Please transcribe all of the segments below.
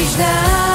Feliz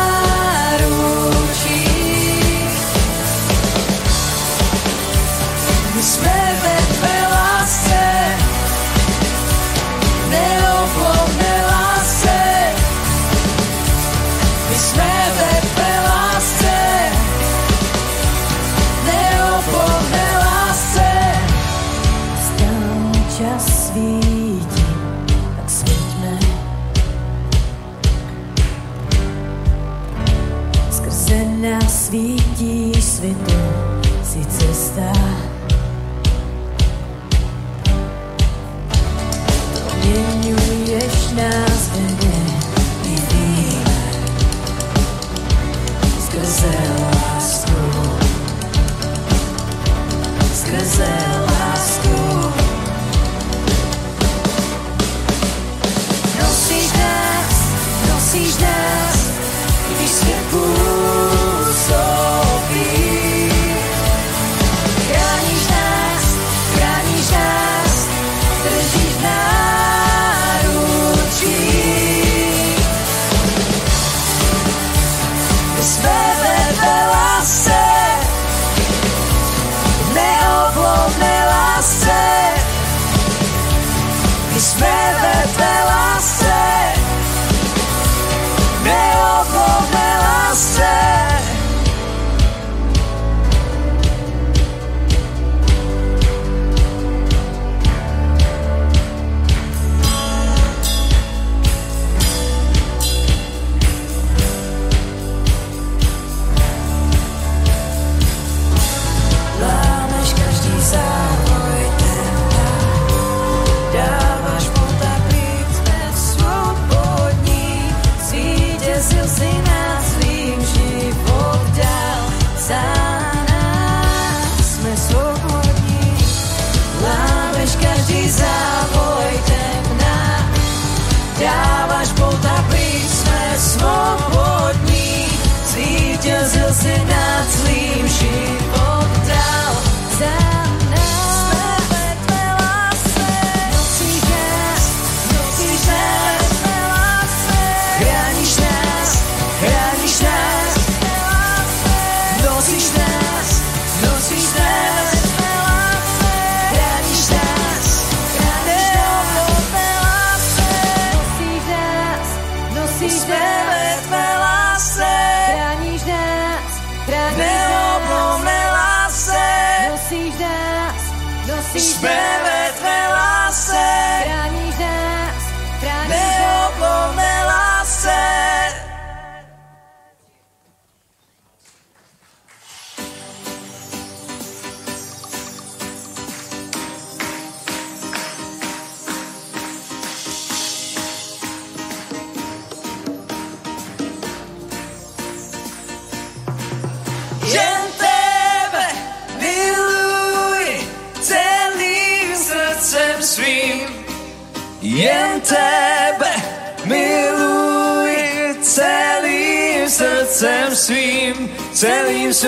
nič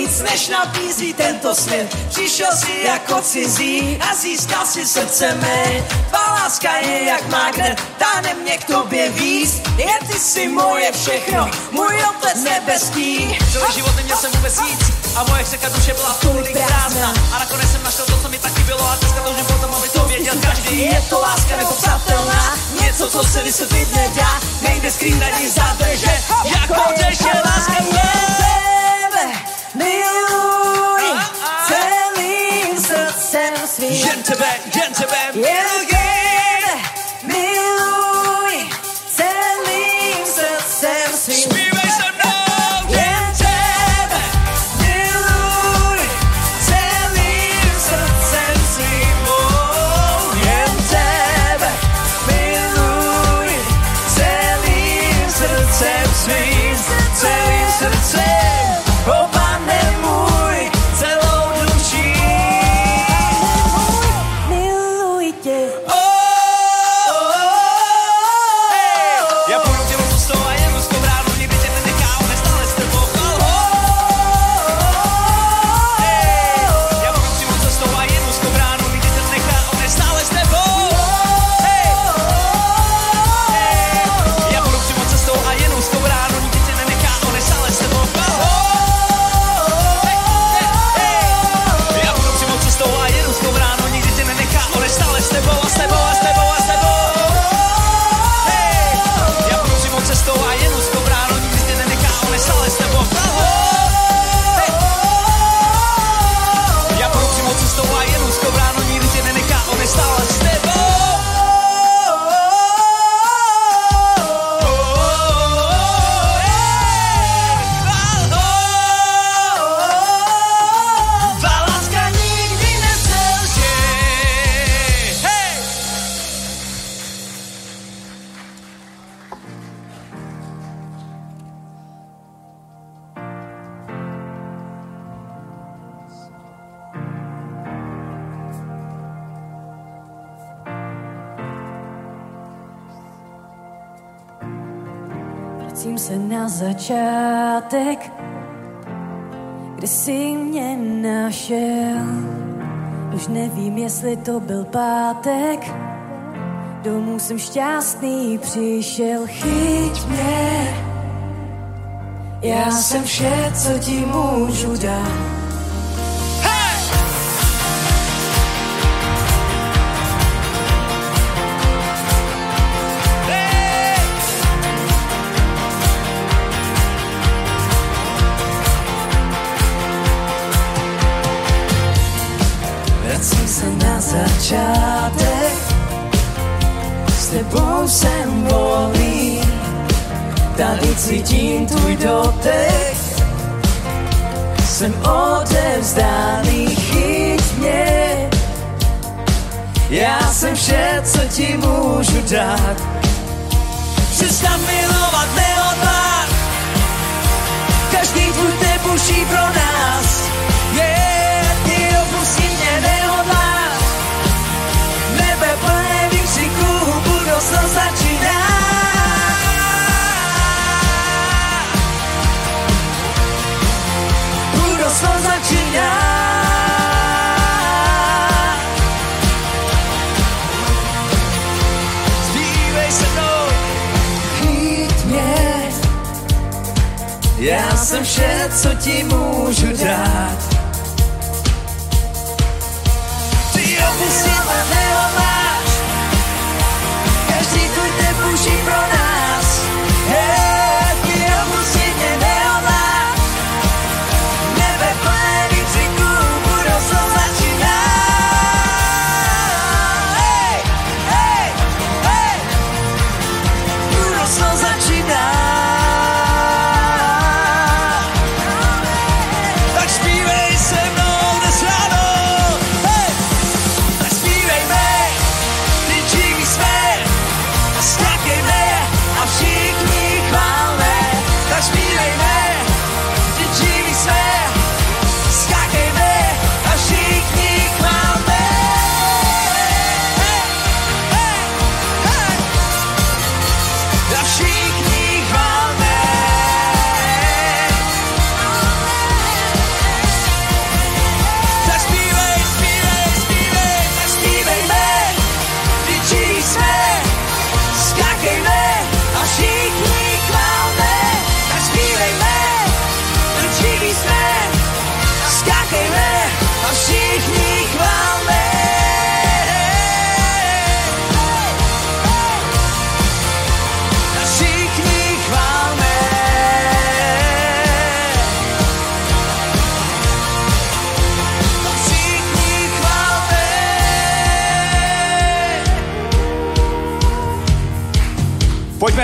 víc než nabízí tento svět. Přišel si jako cizí a získal si srdce mé. Tvá láska je jak magnet, táhne mě k tobě víc. Je ty si moje všechno, můj otec nebeský. Celý život neměl jsem vůbec nic a moje chceka duše byla tolik prázdná. A nakonec jsem našel to, co mi taky bylo a dneska to toužím potom, aby to věděl každý. Je to láska nepopsatelná, něco, co se vysvětlit nedá. Nejde skrýt ani zadrže, jako řeše láska mě. Uh-uh. Gentlemen, gentlemen, yeah, yeah. jestli to byl pátek, domů jsem šťastný přišel, chyť mě. Já jsem vše, co ti můžu dát. co ti môžu dát.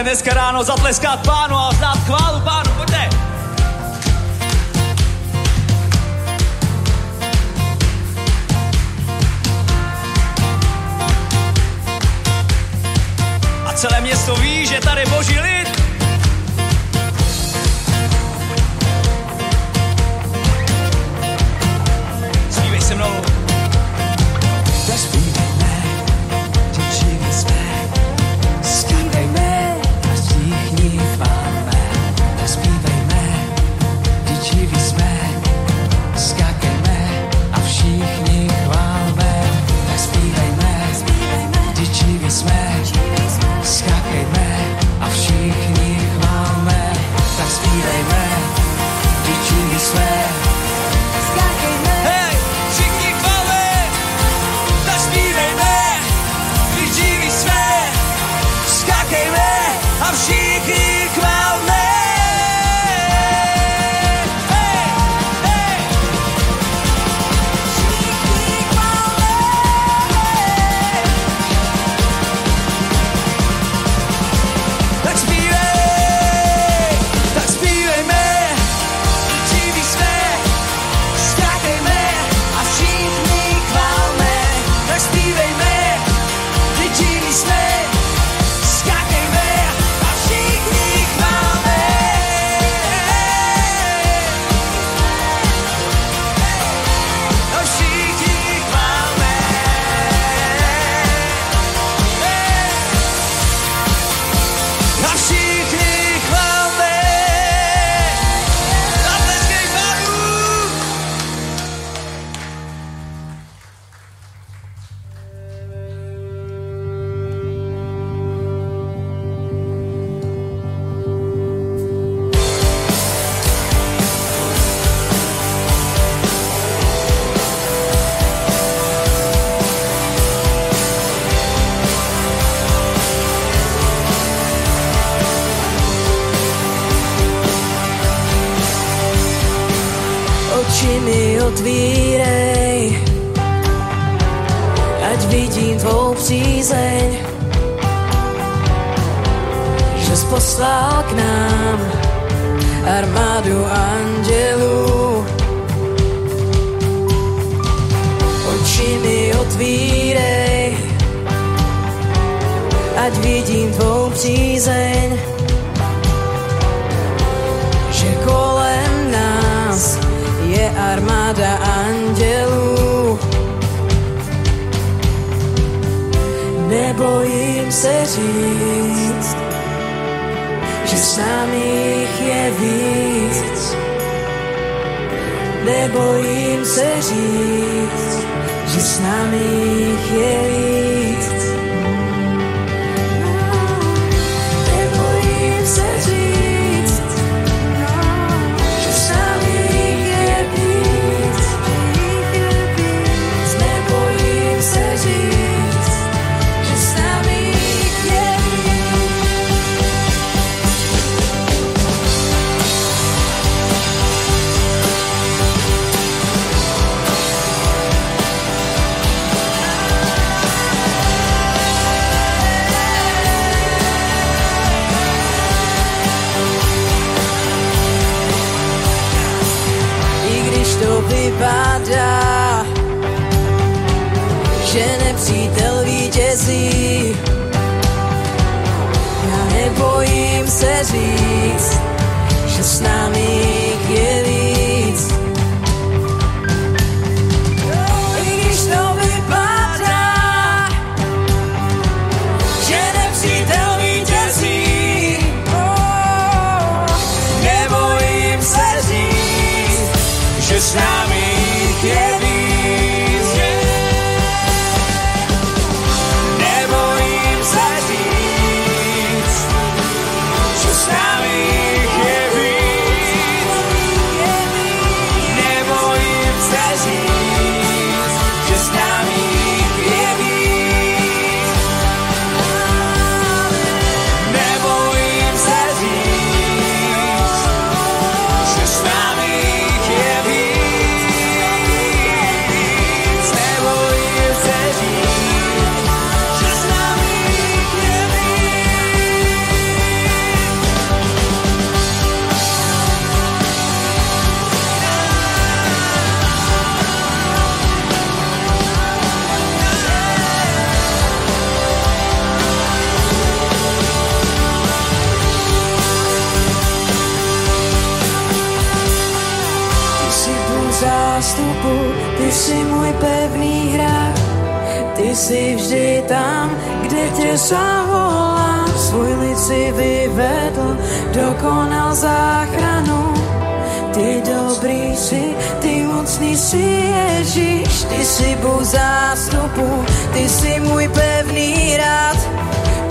Dneska ráno zatleskať pánu a vzdať chválu pánu, poďte. A celé město ví, že tady boží lid.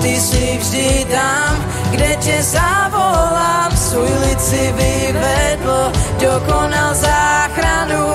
ty si vždy tam, kde tě zavolám. Z ulici vyvedl, dokonal záchranu.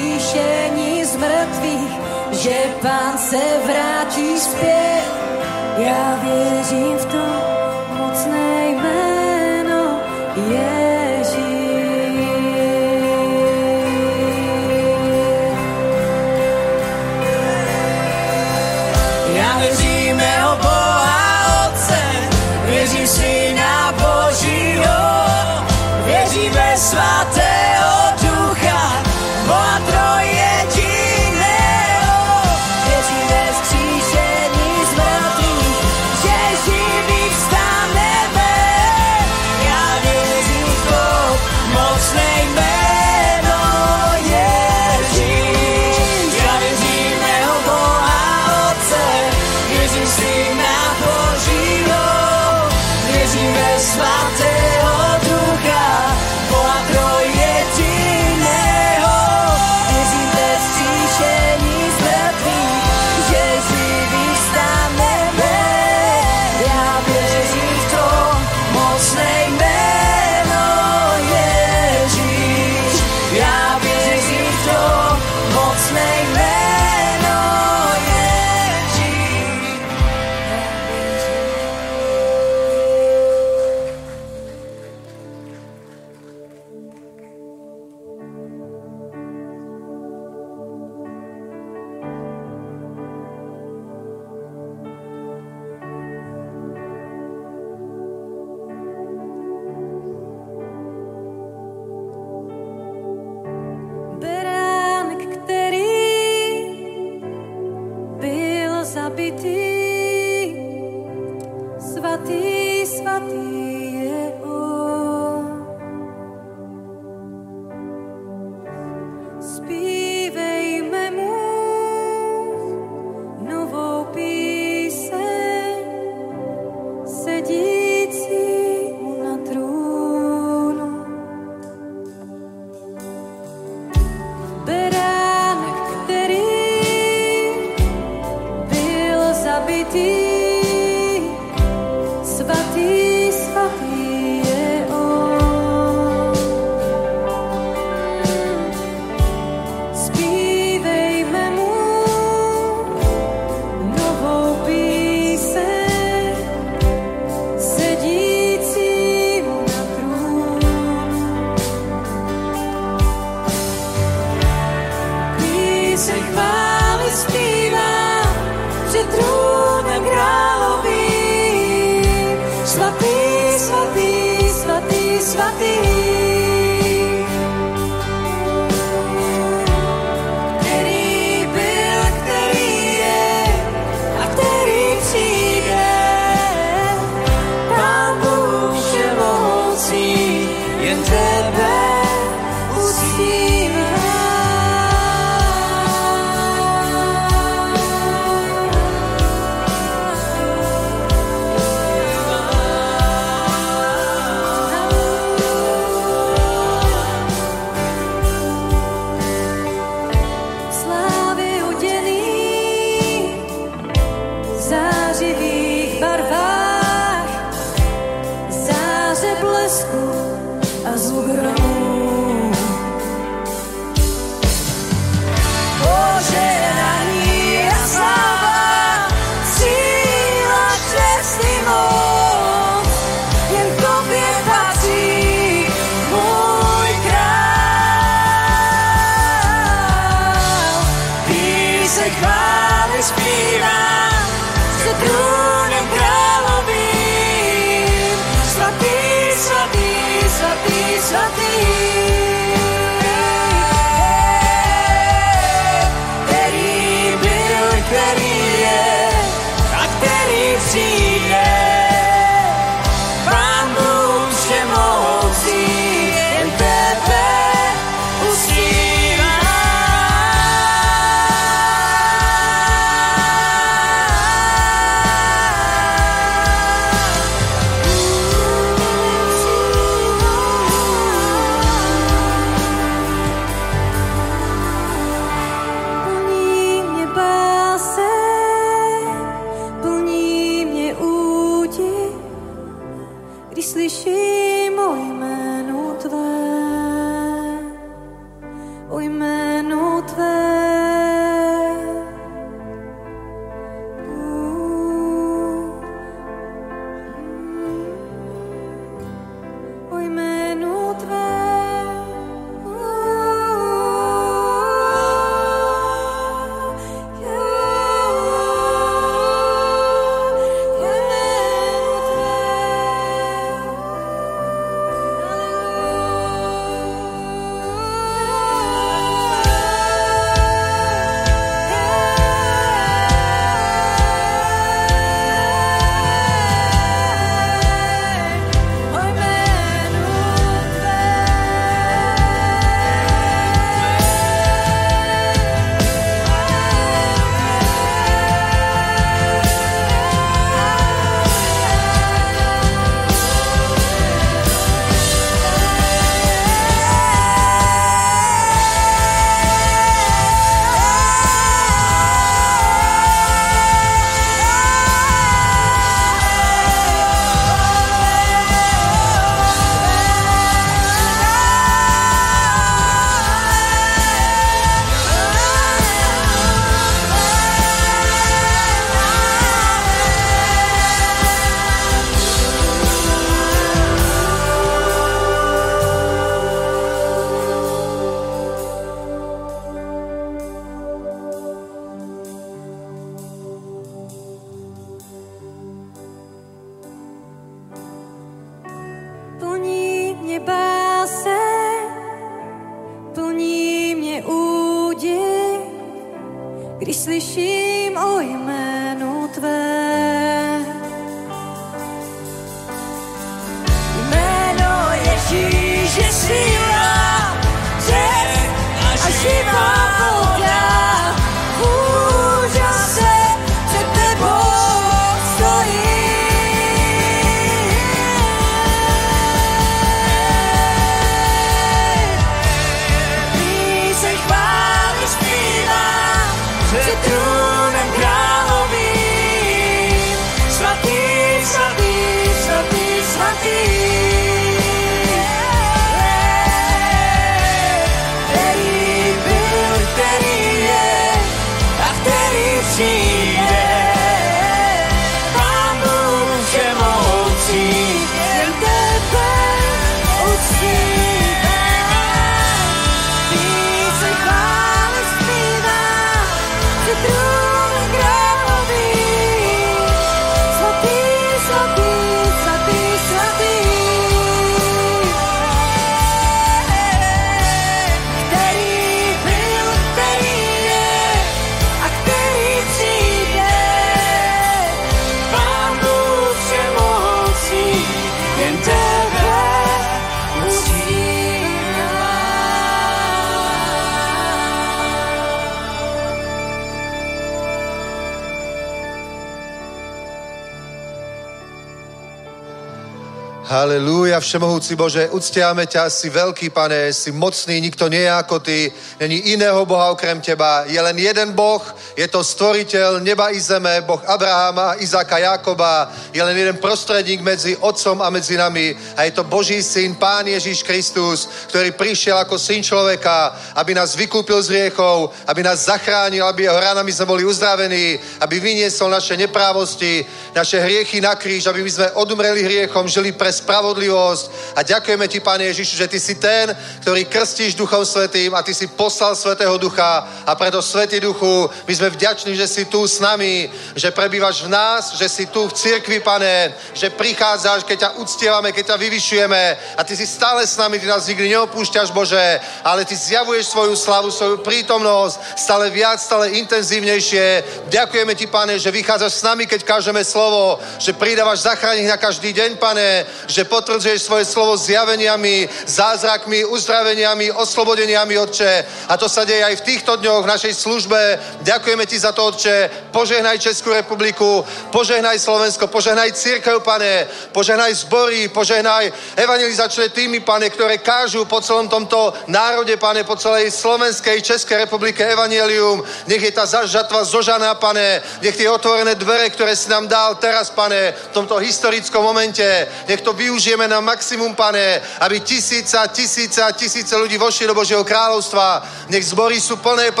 Všemohúci Bože, uctiame ťa, si veľký, pane, si mocný, nikto nie je ako ty, není iného Boha okrem teba, je len jeden Boh, je to stvoriteľ neba i zeme, Boh Abrahama, Izáka, Jakoba, je len jeden prostredník medzi Otcom a medzi nami a je to Boží syn, Pán Ježíš Kristus, ktorý prišiel ako syn človeka, aby nás vykúpil z hriechov, aby nás zachránil, aby jeho ranami sme boli uzdravení, aby vyniesol naše neprávosti, naše hriechy na kríž, aby my sme odumreli hriechom, žili pre spravodlivosť. A ďakujeme ti, Pane Ježišu, že ty si ten, ktorý krstíš Duchom Svetým a ty si poslal Svetého Ducha a preto Svetý Duchu, my sme vďační, že si tu s nami, že prebývaš v nás, že si tu v cirkvi, Pane, že prichádzaš, keď ťa uctievame, keď ťa vyvyšujeme a ty si stále s nami, ty nás nikdy neopúšťaš, Bože, ale ty zjavuješ svoju slavu, svoju prítomnosť stále viac, stále intenzívnejšie. Ďakujeme ti, Pane, že vychádzaš s nami, keď kážeme slovo, že pridávaš zachrániť na každý deň, Pane, že potvrdzuješ svoje slovo zjaveniami, zázrakmi, uzdraveniami, oslobodeniami, Otče. A to sa deje aj v týchto dňoch v našej službe. Ďakujeme ti za to, Otče. Požehnaj Českú republiku, požehnaj Slovensko, požehnaj církev, Pane, požehnaj zbory, požehnaj evangelizačné týmy, Pane, ktoré kážu po celom tomto národe, Pane, po celej Slovenskej, Českej republike evangelium. Nech je tá žatva zožaná, Pane. Nech tie otvorené dvere, ktoré si nám dal teraz, Pane, v tomto historickom momente, nech to využijeme na maximum, Pane, aby tisíce a tisíce a tisíce ľudí vošli do Božieho kráľovstva. Nech zbory sú plné, Pane,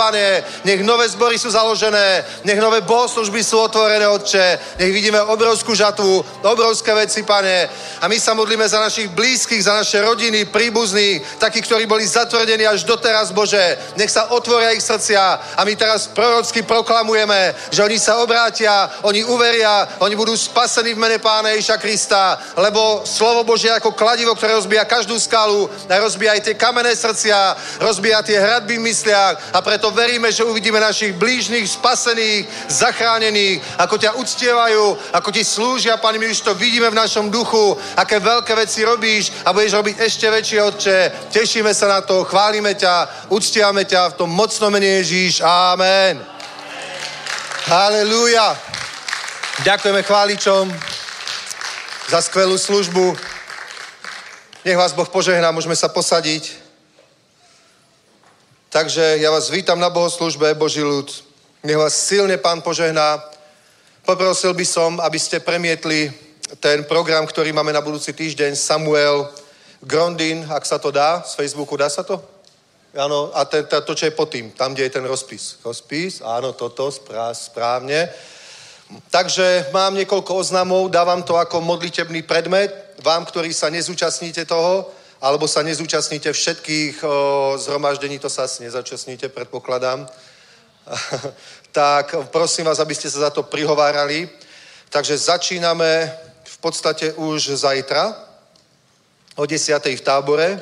nech nové zbory sú založené, nech nové bohoslužby sú otvorené, Otče. Nech vidíme obrovskú žatvu, obrovské veci, Pane. A my sa modlíme za našich blízkych, za naše rodiny, príbuzných, takí, ktorí boli zatvrdení až doteraz, Bože. Nech sa otvoria ich srdcia a my teraz prorocky proklamujeme, že oni sa obrátia, oni uveria, oni budú spasení v mene Pána Ježa Krista, lebo slovo Božie ako kladivo, ktoré rozbíja každú skalu, rozbíja aj tie kamenné srdcia, rozbíja tie hradby v mysliach a preto veríme, že uvidíme našich blížnych, spasených, zachránených, ako ťa uctievajú, ako ti slúžia, Pane, my už to vidíme v našom duchu, aké veľké veci robíš a budeš robiť ešte väčšie, Otče. Tešíme sa na to, chválime ťa, uctievame ťa v tom mocnom mene Ježíš. Amen. Halelúja. Ďakujeme chváličom za skvelú službu. Nech vás Boh požehná, môžeme sa posadiť. Takže ja vás vítam na bohoslužbe, Boží ľud. Nech vás silne Pán požehná. Poprosil by som, aby ste premietli ten program, ktorý máme na budúci týždeň, Samuel Grondin, ak sa to dá, z Facebooku, dá sa to? Áno, a ten, to, čo je pod tým, tam, kde je ten rozpis. Rozpis, áno, toto, správne. Takže mám niekoľko oznamov, dávam to ako modlitebný predmet. Vám, ktorí sa nezúčastníte toho, alebo sa nezúčastníte všetkých o, zhromaždení, to sa asi nezačasníte, predpokladám. tak prosím vás, aby ste sa za to prihovárali. Takže začíname v podstate už zajtra o 10. v tábore,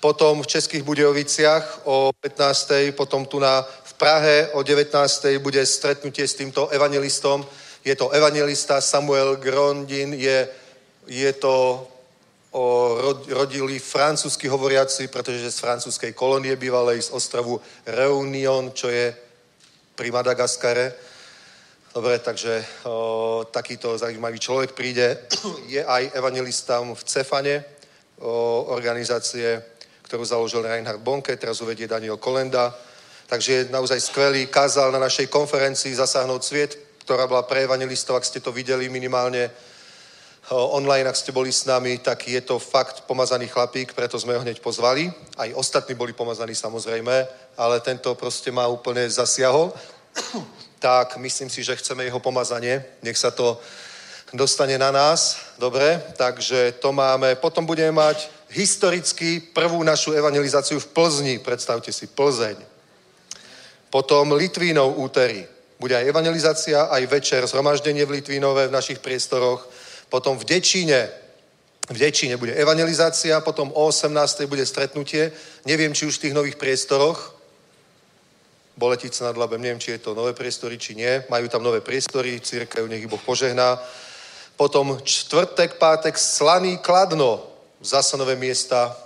potom v Českých Budejoviciach o 15. potom tu na, v Prahe o 19. bude stretnutie s týmto evangelistom. Je to evangelista Samuel Grondin, je, je to o rodili francúzsky hovoriaci, pretože z francúzskej kolónie bývalej z ostrovu Reunion, čo je pri Madagaskare. Dobre, takže o, takýto zaujímavý človek príde. Je aj evangelistom v Cefane, o, organizácie, ktorú založil Reinhard Bonke, teraz uvedie Daniel Kolenda. Takže je naozaj skvelý, kázal na našej konferencii Zasáhnout sviet, ktorá bola pre evangelistov, ak ste to videli minimálne online, ak ste boli s nami, tak je to fakt pomazaný chlapík, preto sme ho hneď pozvali. Aj ostatní boli pomazaní samozrejme, ale tento proste má úplne zasiahol. tak myslím si, že chceme jeho pomazanie. Nech sa to dostane na nás. Dobre, takže to máme. Potom budeme mať historicky prvú našu evangelizáciu v Plzni. Predstavte si, Plzeň. Potom Litvínov úterý. Bude aj evangelizácia, aj večer, zhromaždenie v Litvínove v našich priestoroch. Potom v Dečíne, v Dečíne bude evangelizácia, potom o 18. bude stretnutie. Neviem, či už v tých nových priestoroch, Boletica nad Labem, neviem, či je to nové priestory, či nie. Majú tam nové priestory, církev, nech ich Boh požehná. Potom čtvrtek, pátek, Slaný Kladno, zase nové miesta.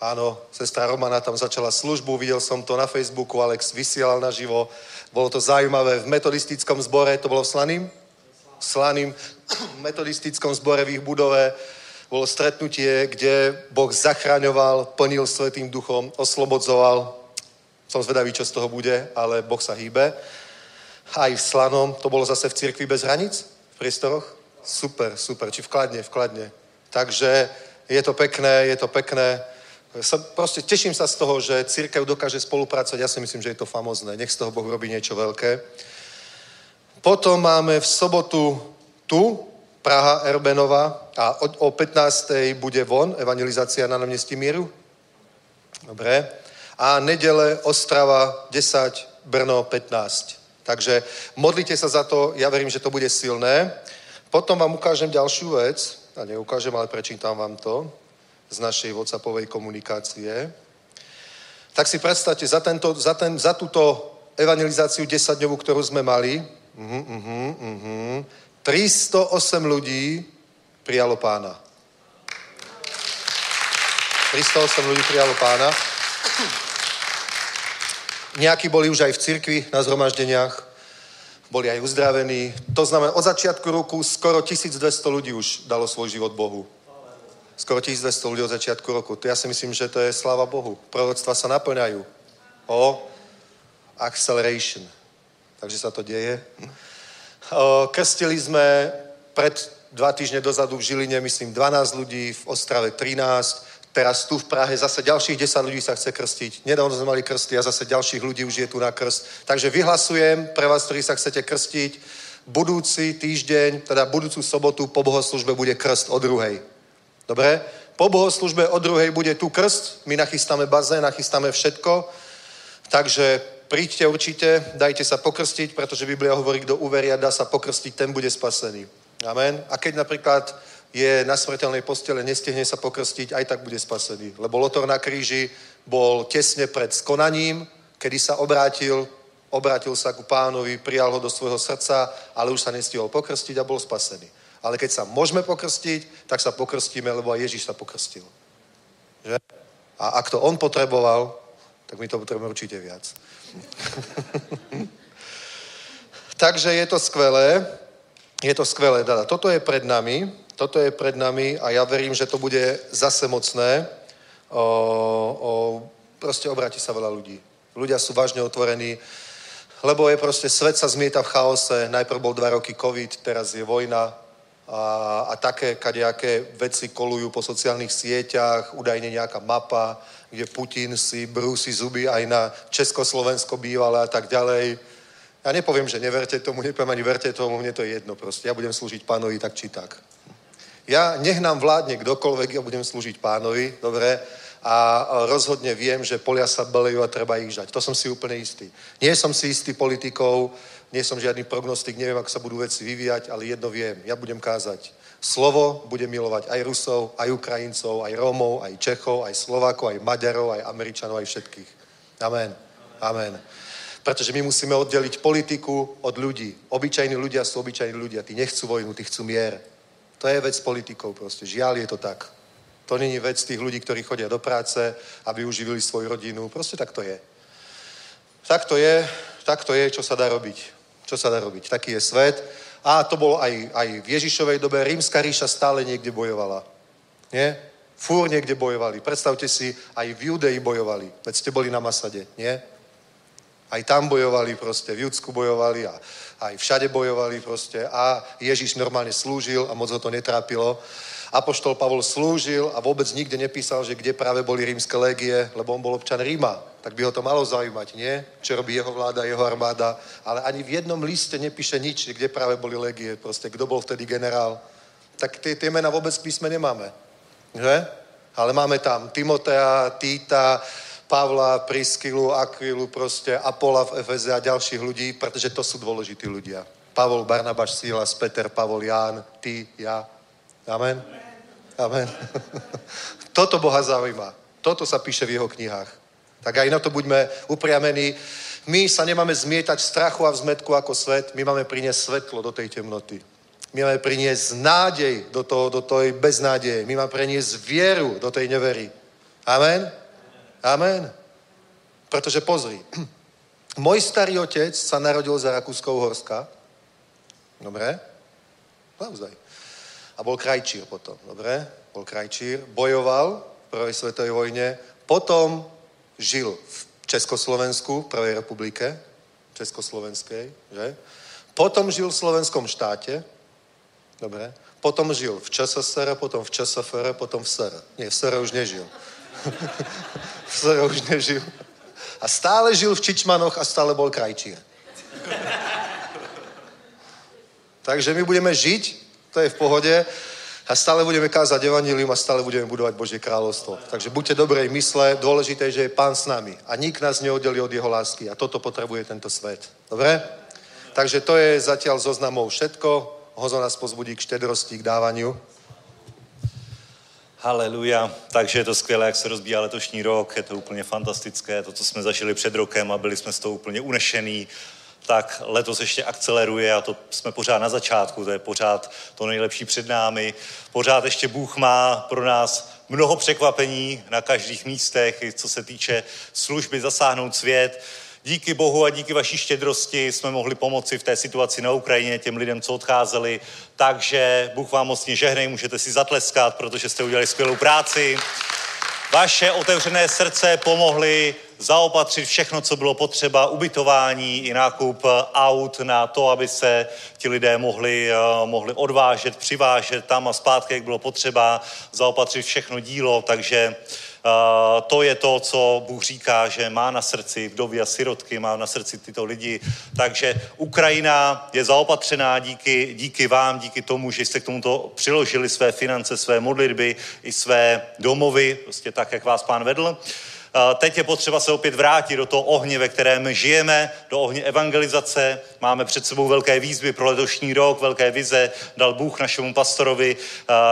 Áno, sestra Romana tam začala službu, videl som to na Facebooku, Alex vysielal naživo. Bolo to zaujímavé v metodistickom zbore, to bolo v Slaným? Slaným metodistickom zbore v ich budove bolo stretnutie, kde Boh zachraňoval, plnil Svetým duchom, oslobodzoval. Som zvedavý, čo z toho bude, ale Boh sa hýbe. Aj v Slanom, to bolo zase v cirkvi bez hranic, v priestoroch. Super, super, či vkladne, vkladne. Takže je to pekné, je to pekné. Som, proste teším sa z toho, že církev dokáže spolupracovať. Ja si myslím, že je to famozné. Nech z toho Boh robí niečo veľké. Potom máme v sobotu tu, Praha, Erbenova a o, o 15. bude von, evangelizácia na námestí Míru. Dobre. A nedele Ostrava 10, Brno 15. Takže modlite sa za to, ja verím, že to bude silné. Potom vám ukážem ďalšiu vec, a neukážem, ale prečítam vám to z našej WhatsAppovej komunikácie. Tak si predstavte, za, tento, za, ten, za túto evangelizáciu 10 dňovú, ktorú sme mali, uh-huh, uh-huh, uh-huh, 308 ľudí prijalo pána. 308 ľudí prijalo pána. Nejakí boli už aj v cirkvi na zhromaždeniach, boli aj uzdravení. To znamená, od začiatku roku skoro 1200 ľudí už dalo svoj život Bohu. Skoro 1200 ľudí od začiatku roku. To ja si myslím, že to je sláva Bohu. Proroctva sa naplňajú. O acceleration. Takže sa to deje. Krstili sme pred dva týždne dozadu v Žiline, myslím, 12 ľudí, v Ostrave 13, teraz tu v Prahe zase ďalších 10 ľudí sa chce krstiť. Nedávno sme mali krsty a zase ďalších ľudí už je tu na krst. Takže vyhlasujem pre vás, ktorí sa chcete krstiť, budúci týždeň, teda budúcu sobotu po bohoslužbe bude krst o druhej. Dobre? Po bohoslužbe o druhej bude tu krst, my nachystáme bazén, nachystáme všetko, takže príďte určite, dajte sa pokrstiť, pretože Biblia hovorí, kto uveria, dá sa pokrstiť, ten bude spasený. Amen. A keď napríklad je na smrteľnej postele, nestihne sa pokrstiť, aj tak bude spasený. Lebo Lotor na kríži bol tesne pred skonaním, kedy sa obrátil, obrátil sa ku pánovi, prijal ho do svojho srdca, ale už sa nestihol pokrstiť a bol spasený. Ale keď sa môžeme pokrstiť, tak sa pokrstíme, lebo aj Ježiš sa pokrstil. Že? A ak to on potreboval, tak my to potrebujeme určite viac. Takže je to skvelé. Je to skvelé. Dada. Toto je pred nami. Toto je pred nami a ja verím, že to bude zase mocné. O, o, proste obráti sa veľa ľudí. Ľudia sú vážne otvorení, lebo je proste, svet sa zmieta v chaose. Najprv bol dva roky COVID, teraz je vojna a, a také kadejaké veci kolujú po sociálnych sieťach, údajne nejaká mapa, kde Putin si brúsi zuby aj na Československo bývalé a tak ďalej. Ja nepoviem, že neverte tomu, nepoviem ani verte tomu, mne to je jedno proste. Ja budem slúžiť pánovi tak či tak. Ja nech nám vládne kdokoľvek, ja budem slúžiť pánovi, dobre? A rozhodne viem, že polia sa belejú a treba ich žať. To som si úplne istý. Nie som si istý politikou, nie som žiadny prognostik, neviem, ako sa budú veci vyvíjať, ale jedno viem, ja budem kázať Slovo bude milovať aj Rusov, aj Ukrajincov, aj Rómov, aj Čechov, aj Slovákov, aj Maďarov, aj Američanov, aj všetkých. Amen. Amen. Pretože my musíme oddeliť politiku od ľudí. Obyčajní ľudia sú obyčajní ľudia. Tí nechcú vojnu, tí chcú mier. To je vec politikov proste. Žiaľ je to tak. To není vec tých ľudí, ktorí chodia do práce, aby uživili svoju rodinu. Proste tak to je. Tak to je, tak to je, čo sa dá robiť. Čo sa dá robiť. Taký je svet. A to bolo aj, aj v Ježišovej dobe. Rímska ríša stále niekde bojovala. Nie? Fúr niekde bojovali. Predstavte si, aj v Judei bojovali. Veď ste boli na Masade, nie? Aj tam bojovali proste, v Judsku bojovali a aj všade bojovali proste a Ježiš normálne slúžil a moc ho to netrápilo. Apoštol Pavol slúžil a vôbec nikde nepísal, že kde práve boli rímske légie, lebo on bol občan Ríma. Tak by ho to malo zaujímať, nie? Čo robí jeho vláda, jeho armáda. Ale ani v jednom liste nepíše nič, kde práve boli légie. Proste, kto bol vtedy generál. Tak tie, tie mena vôbec v písme nemáme. Že? Ale máme tam Timotea, Týta, Pavla, Priskylu, Akvilu, proste Apola v Efeze a ďalších ľudí, pretože to sú dôležití ľudia. Pavol, Barnabáš, Silas, Peter, Pavol, Ján, ty, ja. Amen? Amen. Toto Boha zaujíma. Toto sa píše v jeho knihách. Tak aj na to buďme upriamení. My sa nemáme zmietať v strachu a v zmetku ako svet, my máme priniesť svetlo do tej temnoty. My máme priniesť nádej do, toho, do tej beznádeje. My máme priniesť vieru do tej nevery. Amen? Amen. Pretože pozri, môj starý otec sa narodil za Rakúskou-Horska. Dobre? Naozaj. A bol krajčír potom, dobre? Bol krajčír, bojoval v prvej svetovej vojne, potom žil v Československu, v prvej republike, Československej, že? Potom žil v slovenskom štáte, dobre? Potom žil v ČSSR, potom v ČSFR, potom v SR. Nie, v SR už nežil. v SR už nežil. A stále žil v Čičmanoch a stále bol krajčír. Takže my budeme žiť, to je v pohode, a stále budeme kázať evanílium a stále budeme budovať Božie kráľovstvo. Takže buďte dobrej mysle, dôležité, že je Pán s nami a nik nás neoddelí od jeho lásky a toto potrebuje tento svet. Dobre? Takže to je zatiaľ zoznamov všetko. Hozo nás pozbudí k štedrosti, k dávaniu. Haleluja. Takže je to skvělé, jak se rozbíjá letošní rok, je to úplně fantastické, to, co jsme zažili před rokem a byli jsme z toho úplně unešení, tak letos ještě akceleruje a to jsme pořád na začátku, to je pořád to nejlepší před námi. Pořád ještě Bůh má pro nás mnoho překvapení na každých místech, co se týče služby zasáhnout svět. Díky Bohu a díky vaší štědrosti jsme mohli pomoci v té situaci na Ukrajině těm lidem, co odcházeli. Takže Bůh vám mocně žehnej, můžete si zatleskat, protože jste udělali skvělou práci. Vaše otevřené srdce pomohly zaopatřit všechno, co bylo potřeba, ubytování i nákup aut na to, aby se ti lidé mohli, mohli odvážet, přivážet tam a zpátky, jak bylo potřeba, zaopatřit všechno dílo, takže to je to, co Bůh říká, že má na srdci vdovy a sirotky, má na srdci tyto lidi. Takže Ukrajina je zaopatřená díky, díky vám, díky tomu, že jste k tomuto přiložili své finance, své modlitby i své domovy, prostě tak, jak vás pán vedl. Teď je potřeba se opět vrátit do toho ohně, ve kterém žijeme, do ohně evangelizace. Máme před sebou velké výzvy pro letošní rok, velké vize dal Bůh našemu pastorovi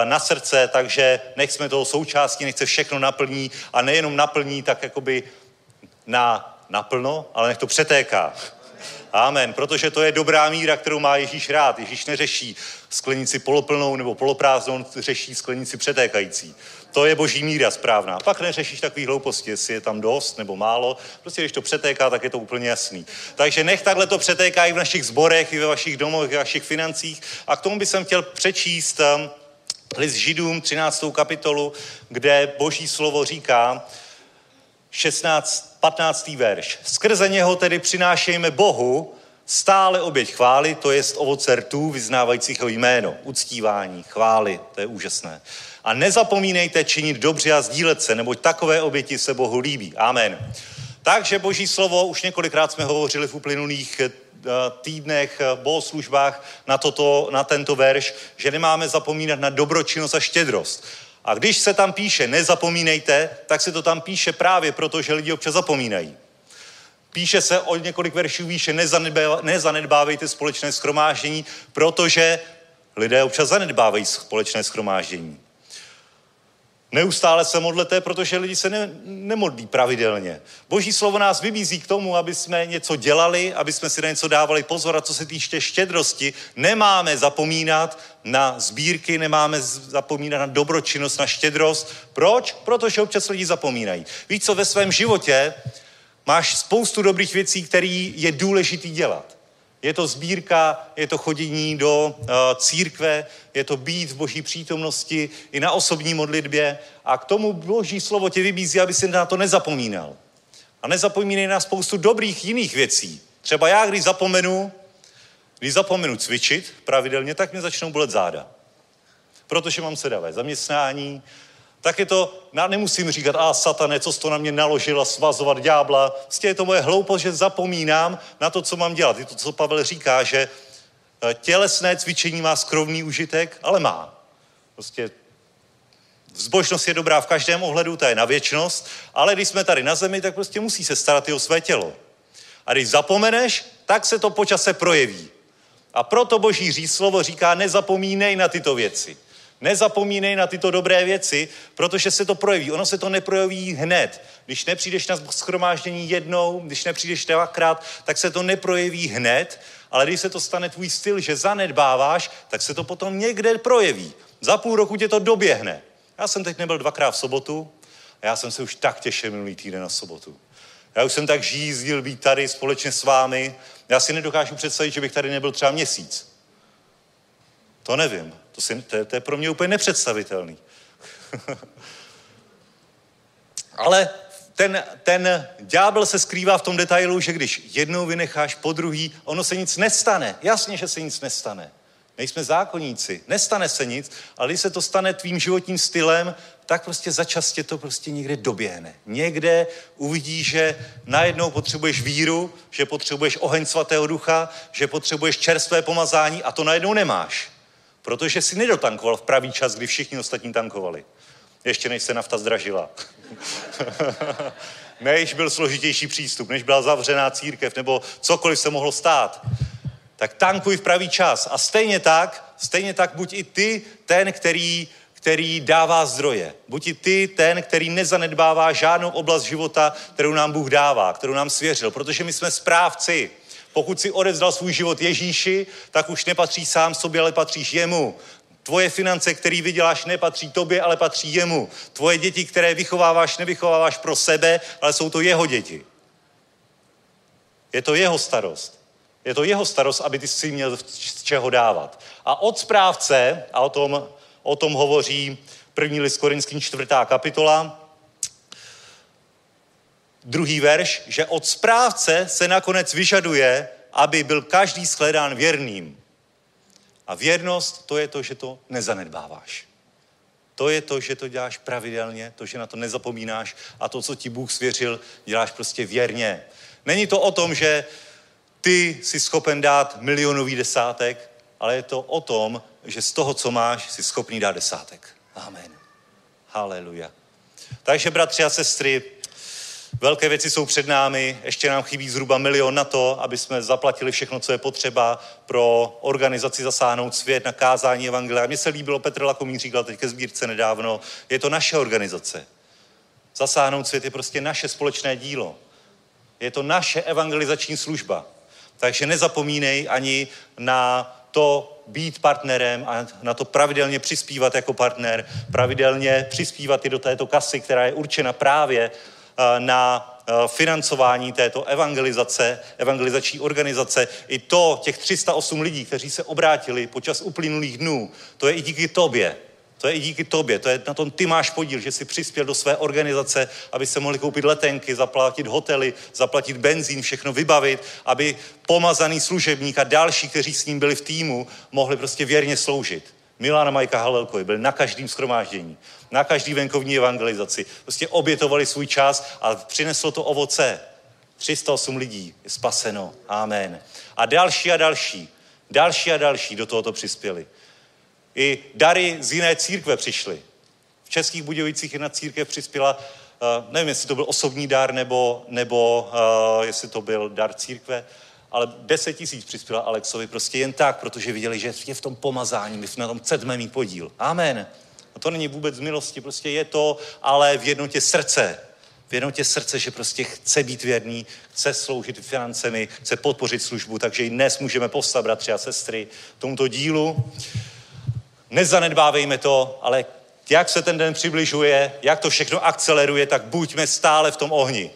na srdce, takže nech jsme toho součástí, nech se všechno naplní a nejenom naplní tak jakoby na naplno, ale nech to přetéká. Amen. Protože to je dobrá míra, kterou má Ježíš rád. Ježíš neřeší sklenici poloplnou nebo poloprázdnou, řeší sklenici přetékající. To je boží míra správná. Pak neřešíš takový hlouposti, jestli je tam dost nebo málo. Prostě když to přetéká, tak je to úplně jasný. Takže nech takhle to přetéká i v našich zborech, i ve vašich domovech, ve vašich financích. A k tomu bych chtěl přečíst um, list Židům, 13. kapitolu, kde boží slovo říká, 16, 15. verš. Skrze něho tedy přinášejme Bohu stále oběť chvály, to jest ovoce rtů, vyznávajících jeho jméno, uctívání, chvály, to je úžasné. A nezapomínejte činit dobře a sdílet se, neboť takové oběti se Bohu líbí. Amen. Takže boží slovo, už několikrát jsme hovořili v uplynulých eh, týdnech, eh, bohoslužbách na, toto, na tento verš, že nemáme zapomínat na dobročinnost a štědrost. A když se tam píše nezapomínejte, tak se to tam píše právě proto, že lidi občas zapomínají. Píše se o několik veršů výše, nezanedbávejte společné schromáždění, protože lidé občas zanedbávají společné schromáždění. Neustále se modlete, protože lidi se ne, nemodlí pravidelně. Boží slovo nás vybízí k tomu, aby jsme něco dělali, aby jsme si na něco dávali pozor. A co se týče štědrosti, nemáme zapomínat na sbírky, nemáme zapomínat na dobročinnost, na štědrost. Proč? Protože občas lidi zapomínají. Víš co, ve svém životě máš spoustu dobrých věcí, které je důležitý dělat. Je to sbírka, je to chodění do uh, církve, je to být v boží přítomnosti i na osobní modlitbě a k tomu boží slovo tě vybízí, aby si na to nezapomínal. A nezapomínej na spoustu dobrých jiných věcí. Třeba já, když zapomenu, když zapomenu cvičit pravidelně, tak mě začnou bolet záda. Protože mám sedavé zaměstnání, tak je to, já nemusím říkat, a satane, co jsi to na mě naložila, svazovat ďábla. Prostě je to moje hloupost, že zapomínám na to, co mám dělat. Je to, co Pavel říká, že eh, tělesné cvičení má skromný užitek, ale má. Prostě Zbožnost je dobrá v každém ohledu, ta je na věčnost, ale když jsme tady na zemi, tak prostě musí se starat i o své tělo. A když zapomeneš, tak se to počase projeví. A proto boží slovo říká, nezapomínej na tyto věci. Nezapomínej na tyto dobré věci, protože se to projeví. Ono se to neprojeví hned. Když nepřijdeš na schromáždění jednou, když nepřijdeš dvakrát, tak se to neprojeví hned, ale když se to stane tvůj styl, že zanedbáváš, tak se to potom někde projeví. Za půl roku tě to doběhne. Já jsem teď nebyl dvakrát v sobotu a já jsem se už tak těšil minulý týden na sobotu. Já už jsem tak žízdil být tady společně s vámi. Já si nedokážu představit, že bych tady nebyl třeba měsíc. To nevím. To, si, to, to je pro mě úplně nepředstavitelný. Ale ten, ten ďábel se skrývá v tom detailu, že když jednou vynecháš po druhý, ono se nic nestane. Jasně, že se nic nestane. Nejsme zákonníci, nestane se nic, ale když se to stane tvým životním stylem, tak prostě začastě to prostě někde doběhne. Někde uvidíš, že najednou potřebuješ víru, že potřebuješ oheň svatého ducha, že potřebuješ čerstvé pomazání a to najednou nemáš. Protože si nedotankoval v pravý čas, kdy všichni ostatní tankovali. Ještě než se nafta zdražila. než byl složitější přístup, než byla zavřená církev, nebo cokoliv se mohlo stát. Tak tankuj v pravý čas. A stejně tak, stejně tak buď i ty ten, který, který dává zdroje. Buď i ty ten, který nezanedbává žádnou oblast života, kterou nám Bůh dává, kterou nám svěřil. Protože my jsme správci. Pokud si odezdal svůj život Ježíši, tak už nepatří sám sobě, ale patříš jemu. Tvoje finance, které vyděláš, nepatří tobě, ale patří jemu. Tvoje děti, které vychováváš, nevychováváš pro sebe, ale jsou to jeho děti. Je to jeho starost. Je to jeho starost, aby ty si měl z čeho dávat. A od správce, a o tom, o tom hovoří první list Korinským čtvrtá kapitola, druhý verš, že od správce se nakonec vyžaduje, aby byl každý shledán věrným. A věrnost to je to, že to nezanedbáváš. To je to, že to děláš pravidelně, to, že na to nezapomínáš a to, co ti Bůh svěřil, děláš prostě věrně. Není to o tom, že ty jsi schopen dát milionový desátek, ale je to o tom, že z toho, co máš, jsi schopný dát desátek. Amen. Haleluja. Takže, bratři a sestry, Velké věci jsou před námi, ještě nám chybí zhruba milion na to, aby jsme zaplatili všechno, co je potřeba pro organizaci Zasáhnout svět na kázání Evangelia. Mně se líbilo, Petr Lakomín říkal teď ke sbírce nedávno, je to naše organizace. Zasáhnout svět je prostě naše společné dílo. Je to naše evangelizační služba. Takže nezapomínej ani na to být partnerem a na to pravidelně přispívat jako partner, pravidelně přispívat i do této kasy, která je určena právě na eh, financování této evangelizace, evangelizační organizace. I to, těch 308 lidí, kteří se obrátili počas uplynulých dnů, to je i díky tobě. To je i díky tobě, to je na tom ty máš podíl, že jsi přispěl do své organizace, aby se mohli koupit letenky, zaplatit hotely, zaplatit benzín, všechno vybavit, aby pomazaný služebník a další, kteří s ním byli v týmu, mohli prostě věrně sloužit. Milana Majka Halelkovi byl na každém schromáždění, na každý venkovní evangelizaci. Prostě obětovali svůj čas a přineslo to ovoce. 308 lidí je spaseno. Amen. A další a další, další a další do tohoto přispěli. I dary z jiné církve přišly. V Českých Budějovicích jedna církev přispěla, uh, nevím, jestli to byl osobní dar, nebo, nebo uh, jestli to byl dar církve, ale 10 tisíc přispěla Alexovi prostě jen tak, protože viděli, že je v tom pomazání, my na tom chceme mít podíl. Amen. A to není vůbec z milosti, prostě je to, ale v jednotě srdce. V jednotě srdce, že prostě chce být věrný, chce sloužit financemi, chce podpořit službu, takže i dnes můžeme postat, bratři a sestry, tomuto dílu. Nezanedbávejme to, ale jak se ten den přibližuje, jak to všechno akceleruje, tak buďme stále v tom ohni.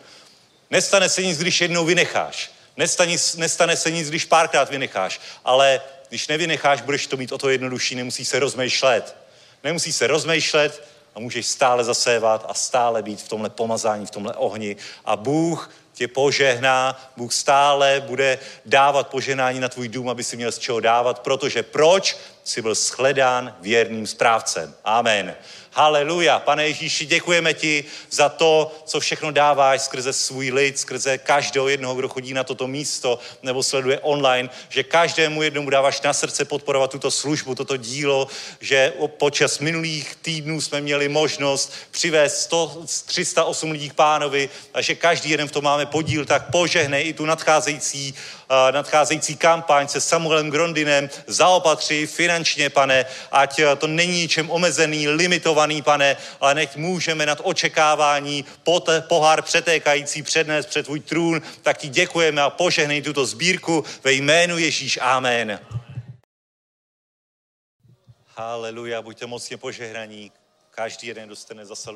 Nestane se nic, když jednou vynecháš. Nestane, nestane se nic, když párkrát vynecháš. Ale když nevynecháš, budeš to mít o to jednodušší, nemusíš se rozmýšlet. Nemusíš se rozmýšlet a můžeš stále zasévat a stále být v tomhle pomazání, v tomhle ohni. A Bůh tě požehná, Bůh stále bude dávat požehnání na tvůj dům, aby si měl z čeho dávat, protože proč? Jsi byl shledán věrným správcem. Amen. Haleluja. Pane Ježíši, děkujeme ti za to, co všechno dáváš skrze svůj lid, skrze každého jednoho, kdo chodí na toto místo nebo sleduje online, že každému jednomu dáváš na srdce podporovat tuto službu, toto dílo, že počas minulých týdnů jsme měli možnost přivést 100, 308 lidí k pánovi a že každý jeden v tom máme podíl, tak požehnej i tu nadcházející nadcházející kampaň se Samuelem Grondinem zaopatří finančně, pane, ať to není ničem omezený, limitovaný, pane, ale nech můžeme nad očekávání pot, pohár přetékající přednést před tvůj trůn, tak ti děkujeme a požehnej tuto sbírku ve jménu Ježíš. Amen. Haleluja, buďte mocně požehnaní. Každý jeden dostane zase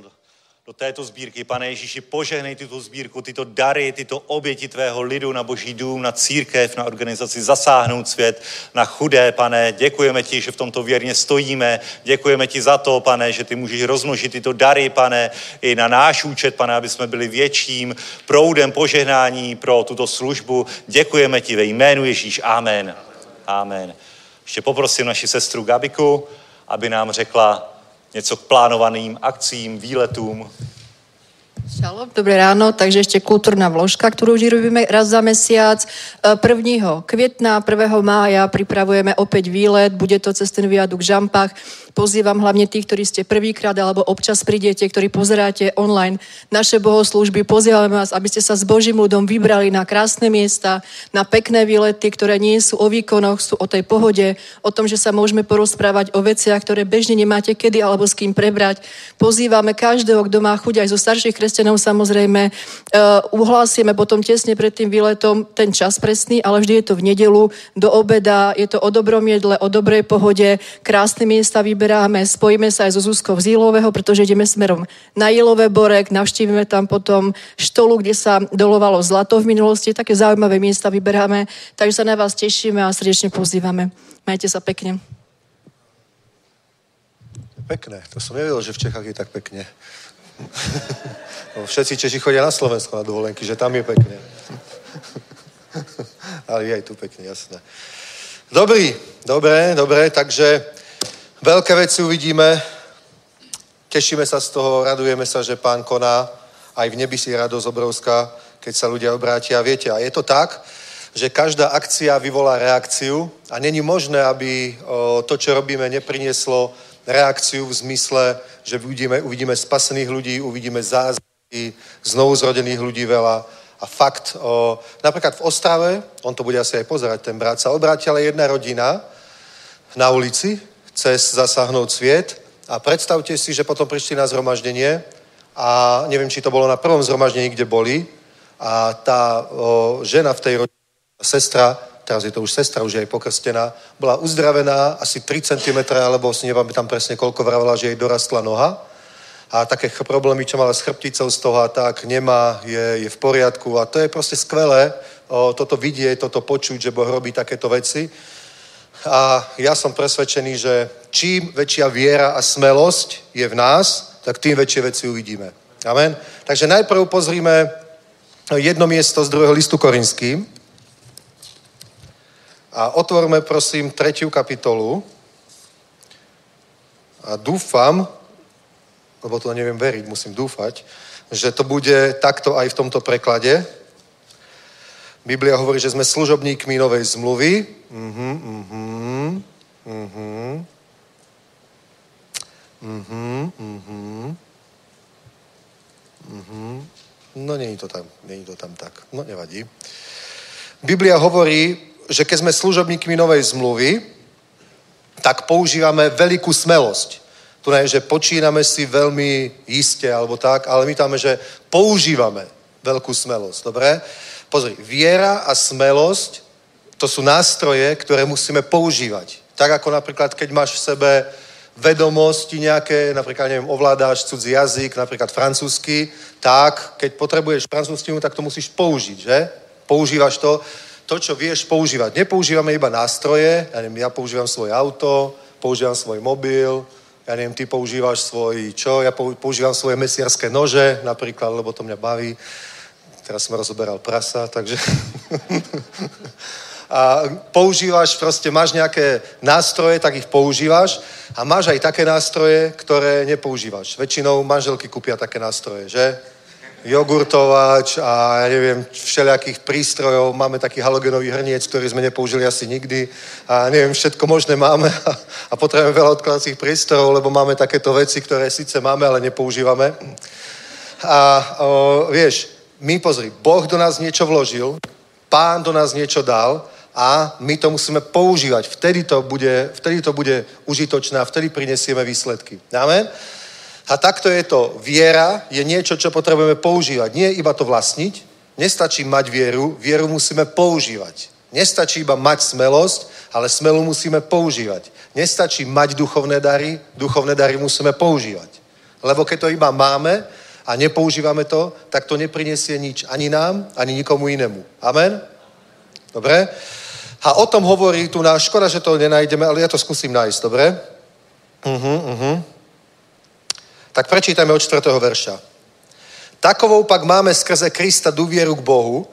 do této sbírky. Pane Ježíši, požehnej tuto sbírku, tyto dary, tyto oběti tvého lidu na boží dům, na církev, na organizaci Zasáhnout svět, na chudé, pane. Děkujeme ti, že v tomto věrně stojíme. Děkujeme ti za to, pane, že ty můžeš rozmnožit tyto dary, pane, i na náš účet, pane, aby jsme byli větším proudem požehnání pro tuto službu. Děkujeme ti ve jménu Ježíš. Amen. Amen. Ještě poprosím naši sestru Gabiku, aby nám řekla něco k plánovaným akcím, výletům? Šalom, dobré ráno, takže ešte kultúrna vložka, ktorú už robíme raz za mesiac. 1. E, května, 1. mája pripravujeme opäť výlet, bude to cez ten viaduk Žampach Pozývam hlavne tých, ktorí ste prvýkrát alebo občas prídete, ktorí pozeráte online naše bohoslužby. Pozývame vás, aby ste sa s Božím ľudom vybrali na krásne miesta, na pekné výlety, ktoré nie sú o výkonoch, sú o tej pohode, o tom, že sa môžeme porozprávať o veciach, ktoré bežne nemáte kedy alebo s kým prebrať. Pozývame každého, kto má chuť, aj zo starších kresťanov samozrejme. Uh, uhlásime potom tesne pred tým výletom ten čas presný, ale vždy je to v nedelu, do obeda, je to o dobrom jedle, o dobrej pohode, krásne miesta vyberať vyberáme, spojíme sa aj so Zuzkou z Jílového, pretože ideme smerom na Jílové Borek, navštívime tam potom štolu, kde sa dolovalo zlato v minulosti, také zaujímavé miesta vyberáme, takže sa na vás tešíme a srdečne pozývame. Majte sa pekne. Pekné, to som nevedel, že v Čechách je tak pekne. Všetci Češi chodia na Slovensko na dovolenky, že tam je pekne. Ale je aj tu pekne, jasné. Dobrý, dobré, dobré, takže Veľké veci uvidíme, tešíme sa z toho, radujeme sa, že pán koná, aj v nebi si radosť obrovská, keď sa ľudia obrátia. Viete, a je to tak, že každá akcia vyvolá reakciu a není možné, aby to, čo robíme, neprinieslo reakciu v zmysle, že uvidíme, uvidíme spasených ľudí, uvidíme zázraky, znovu zrodených ľudí veľa. A fakt, o, napríklad v Ostrave, on to bude asi aj pozerať, ten brat, sa obrátila jedna rodina na ulici, cez zasáhnout sviet. A predstavte si, že potom prišli na zhromaždenie a neviem, či to bolo na prvom zhromaždení, kde boli. A tá o, žena v tej rodine, sestra, teraz je to už sestra, už je aj pokrstená, bola uzdravená asi 3 cm, alebo si tam presne koľko vravela, že jej dorastla noha. A také problémy, čo mala s chrbticou z toho a tak, nemá, je, je v poriadku. A to je proste skvelé, o, toto vidieť, toto počuť, že Boh robí takéto veci a ja som presvedčený, že čím väčšia viera a smelosť je v nás, tak tým väčšie veci uvidíme. Amen. Takže najprv pozrime jedno miesto z druhého listu Korinským. A otvorme prosím tretiu kapitolu. A dúfam, lebo to neviem veriť, musím dúfať, že to bude takto aj v tomto preklade. Biblia hovorí, že sme služobníkmi novej zmluvy. Uh-huh, uh-huh, uh-huh. Uh-huh, uh-huh. Uh-huh. No, není to tam, není to tam tak. No, nevadí. Biblia hovorí, že keď sme služobníkmi novej zmluvy, tak používame veľkú smelosť. Tu nie je, že počíname si veľmi iste alebo tak, ale my tam že používame veľkú smelosť. Dobre? Pozri, viera a smelosť to sú nástroje, ktoré musíme používať. Tak ako napríklad, keď máš v sebe vedomosti nejaké, napríklad, neviem, ovládáš cudzí jazyk, napríklad francúzsky, tak keď potrebuješ francúzštinu, tak to musíš použiť, že? Používaš to, to, čo vieš používať. Nepoužívame iba nástroje, ja neviem, ja používam svoje auto, používam svoj mobil, ja neviem, ty používaš svoj čo, ja používam svoje mesiarské nože napríklad, lebo to mňa baví. Teraz som rozoberal prasa, takže... a používaš, proste máš nejaké nástroje, tak ich používaš a máš aj také nástroje, ktoré nepoužívaš. Väčšinou manželky kúpia také nástroje, že? Jogurtovač a ja neviem, všelijakých prístrojov. Máme taký halogenový hrniec, ktorý sme nepoužili asi nikdy a neviem, všetko možné máme a, a potrebujeme veľa odkladacích prístrojov, lebo máme takéto veci, ktoré síce máme, ale nepoužívame. A o, vieš, my pozri, Boh do nás niečo vložil, Pán do nás niečo dal a my to musíme používať. Vtedy to bude, vtedy to bude užitočné a vtedy prinesieme výsledky. Amen? A takto je to. Viera je niečo, čo potrebujeme používať. Nie iba to vlastniť, nestačí mať vieru, vieru musíme používať. Nestačí iba mať smelosť, ale smelu musíme používať. Nestačí mať duchovné dary, duchovné dary musíme používať. Lebo keď to iba máme a nepoužívame to, tak to neprinesie nič ani nám, ani nikomu inému. Amen? Dobre? A o tom hovorí tu náš, škoda, že to nenájdeme, ale ja to skúsim nájsť, dobre? Uh-huh, uh-huh. Tak prečítajme od 4. verša. Takovou pak máme skrze Krista důvěru k Bohu,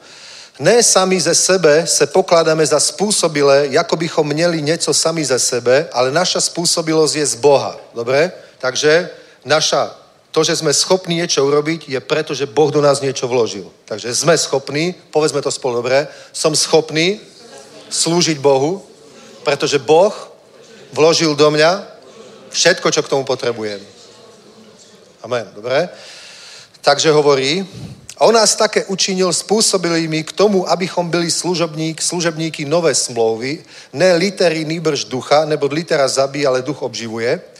ne sami ze sebe se pokládáme za spôsobilé, jako bychom měli něco sami ze sebe, ale naša spôsobilosť je z Boha. Dobre? Takže naša, to, že sme schopní niečo urobiť, je preto, že Boh do nás niečo vložil. Takže sme schopní, povedzme to spolu dobre, som schopný slúžiť Bohu, pretože Boh vložil do mňa všetko, čo k tomu potrebujem. Amen. Dobre? Takže hovorí, on nás také učinil spôsobilými k tomu, abychom byli služobník, služebníky nové smlouvy, ne litery, nýbrž ducha, nebo litera zabíja, ale duch obživuje.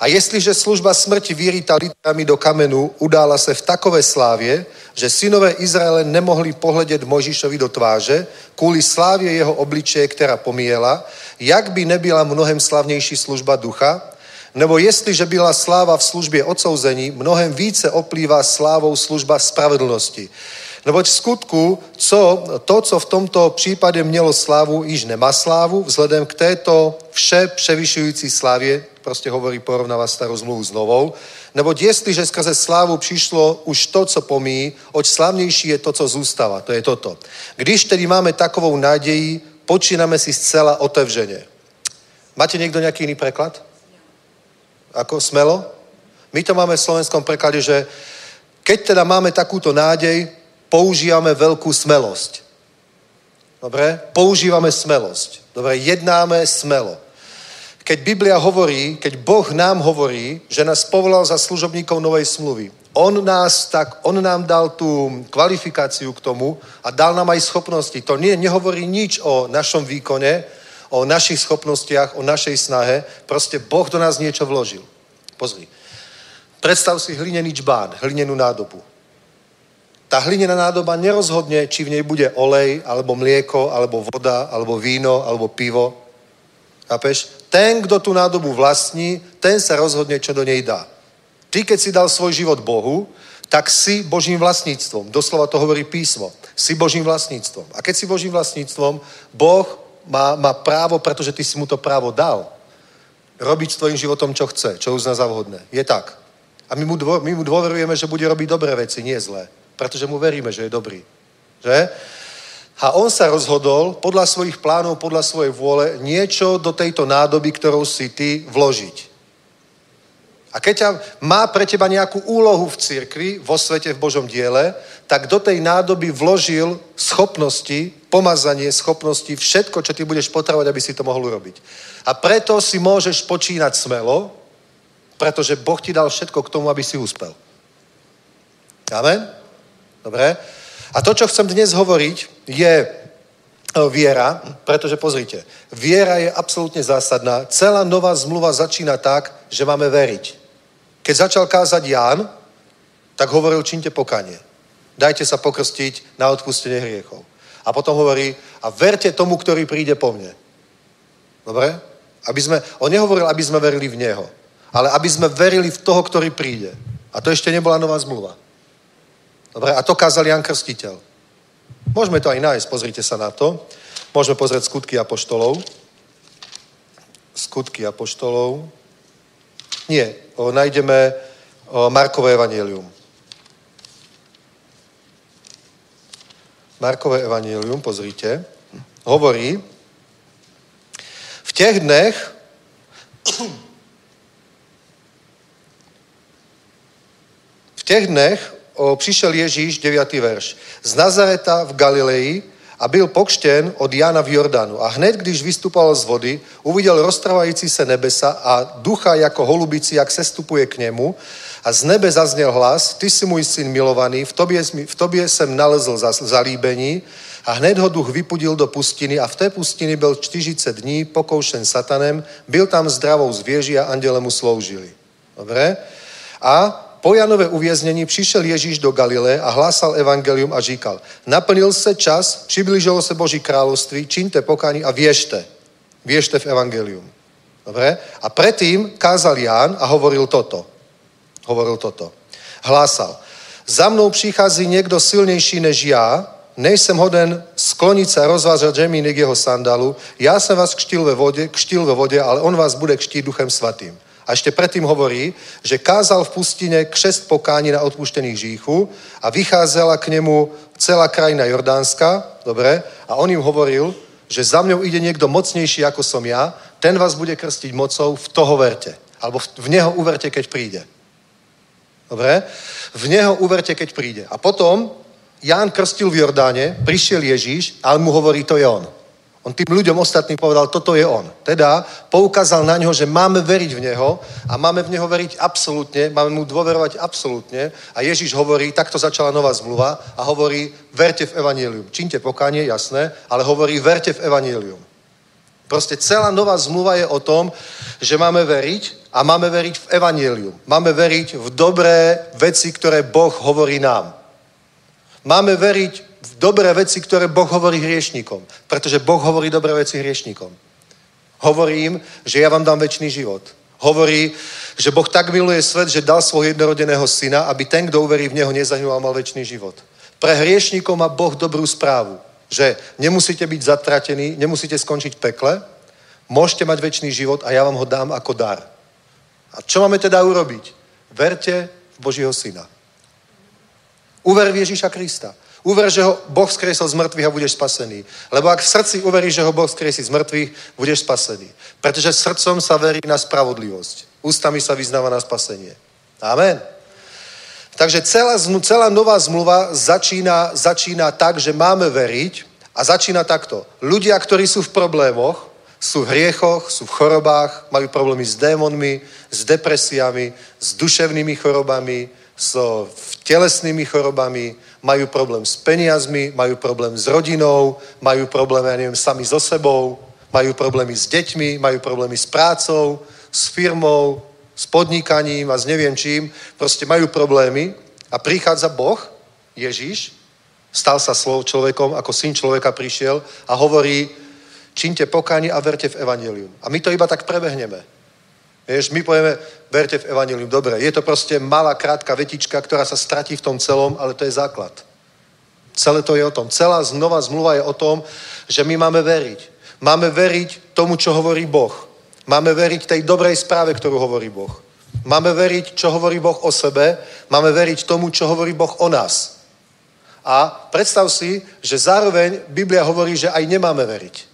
A jestliže služba smrti vyrýta literami do kamenu udála se v takové slávě, že synové Izraele nemohli pohledět Možišovi do tváře kvůli slávě jeho obličeje, která pomíjela, jak by nebyla mnohem slavnější služba ducha, nebo jestliže byla sláva v službě odsouzení, mnohem více oplývá slávou služba spravedlnosti. Neboť v skutku co, to, co v tomto případě mělo slávu, již nemá slávu, vzhledem k této vše převyšující slávě, prostě hovorí, porovnáva starou zmluvu s novou, neboť jestliže skrze slávu přišlo už to, co pomíjí, oč slavnější je to, co zůstává. To je toto. Když tedy máme takovou naději, počínáme si zcela otevřeně. Máte někdo nějaký jiný preklad? Ako smelo? My to máme v slovenskom preklade, že keď teda máme takúto nádej, používame veľkú smelosť. Dobre? Používame smelosť. Dobre? Jednáme smelo. Keď Biblia hovorí, keď Boh nám hovorí, že nás povolal za služobníkov novej smluvy, on nás tak, on nám dal tú kvalifikáciu k tomu a dal nám aj schopnosti. To nie, nehovorí nič o našom výkone, o našich schopnostiach, o našej snahe. Proste Boh do nás niečo vložil. Pozri. Predstav si hlinený čbán, hlinenú nádobu. Tá hlinená nádoba nerozhodne, či v nej bude olej, alebo mlieko, alebo voda, alebo víno, alebo pivo. Chápeš? Ten, kto tú nádobu vlastní, ten sa rozhodne, čo do nej dá. Ty, keď si dal svoj život Bohu, tak si Božím vlastníctvom. Doslova to hovorí písmo. Si Božím vlastníctvom. A keď si Božím vlastníctvom, Boh má, má právo, pretože ty si mu to právo dal, robiť s tvojim životom, čo chce, čo uzná za vhodné. Je tak. A my mu, dvo, my mu dôverujeme, že bude robiť dobré veci, nie zlé. Pretože mu veríme, že je dobrý. Že? A on sa rozhodol podľa svojich plánov, podľa svojej vôle niečo do tejto nádoby, ktorou si ty vložiť. A keď ťa má pre teba nejakú úlohu v cirkvi, vo svete, v Božom diele, tak do tej nádoby vložil schopnosti, pomazanie schopnosti, všetko, čo ty budeš potrebovať, aby si to mohol urobiť. A preto si môžeš počínať smelo, pretože Boh ti dal všetko k tomu, aby si uspel. Amen? Dobre? A to, čo chcem dnes hovoriť, je viera, pretože pozrite, viera je absolútne zásadná. Celá nová zmluva začína tak, že máme veriť. Keď začal kázať Ján, tak hovoril, činte pokanie. Dajte sa pokrstiť na odpustenie hriechov. A potom hovorí, a verte tomu, ktorý príde po mne. Dobre? Aby sme, on nehovoril, aby sme verili v Neho, ale aby sme verili v toho, ktorý príde. A to ešte nebola nová zmluva. Dobre? A to kázal Jan Krstiteľ. Môžeme to aj nájsť, pozrite sa na to. Môžeme pozrieť skutky apoštolov. Skutky apoštolov. Nie, o, nájdeme o, Markové evanielium. Markové evanielium, pozrite, hovorí, v těch dnech v těch dnech o, přišel Ježíš, 9. verš, z Nazareta v Galileji a byl pokštěn od Jana v Jordánu. A hned, když vystupoval z vody, uviděl roztrvající se nebesa a ducha jako holubici, jak sestupuje k němu. A z nebe zazněl hlas, ty jsi můj syn milovaný, v tobě, v tobě jsem nalezl zalíbení. A hned ho duch vypudil do pustiny a v té pustiny byl 40 dní pokoušen satanem, byl tam zdravou zvěží a anděle mu sloužili. Dobre? A po Janové uvěznění přišel Ježíš do Galile a hlásal evangelium a říkal, naplnil se čas, přiblížilo se Boží království, čiňte pokání a věžte. Věžte v evangelium. Dobre? A predtým kázal Ján a hovoril toto. Hovoril toto. Hlásal, za mnou přichází někdo silnější než já, nejsem hoden skloniť sa a rozvážať žemínek jeho sandalu. Ja som vás kštil ve vode, kštil ve vode, ale on vás bude kštiť duchem svatým. A ešte predtým hovorí, že kázal v pustine kšest pokání na odpuštených žíchu a vycházela k nemu celá krajina Jordánska, dobre, a on im hovoril, že za mňou ide niekto mocnejší ako som ja, ten vás bude krstiť mocou, v toho verte. Alebo v neho uverte, keď príde. Dobre? V neho uverte, keď príde. A potom Ján krstil v Jordáne, prišiel Ježíš a on mu hovorí, to je on. On tým ľuďom ostatným povedal, toto je on. Teda poukázal na ňo, že máme veriť v neho a máme v neho veriť absolútne, máme mu dôverovať absolútne. A Ježiš hovorí, takto začala nová zmluva a hovorí, verte v evanílium. Čínte pokánie, jasné, ale hovorí, verte v evanílium. Proste celá nová zmluva je o tom, že máme veriť a máme veriť v evanílium. Máme veriť v dobré veci, ktoré Boh hovorí nám. Máme veriť dobré veci, ktoré Boh hovorí hriešnikom. Pretože Boh hovorí dobré veci hriešnikom. Hovorím, že ja vám dám väčší život. Hovorí, že Boh tak miluje svet, že dal svojho jednorodeného syna, aby ten, kto uverí v neho, nezahynul a mal väčší život. Pre hriešníkov má Boh dobrú správu, že nemusíte byť zatratení, nemusíte skončiť v pekle, môžete mať väčší život a ja vám ho dám ako dar. A čo máme teda urobiť? Verte v Božího syna. Uver v Ježíša Krista. Uver, že ho Boh skresol z mŕtvych a budeš spasený. Lebo ak v srdci uveríš, že ho Boh skresí z mŕtvych, budeš spasený. Pretože srdcom sa verí na spravodlivosť. Ústami sa vyznáva na spasenie. Amen. Takže celá, celá nová zmluva začína, začína tak, že máme veriť a začína takto. Ľudia, ktorí sú v problémoch, sú v hriechoch, sú v chorobách, majú problémy s démonmi, s depresiami, s duševnými chorobami, s telesnými chorobami, majú problém s peniazmi, majú problém s rodinou, majú problém, ja neviem, sami so sebou, majú problémy s deťmi, majú problémy s prácou, s firmou, s podnikaním a s neviem čím. Proste majú problémy a prichádza Boh, Ježíš, stal sa slov človekom, ako syn človeka prišiel a hovorí, čínte pokáni a verte v evanelium. A my to iba tak prebehneme. Vieš, my povieme, verte v evanilium. Dobre, je to proste malá, krátka vetička, ktorá sa stratí v tom celom, ale to je základ. Celé to je o tom. Celá znova zmluva je o tom, že my máme veriť. Máme veriť tomu, čo hovorí Boh. Máme veriť tej dobrej správe, ktorú hovorí Boh. Máme veriť, čo hovorí Boh o sebe. Máme veriť tomu, čo hovorí Boh o nás. A predstav si, že zároveň Biblia hovorí, že aj nemáme veriť.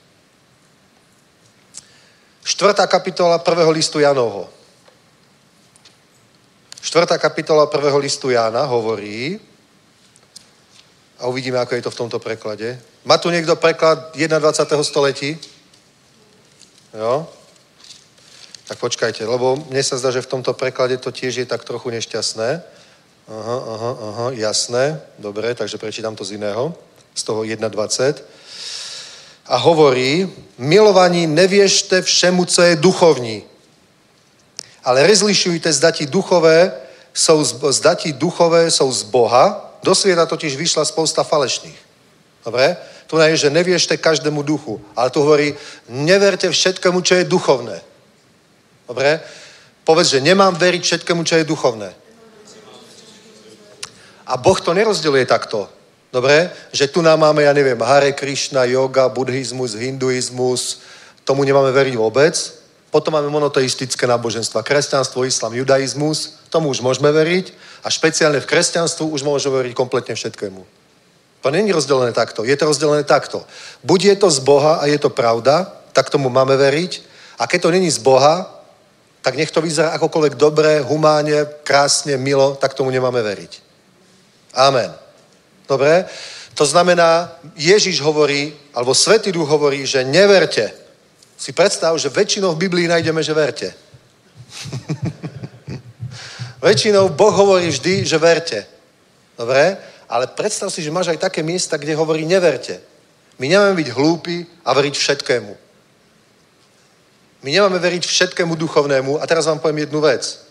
Štvrtá kapitola prvého listu Janovho. Štvrtá kapitola prvého listu Jána hovorí, a uvidíme, ako je to v tomto preklade. Má tu niekto preklad 21. století? Jo? Tak počkajte, lebo mne sa zdá, že v tomto preklade to tiež je tak trochu nešťastné. Aha, aha, aha, jasné. Dobre, takže prečítam to z iného. Z toho 1.20 a hovorí, milovaní, neviešte všemu, co je duchovní. ale rozlišujte, zda duchové jsou, zda ti duchové jsou z Boha. Do světa totiž vyšla spousta falešných. Dobre? Tu je, že neviešte každému duchu, ale tu hovorí, neverte všetkému, čo je duchovné. Dobre? Povedz, že nemám veriť všetkému, čo je duchovné. A Boh to nerozdeluje takto. Dobre? Že tu nám máme, ja neviem, Hare Krishna, yoga, buddhizmus, hinduizmus, tomu nemáme veriť vôbec. Potom máme monoteistické náboženstva, kresťanstvo, islam, judaizmus, tomu už môžeme veriť a špeciálne v kresťanstvu už môžeme veriť kompletne všetkému. To není rozdelené takto, je to rozdelené takto. Buď je to z Boha a je to pravda, tak tomu máme veriť, a keď to není z Boha, tak nech to vyzerá akokoľvek dobré, humánne, krásne, milo, tak tomu nemáme veriť. Amen. Dobre? To znamená, Ježiš hovorí, alebo Svetý Duch hovorí, že neverte. Si predstav, že väčšinou v Biblii nájdeme, že verte. väčšinou Boh hovorí vždy, že verte. Dobre? Ale predstav si, že máš aj také miesta, kde hovorí neverte. My nemáme byť hlúpi a veriť všetkému. My nemáme veriť všetkému duchovnému. A teraz vám poviem jednu vec.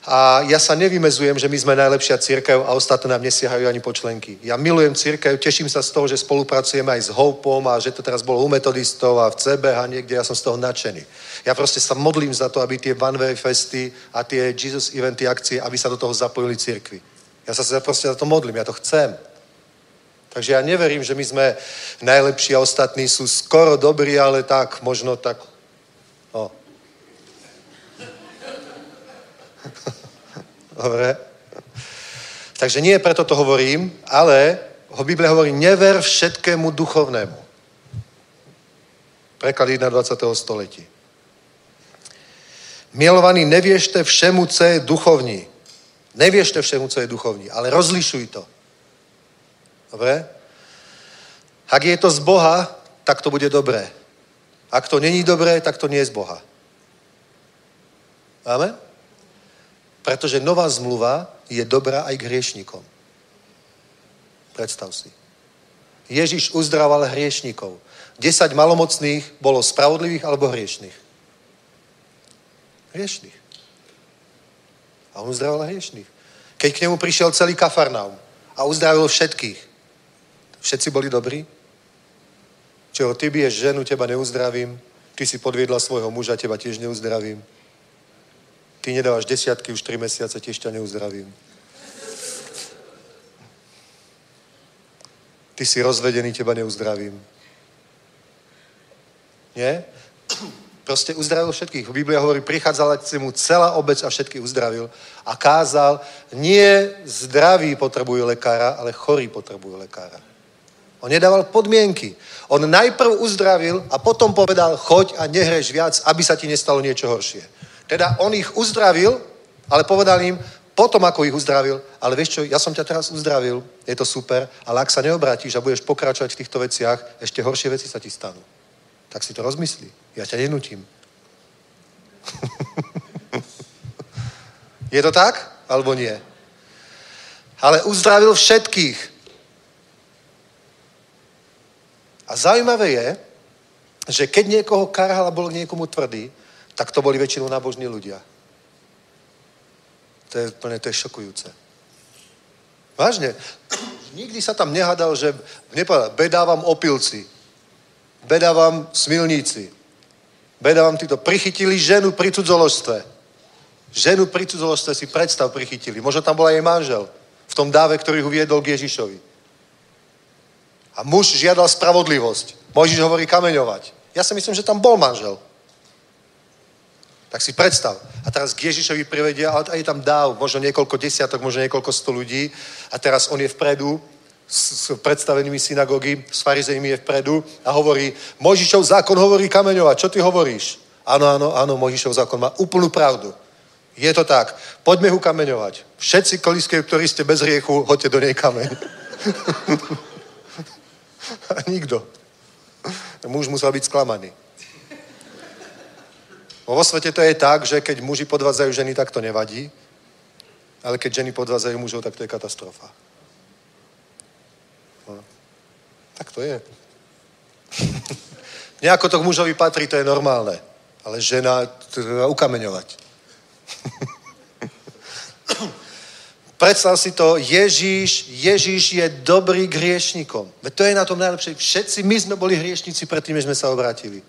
A ja sa nevymezujem, že my sme najlepšia církev a ostatné nám nesiahajú ani po členky. Ja milujem církev, teším sa z toho, že spolupracujeme aj s Hopom a že to teraz bolo u metodistov a v CBH niekde, ja som z toho nadšený. Ja proste sa modlím za to, aby tie One Way festy a tie Jesus eventy akcie, aby sa do toho zapojili církvy. Ja sa proste za to modlím, ja to chcem. Takže ja neverím, že my sme najlepší a ostatní sú skoro dobrí, ale tak, možno tak, Dobre. Takže nie preto to hovorím, ale ho Biblia hovorí, never všetkému duchovnému. Preklad 21. století. Milovaní, neviešte všemu, co je duchovní. Neviešte všemu, co je duchovní, ale rozlišuj to. Dobre? Ak je to z Boha, tak to bude dobré. Ak to není dobré, tak to nie je z Boha. Amen? Pretože nová zmluva je dobrá aj k hriešnikom. Predstav si. Ježiš uzdraval hriešnikov. 10 malomocných bolo spravodlivých alebo hriešných? Hriešných. A on uzdravoval hriešných. Keď k nemu prišiel celý Kafarnaum a uzdravil všetkých, všetci boli dobrí? Čo, ty biješ ženu, teba neuzdravím, ty si podviedla svojho muža, teba tiež neuzdravím. Ty nedávaš desiatky už 3 mesiace, tiež ťa neuzdravím. Ty si rozvedený, teba neuzdravím. Nie? Proste uzdravil všetkých. Biblia hovorí, prichádzala k mu celá obec a všetkých uzdravil a kázal, nie zdraví potrebujú lekára, ale chorí potrebujú lekára. On nedával podmienky. On najprv uzdravil a potom povedal, choď a nehreš viac, aby sa ti nestalo niečo horšie. Teda on ich uzdravil, ale povedal im, potom ako ich uzdravil, ale vieš čo, ja som ťa teraz uzdravil, je to super, ale ak sa neobrátiš a budeš pokračovať v týchto veciach, ešte horšie veci sa ti stanú. Tak si to rozmyslí. Ja ťa nenutím. je to tak? Alebo nie? Ale uzdravil všetkých. A zaujímavé je, že keď niekoho karhal a bol k niekomu tvrdý, tak to boli väčšinou nábožní ľudia. To je úplne, to je šokujúce. Vážne. Nikdy sa tam nehádal, že nepovedal, beda vám opilci, beda vám smilníci, beda vám títo. Prichytili ženu pri cudzoložstve. Ženu pri cudzoložstve si predstav prichytili. Možno tam bol aj jej manžel v tom dáve, ktorý ho viedol k Ježišovi. A muž žiadal spravodlivosť. Mojžiš hovorí kameňovať. Ja si myslím, že tam bol manžel. Tak si predstav. A teraz k Ježišovi privedia, a je tam dáv, možno niekoľko desiatok, možno niekoľko sto ľudí. A teraz on je vpredu s, s predstavenými synagógy, s farizejmi je vpredu a hovorí, Mojžišov zákon hovorí kameňovať, čo ty hovoríš? Áno, áno, áno, Mojžišov zákon má úplnú pravdu. Je to tak. Poďme ho kameňovať. Všetci kolíske, ktorí ste bez riechu, hoďte do nej kameň. a nikto. Muž musel byť sklamaný. Vo svete to je tak, že keď muži podvádzajú ženy, tak to nevadí. Ale keď ženy podvádzajú mužov, tak to je katastrofa. No. Tak to je. Nejako to k mužovi patrí, to je normálne. Ale žena treba ukameňovať. Predstav si to, Ježíš, Ježíš je dobrý k hriešnikom. Veď to je na tom najlepšie. Všetci my sme boli hriešnici predtým, než sme sa obrátili.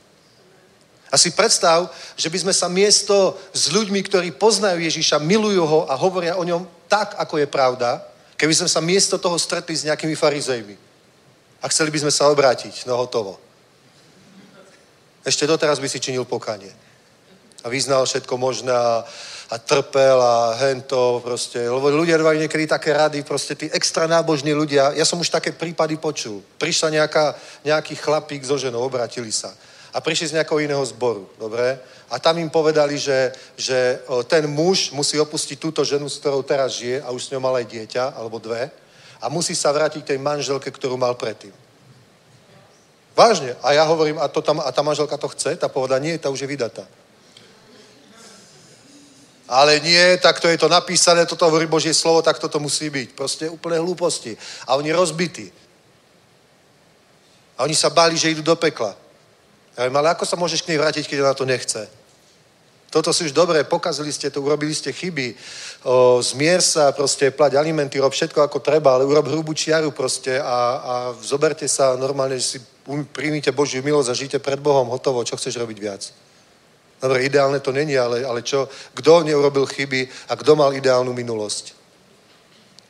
A si predstav, že by sme sa miesto s ľuďmi, ktorí poznajú Ježíša, milujú ho a hovoria o ňom tak, ako je pravda, keby sme sa miesto toho stretli s nejakými farizejmi. A chceli by sme sa obrátiť, no hotovo. Ešte doteraz by si činil pokanie. A vyznal všetko možné a, a trpel a hento proste. Lebo ľudia dávajú niekedy také rady, proste tí extra nábožní ľudia. Ja som už také prípady počul. Prišla nejaká, nejaký chlapík so ženou, obratili sa. A prišli z nejakého iného zboru, dobre? A tam im povedali, že, že ten muž musí opustiť túto ženu, s ktorou teraz žije a už s ňou mal aj dieťa, alebo dve. A musí sa vrátiť k tej manželke, ktorú mal predtým. Vážne. A ja hovorím, a, to tam, a tá manželka to chce? Tá povedala, nie, tá už je vydatá. Ale nie, takto je to napísané, toto hovorí Božie slovo, tak toto musí byť. Proste úplne hlúposti. A oni rozbití. A oni sa báli, že idú do pekla. Ja viem, ale ako sa môžeš k nej vrátiť, keď ona to nechce? Toto si už dobre, pokazili ste to, urobili ste chyby. O, zmier sa, proste plať alimenty, rob všetko ako treba, ale urob hrubú čiaru proste a, a zoberte sa normálne, že si príjmite Božiu milosť a žijte pred Bohom, hotovo, čo chceš robiť viac? Dobre, ideálne to není, ale, ale čo? Kto neurobil chyby a kto mal ideálnu minulosť?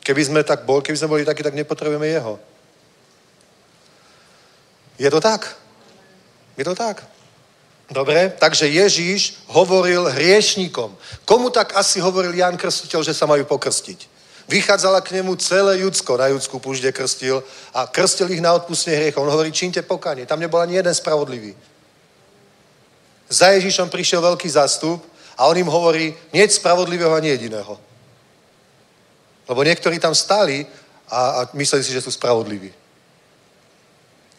Keby sme tak bol, keby sme boli takí, tak nepotrebujeme jeho. Je to tak? Je to tak? Dobre, takže Ježíš hovoril hriešnikom. Komu tak asi hovoril Jan Krstiteľ, že sa majú pokrstiť? Vychádzala k nemu celé Judsko, na Judsku púžde krstil a krstil ich na odpustenie hriechov. On hovorí, čínte pokanie. Tam nebol ani jeden spravodlivý. Za Ježíšom prišiel veľký zástup a on im hovorí, nie spravodlivého ani jediného. Lebo niektorí tam stáli a, a mysleli si, že sú spravodliví.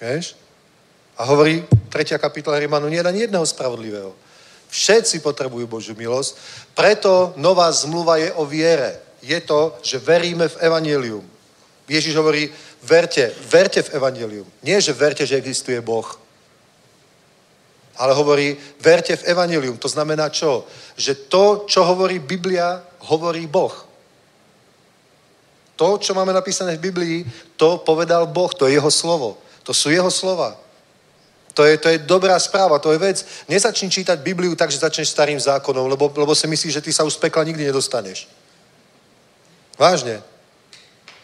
Vieš? A hovorí, tretia kapitola Rímanu, nie je ani jedného spravodlivého. Všetci potrebujú Božiu milosť, preto nová zmluva je o viere. Je to, že veríme v Evangelium. Ježiš hovorí, verte, verte v Evangelium. Nie, že verte, že existuje Boh. Ale hovorí, verte v Evangelium. To znamená čo? Že to, čo hovorí Biblia, hovorí Boh. To, čo máme napísané v Biblii, to povedal Boh, to je jeho slovo. To sú jeho slova. To je, to je dobrá správa, to je vec. Nezačni čítať Bibliu tak, že začneš starým zákonom, lebo, lebo si myslíš, že ty sa už z pekla nikdy nedostaneš. Vážne.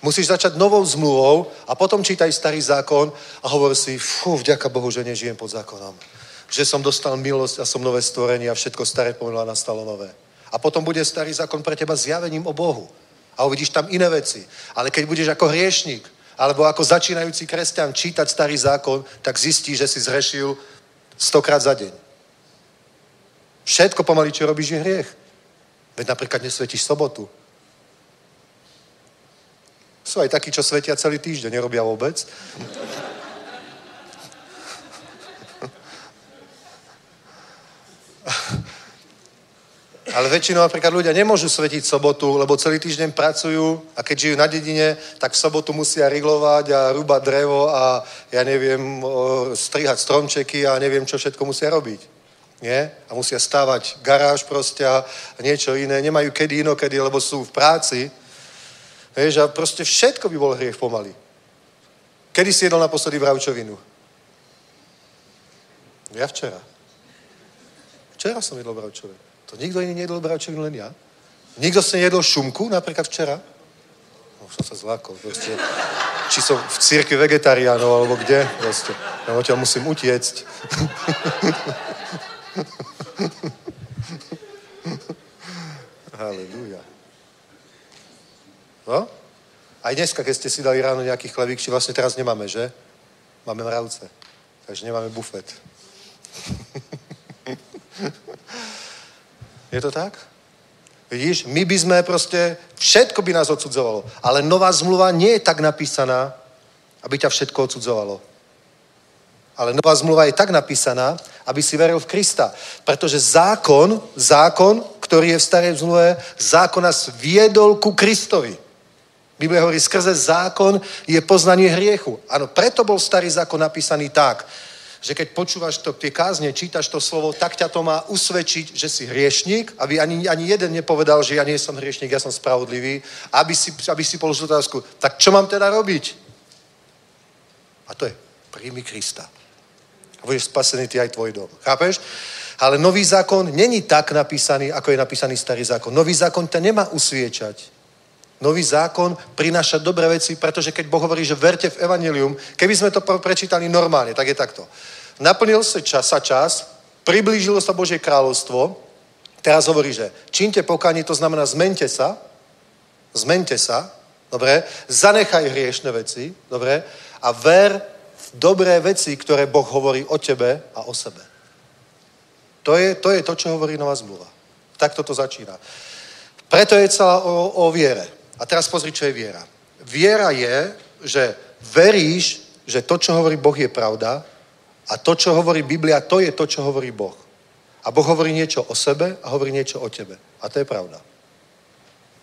Musíš začať novou zmluvou a potom čítaj starý zákon a hovor si, fú, vďaka Bohu, že nežijem pod zákonom. Že som dostal milosť a som nové stvorenie a všetko staré pomenula nastalo nové. A potom bude starý zákon pre teba zjavením o Bohu. A uvidíš tam iné veci. Ale keď budeš ako hriešnik, alebo ako začínajúci kresťan čítať starý zákon, tak zistí, že si zrešil stokrát za deň. Všetko pomaly, čo robíš, je hriech. Veď napríklad nesvetíš sobotu. Sú aj takí, čo svetia celý týždeň, nerobia vôbec. Ale väčšinou napríklad ľudia nemôžu svetiť sobotu, lebo celý týždeň pracujú a keď žijú na dedine, tak v sobotu musia riglovať a rúbať drevo a ja neviem, strihať stromčeky a neviem, čo všetko musia robiť. Nie? A musia stávať garáž proste a niečo iné. Nemajú kedy inokedy, lebo sú v práci. Vieš, a proste všetko by bol hriech pomaly. Kedy si jedol naposledy bravčovinu? Ja včera. Včera som jedol bravčovinu. To nikto iný nejedol bravčovinu, len ja. Nikto si nejedol šumku napríklad včera? No, som sa zlákol. Proste. Či som v církvi vegetariánov, alebo kde. Proste. Ja odtiaľ musím utiecť. Halelúja. No? Aj dneska, keď ste si dali ráno nejaký chlebík, či vlastne teraz nemáme, že? Máme mravce. Takže nemáme bufet. Je to tak? Vidíš, my by sme proste, všetko by nás odsudzovalo. Ale nová zmluva nie je tak napísaná, aby ťa všetko odsudzovalo. Ale nová zmluva je tak napísaná, aby si veril v Krista. Pretože zákon, zákon, ktorý je v starej zmluve, zákon nás viedol ku Kristovi. Biblia hovorí, skrze zákon je poznanie hriechu. Áno, preto bol starý zákon napísaný tak, že keď počúvaš to, tie kázne, čítaš to slovo, tak ťa to má usvedčiť, že si hriešník, aby ani, ani jeden nepovedal, že ja nie som hriešník, ja som spravodlivý, aby si, aby si položil otázku, tak čo mám teda robiť? A to je, príjmi Krista. A budeš spasený ty aj tvoj dom. Chápeš? Ale nový zákon není tak napísaný, ako je napísaný starý zákon. Nový zákon ťa nemá usviečať. Nový zákon prináša dobré veci, pretože keď Boh hovorí, že verte v evanelium, keby sme to prečítali normálne, tak je takto. Naplnil sa čas, sa čas priblížilo sa Božie kráľovstvo, teraz hovorí, že čínte pokánie, to znamená zmente sa, zmente sa, dobre, zanechaj hriešne veci, dobre, a ver v dobré veci, ktoré Boh hovorí o tebe a o sebe. To je to, je to čo hovorí Nová zmluva. Tak toto začína. Preto je celá o, o viere. A teraz pozri, čo je viera. Viera je, že veríš, že to, čo hovorí Boh, je pravda a to, čo hovorí Biblia, to je to, čo hovorí Boh. A Boh hovorí niečo o sebe a hovorí niečo o tebe. A to je pravda.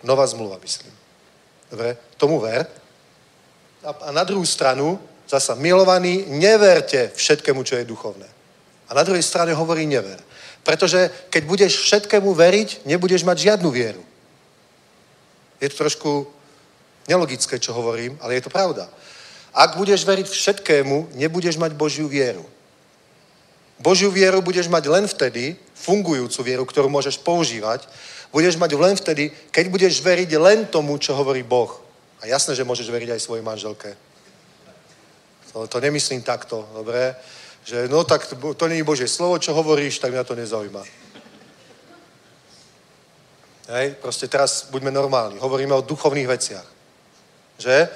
Nová zmluva, myslím. Dobre? Tomu ver. A na druhú stranu, zasa milovaní, neverte všetkému, čo je duchovné. A na druhej strane hovorí never. Pretože keď budeš všetkému veriť, nebudeš mať žiadnu vieru. Je to trošku nelogické, čo hovorím, ale je to pravda. Ak budeš veriť všetkému, nebudeš mať Božiu vieru. Božiu vieru budeš mať len vtedy, fungujúcu vieru, ktorú môžeš používať, budeš mať len vtedy, keď budeš veriť len tomu, čo hovorí Boh. A jasné, že môžeš veriť aj svojej manželke. To, to nemyslím takto, dobre? Že no tak to, to nie je Božie slovo, čo hovoríš, tak mňa to nezaujíma. Hej, proste teraz buďme normálni. Hovoríme o duchovných veciach. Že?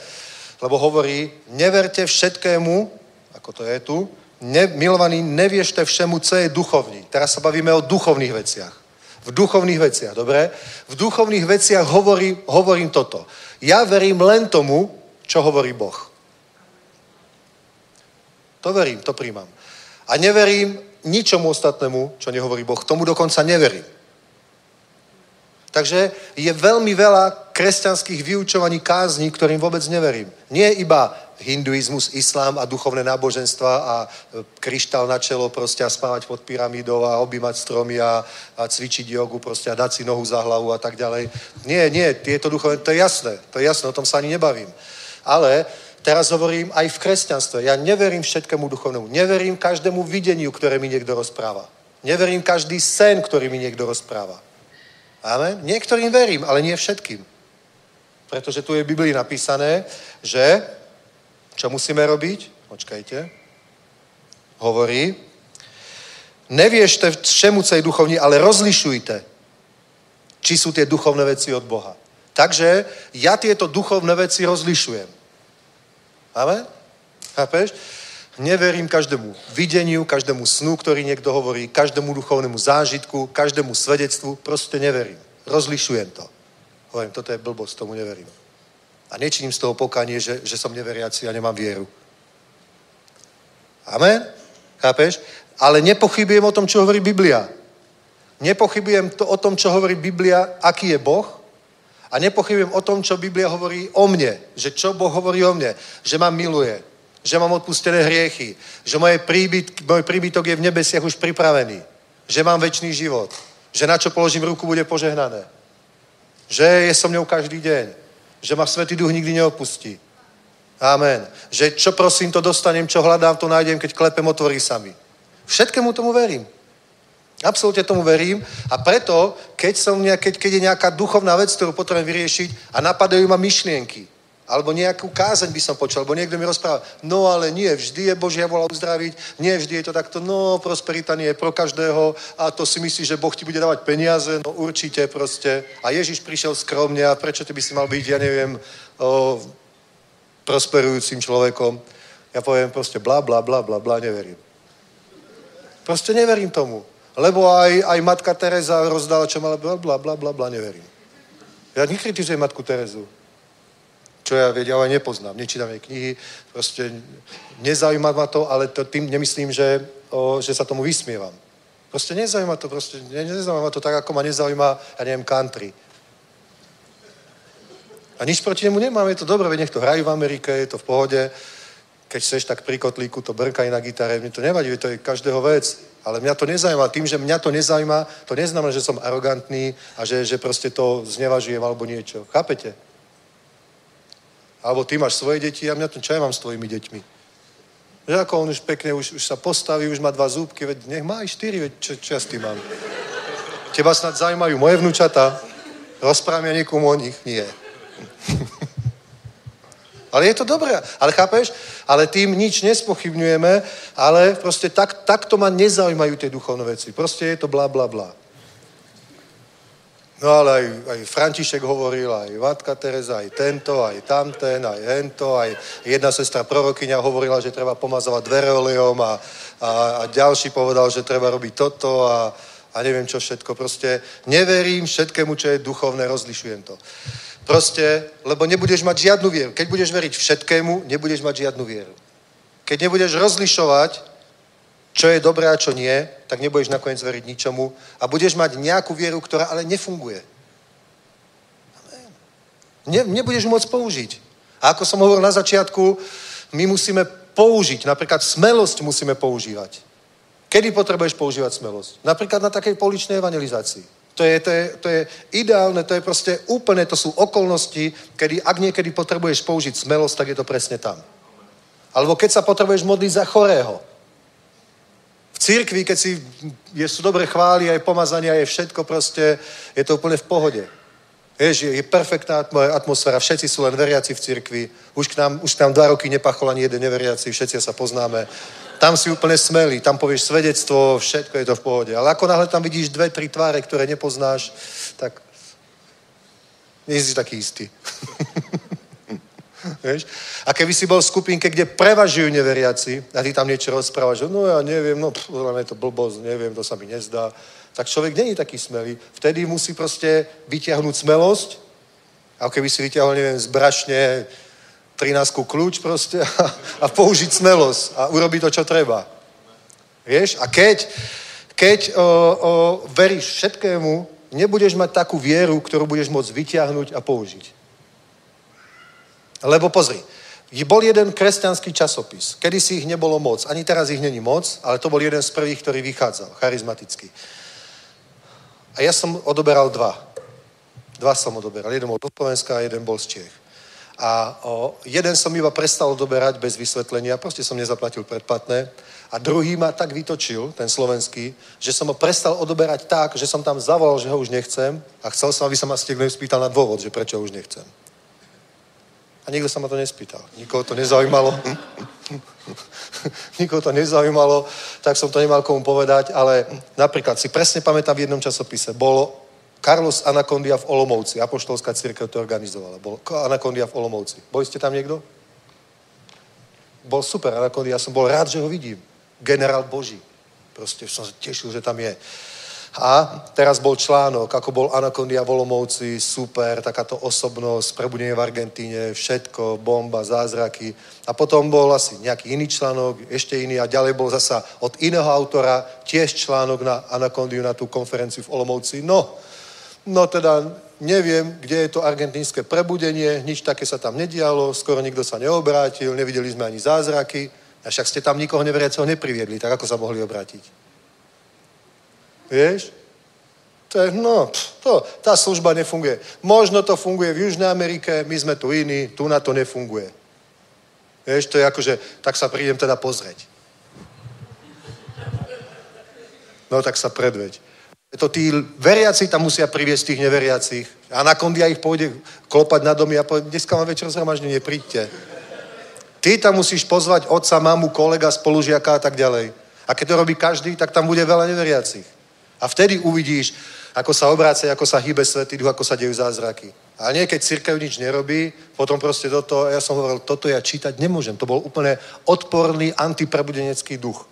Lebo hovorí, neverte všetkému, ako to je tu, ne, milovaní, neviešte všemu, co je duchovní. Teraz sa bavíme o duchovných veciach. V duchovných veciach, dobre? V duchovných veciach hovorí, hovorím toto. Ja verím len tomu, čo hovorí Boh. To verím, to príjmam. A neverím ničomu ostatnému, čo nehovorí Boh. Tomu dokonca neverím. Takže je veľmi veľa kresťanských vyučovaní kázní, ktorým vôbec neverím. Nie iba hinduizmus, islám a duchovné náboženstva a e, kryštál na čelo proste a spávať pod pyramídou a objímať stromy a, a cvičiť jogu proste a dať si nohu za hlavu a tak ďalej. Nie, nie, tieto duchovné, to je jasné, to je jasné, o tom sa ani nebavím. Ale teraz hovorím aj v kresťanstve. Ja neverím všetkému duchovnému. Neverím každému videniu, ktoré mi niekto rozpráva. Neverím každý sen, ktorý mi niekto rozpráva. Amen? Niektorým verím, ale nie všetkým. Pretože tu je v Biblii napísané, že čo musíme robiť? Počkajte. Hovorí, neviešte všemu, co je duchovní, ale rozlišujte, či sú tie duchovné veci od Boha. Takže ja tieto duchovné veci rozlišujem. Amen? Chápeš? Neverím každému videniu, každému snu, ktorý niekto hovorí, každému duchovnému zážitku, každému svedectvu. Proste neverím. Rozlišujem to. Hovorím, toto je blbosť, tomu neverím. A nečiním z toho pokanie, že, že som neveriaci a nemám vieru. Amen? Chápeš? Ale nepochybujem o tom, čo hovorí Biblia. Nepochybujem to o tom, čo hovorí Biblia, aký je Boh. A nepochybujem o tom, čo Biblia hovorí o mne. Že čo Boh hovorí o mne. Že ma miluje že mám odpustené hriechy, že moje príbyt, môj príbytok je v nebesiach už pripravený, že mám väčší život, že na čo položím ruku, bude požehnané, že je so mňou každý deň, že ma Svetý Duch nikdy neopustí. Amen. Že čo prosím, to dostanem, čo hľadám, to nájdem, keď klepem, otvorí sa mi. Všetkému tomu verím. Absolútne tomu verím a preto, keď, som keď, keď je nejaká duchovná vec, ktorú potrebujem vyriešiť a napadajú ma myšlienky, alebo nejakú kázeň by som počul, alebo niekto mi rozpráva, no ale nie, vždy je Božia vola uzdraviť, nie vždy je to takto, no prosperita nie je pro každého a to si myslíš, že Boh ti bude dávať peniaze, no určite proste. A Ježiš prišiel skromne a prečo ty by si mal byť, ja neviem, o, prosperujúcim človekom. Ja poviem proste bla, bla, bla, bla, bla, neverím. Proste neverím tomu. Lebo aj, aj matka Teresa rozdala, čo mala, bla, bla, bla, bla, neverím. Ja nekritizujem matku Terezu čo ja vedia, ale nepoznám, nečítam jej knihy, proste nezaujíma ma to, ale to tým nemyslím, že, o, že sa tomu vysmievam. Proste nezaujíma to, proste ne, nezaujíma to tak, ako ma nezaujíma, ja neviem, country. A nič proti nemu nemám, je to dobré, nech to hrajú v Amerike, je to v pohode. keď chceš, tak pri kotlíku to brkaj na gitare. Mne to nevadí, to je každého vec. Ale mňa to nezaujíma. Tým, že mňa to nezaujíma, to neznamená, že som arogantný a že, že proste to znevažujem alebo niečo. Chápete? Alebo ty máš svoje deti a mňa to čo ja mám s tvojimi deťmi? Že ako on už pekne, už, už sa postaví, už má dva zúbky, veď nech má aj štyri, veď čo, čo ja s tým mám? Teba snad zaujímajú moje vnúčata? Rozprávam ja niekomu o nich? Nie. Ale je to dobré. Ale chápeš? Ale tým nič nespochybňujeme, ale proste tak, takto ma nezaujímajú tie duchovné veci. Proste je to bla, bla, bla. No ale aj, aj František hovoril, aj Matka Teresa, aj tento, aj tamten, aj hento, aj jedna sestra prorokyňa hovorila, že treba pomazovať dvere olejom a, a, a ďalší povedal, že treba robiť toto a, a neviem čo všetko. Proste neverím všetkému, čo je duchovné, rozlišujem to. Proste, lebo nebudeš mať žiadnu vieru. Keď budeš veriť všetkému, nebudeš mať žiadnu vieru. Keď nebudeš rozlišovať, čo je dobré a čo nie, tak nebudeš nakoniec veriť ničomu a budeš mať nejakú vieru, ktorá ale nefunguje. Ne, nebudeš môcť použiť. A ako som hovoril na začiatku, my musíme použiť, napríklad smelosť musíme používať. Kedy potrebuješ používať smelosť? Napríklad na takej poličnej evangelizácii. To je, to, je, to je ideálne, to je proste úplne, to sú okolnosti, kedy ak niekedy potrebuješ použiť smelosť, tak je to presne tam. Alebo keď sa potrebuješ modliť za chorého. Církvi, keď si je, sú dobre chváli, aj pomazania, je všetko proste, je to úplne v pohode. Vieš, je, je perfektná atmosféra, všetci sú len veriaci v cirkvi. Už k nám, už k nám dva roky nepachol ani jeden neveriaci, všetci sa poznáme. Tam si úplne smelý, tam povieš svedectvo, všetko je to v pohode. Ale ako náhle tam vidíš dve, tri tváre, ktoré nepoznáš, tak nie si taký istý. Vieš? A keby si bol v skupinke, kde prevažujú neveriaci a ty tam niečo rozprávaš, no ja neviem, no pff, je to blbosť, neviem, to sa mi nezdá, tak človek není taký smelý. Vtedy musí proste vyťahnuť smelosť, ako keby si vyťahol, neviem, zbrašne 13 kľúč proste a, a použiť smelosť a urobiť to, čo treba. Vieš? A keď, keď o, o, veríš všetkému, nebudeš mať takú vieru, ktorú budeš môcť vyťahnuť a použiť. Lebo pozri, bol jeden kresťanský časopis. Kedy si ich nebolo moc. Ani teraz ich není moc, ale to bol jeden z prvých, ktorý vychádzal. Charizmatický. A ja som odoberal dva. Dva som odoberal. Jeden bol do Slovenska a jeden bol z Čech. A o, jeden som iba prestal odoberať bez vysvetlenia, proste som nezaplatil predplatné. A druhý ma tak vytočil, ten slovenský, že som ho prestal odoberať tak, že som tam zavolal, že ho už nechcem a chcel som, aby sa ma ste spýtal na dôvod, že prečo ho už nechcem. A nikto sa ma to nespýtal. Nikoho to nezaujímalo. Nikoho to nezaujímalo, tak som to nemal komu povedať, ale napríklad si presne pamätám v jednom časopise, bol Carlos Anacondia v Olomouci, Apoštolská církev to organizovala. Bol Anacondia v Olomouci. Boli ste tam niekto? Bol super Anacondia, ja som bol rád, že ho vidím. Generál Boží. Proste som sa tešil, že tam je. A teraz bol článok, ako bol Anacondia Volomovci, super, takáto osobnosť, prebudenie v Argentíne, všetko, bomba, zázraky. A potom bol asi nejaký iný článok, ešte iný a ďalej bol zasa od iného autora tiež článok na Anacondiu, na tú konferenciu v Olomovci. No, no teda neviem, kde je to argentínske prebudenie, nič také sa tam nedialo, skoro nikto sa neobrátil, nevideli sme ani zázraky. A však ste tam nikoho neveriaceho nepriviedli, tak ako sa mohli obrátiť? Vieš? To je, no, to, tá služba nefunguje. Možno to funguje v Južnej Amerike, my sme tu iní, tu na to nefunguje. Vieš, to je ako, že tak sa prídem teda pozrieť. No tak sa predveď. To tí veriaci tam musia priviesť tých neveriacich. A na kondia ich pôjde klopať na domy a povie, dneska mám večer zhromaždenie, príďte. Ty tam musíš pozvať otca, mamu, kolega, spolužiaka a tak ďalej. A keď to robí každý, tak tam bude veľa neveriacich. A vtedy uvidíš, ako sa obráca, ako sa hýbe Svetý Duch, ako sa dejú zázraky. A nie, keď církev nič nerobí, potom proste toto, ja som hovoril, toto ja čítať nemôžem. To bol úplne odporný antiprebudenecký duch.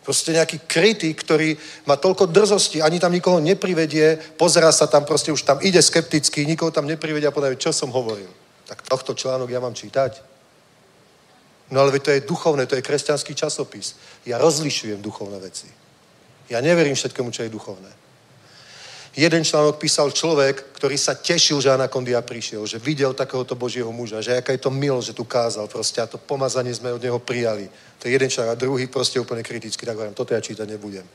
Proste nejaký kritik, ktorý má toľko drzosti, ani tam nikoho neprivedie, pozera sa tam, proste už tam ide skepticky, nikoho tam neprivedie a povie, čo som hovoril. Tak tohto článok ja mám čítať? No ale to je duchovné, to je kresťanský časopis. Ja rozlišujem duchovné veci. Ja neverím všetkému, čo je duchovné. Jeden článok písal človek, ktorý sa tešil, že Anakondia prišiel, že videl takéhoto Božieho muža, že aká je to milo, že tu kázal proste a to pomazanie sme od neho prijali. To je jeden článok a druhý proste úplne kriticky, tak hovorím, toto ja čítať nebudem.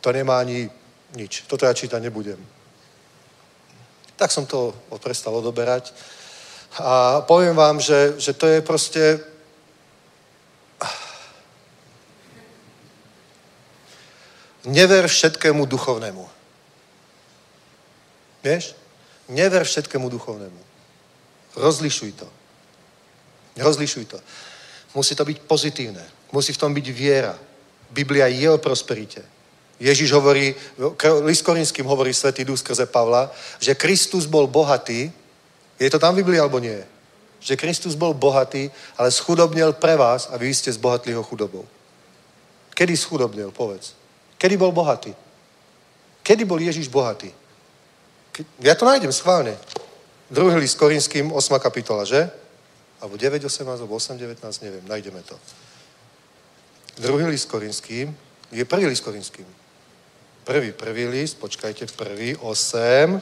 To nemá ani nič. Toto ja čítať nebudem. Tak som to prestal odoberať. A poviem vám, že, že to je proste... Never všetkému duchovnému. Vieš? Never všetkému duchovnému. Rozlišuj to. Rozlišuj to. Musí to byť pozitívne. Musí v tom byť viera. Biblia je o prosperite. Ježiš hovorí, list Korinským hovorí Svetý Duch skrze Pavla, že Kristus bol bohatý. Je to tam v Biblii alebo nie? Že Kristus bol bohatý, ale schudobnil pre vás, aby vy ste zbohatli ho chudobou. Kedy schudobnil, povedz. Kedy bol bohatý? Kedy bol Ježiš bohatý? Ja to nájdem schválne. Druhý list Korinským, 8. kapitola, že? Alebo 9, 18, alebo 8, 19, neviem, nájdeme to. Druhý list Korinským, je prvý list Korinským. Prvý, prvý list, počkajte, prvý, 8,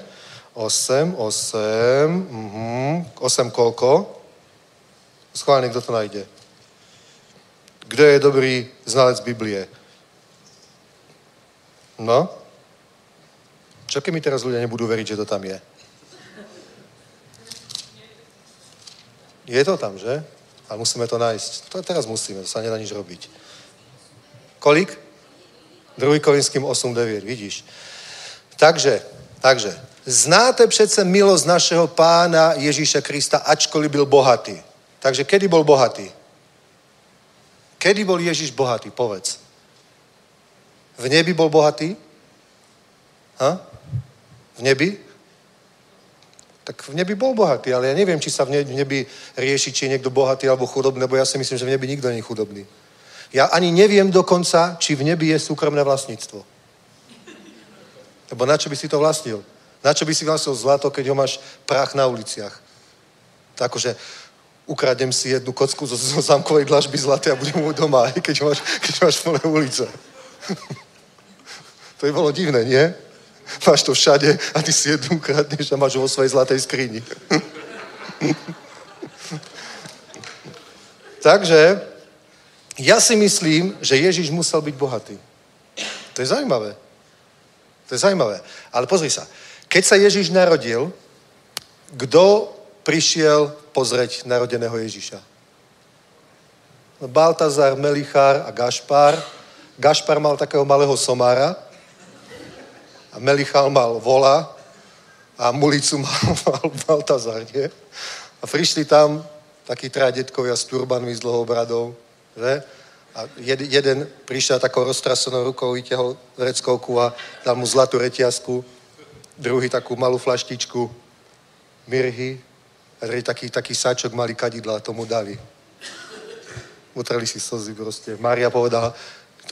8, 8, uh-huh, 8 koľko? Schválne, kto to nájde. Kto je dobrý znalec Biblie? No? Čo keď mi teraz ľudia nebudú veriť, že to tam je? Je to tam, že? A musíme to nájsť. To teraz musíme, to sa nedá nič robiť. Kolik? 2. Korinským 8.9, vidíš. Takže, takže, znáte přece milosť našeho pána Ježíša Krista, ačkoliv byl bohatý. Takže kedy bol bohatý? Kedy bol Ježíš bohatý? Povedz. V nebi bol bohatý? Ha? V nebi? Tak v nebi bol bohatý, ale ja neviem, či sa v nebi rieši, či je niekto bohatý alebo chudobný, lebo ja si myslím, že v nebi nikto nie je chudobný. Ja ani neviem dokonca, či v nebi je súkromné vlastníctvo. Lebo na čo by si to vlastnil? Na čo by si vlastnil zlato, keď ho máš prach na uliciach? Tak akože ukradnem si jednu kocku zo, zo zámkovej dlažby zlaté a budem mu doma, aj keď máš, keď máš plné ulice. to by bolo divné, nie? Máš to všade a ty si jednu ukradneš a máš vo svojej zlatej skrini. Takže ja si myslím, že Ježiš musel byť bohatý. To je zaujímavé. To je zaujímavé. Ale pozri sa. Keď sa Ježiš narodil, kto prišiel pozrieť narodeného Ježiša? No, Baltazar, Melichár a Gašpar. Gašpar mal takého malého somára a Melichál mal vola a mulicu mal, mal Baltazar, nie? A prišli tam takí tradetkovia s turbanmi, s dlhou bradou že? A jed, jeden prišiel takou roztrasenou rukou, vytiahol vreckovku a dal mu zlatú reťazku, druhý takú malú flaštičku mirhy, a druhý taký, taký sáčok malý kadidla a tomu dali. Utreli si slzy proste. Mária povedala,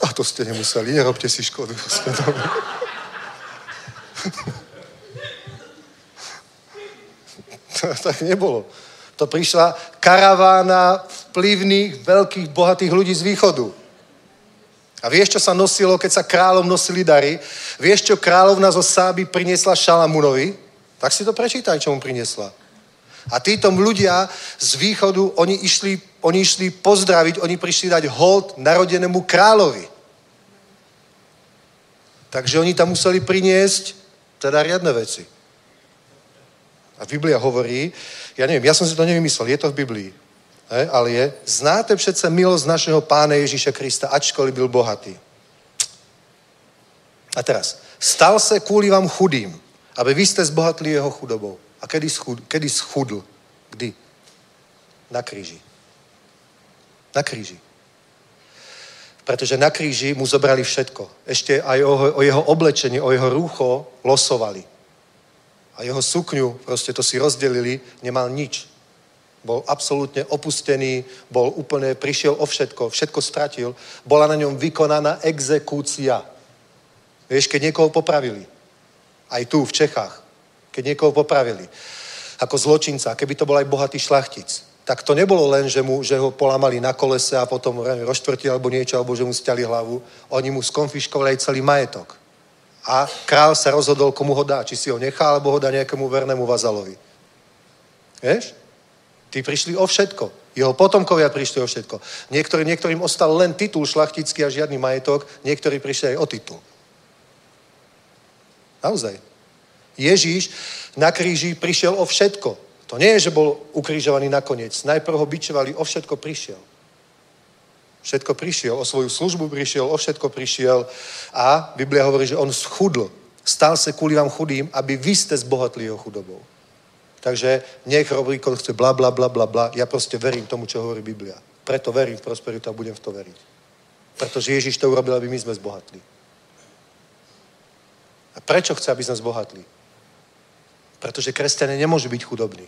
a to ste nemuseli, nerobte si škodu. to tak nebolo. To prišla karavána vplyvných, veľkých, bohatých ľudí z východu. A vieš, čo sa nosilo, keď sa kráľom nosili dary? Vieš, čo kráľovna zo Sáby priniesla Šalamunovi? Tak si to prečítaj, čo mu priniesla. A títo ľudia z východu, oni išli, oni išli pozdraviť, oni prišli dať hold narodenému kráľovi. Takže oni tam museli priniesť teda riadne veci. A Biblia hovorí, ja neviem, ja som si to nevymyslel, je to v Biblii, he, ale je, znáte přece milosť našeho pána Ježíša Krista, ačkoliv byl bohatý. A teraz, stal se kvůli vám chudým, aby vy ste zbohatli jeho chudobou. A kedy, schud, kedy schudl? Kdy? Na kríži. Na kríži. Pretože na kríži mu zobrali všetko. Ešte aj o, o jeho oblečenie, o jeho rúcho losovali a jeho sukňu, proste to si rozdelili, nemal nič. Bol absolútne opustený, bol úplne, prišiel o všetko, všetko stratil. Bola na ňom vykonaná exekúcia. Vieš, keď niekoho popravili. Aj tu, v Čechách. Keď niekoho popravili. Ako zločinca, keby to bol aj bohatý šlachtic. Tak to nebolo len, že, mu, že ho polámali na kolese a potom rozštvrtili alebo niečo, alebo že mu stiali hlavu. Oni mu skonfiškovali aj celý majetok. A král sa rozhodol, komu ho dá. Či si ho nechá, alebo ho dá nejakému vernému vazalovi. Vieš? Tí prišli o všetko. Jeho potomkovia prišli o všetko. Niektorý, niektorým ostal len titul šlachtický a žiadny majetok, niektorí prišli aj o titul. Naozaj. Ježíš na kríži prišiel o všetko. To nie je, že bol ukrižovaný nakoniec. Najprv ho bičovali, o všetko prišiel. Všetko prišiel, o svoju službu prišiel, o všetko prišiel a Biblia hovorí, že on schudl. Stal se kvůli vám chudým, aby vy ste zbohatli jeho chudobou. Takže nech robí, kto chce bla, bla, bla, bla, bla. Ja proste verím tomu, čo hovorí Biblia. Preto verím v prosperitu a budem v to veriť. Pretože Ježiš to urobil, aby my sme zbohatli. A prečo chce, aby sme zbohatli? Pretože kresťania nemôžu byť chudobní.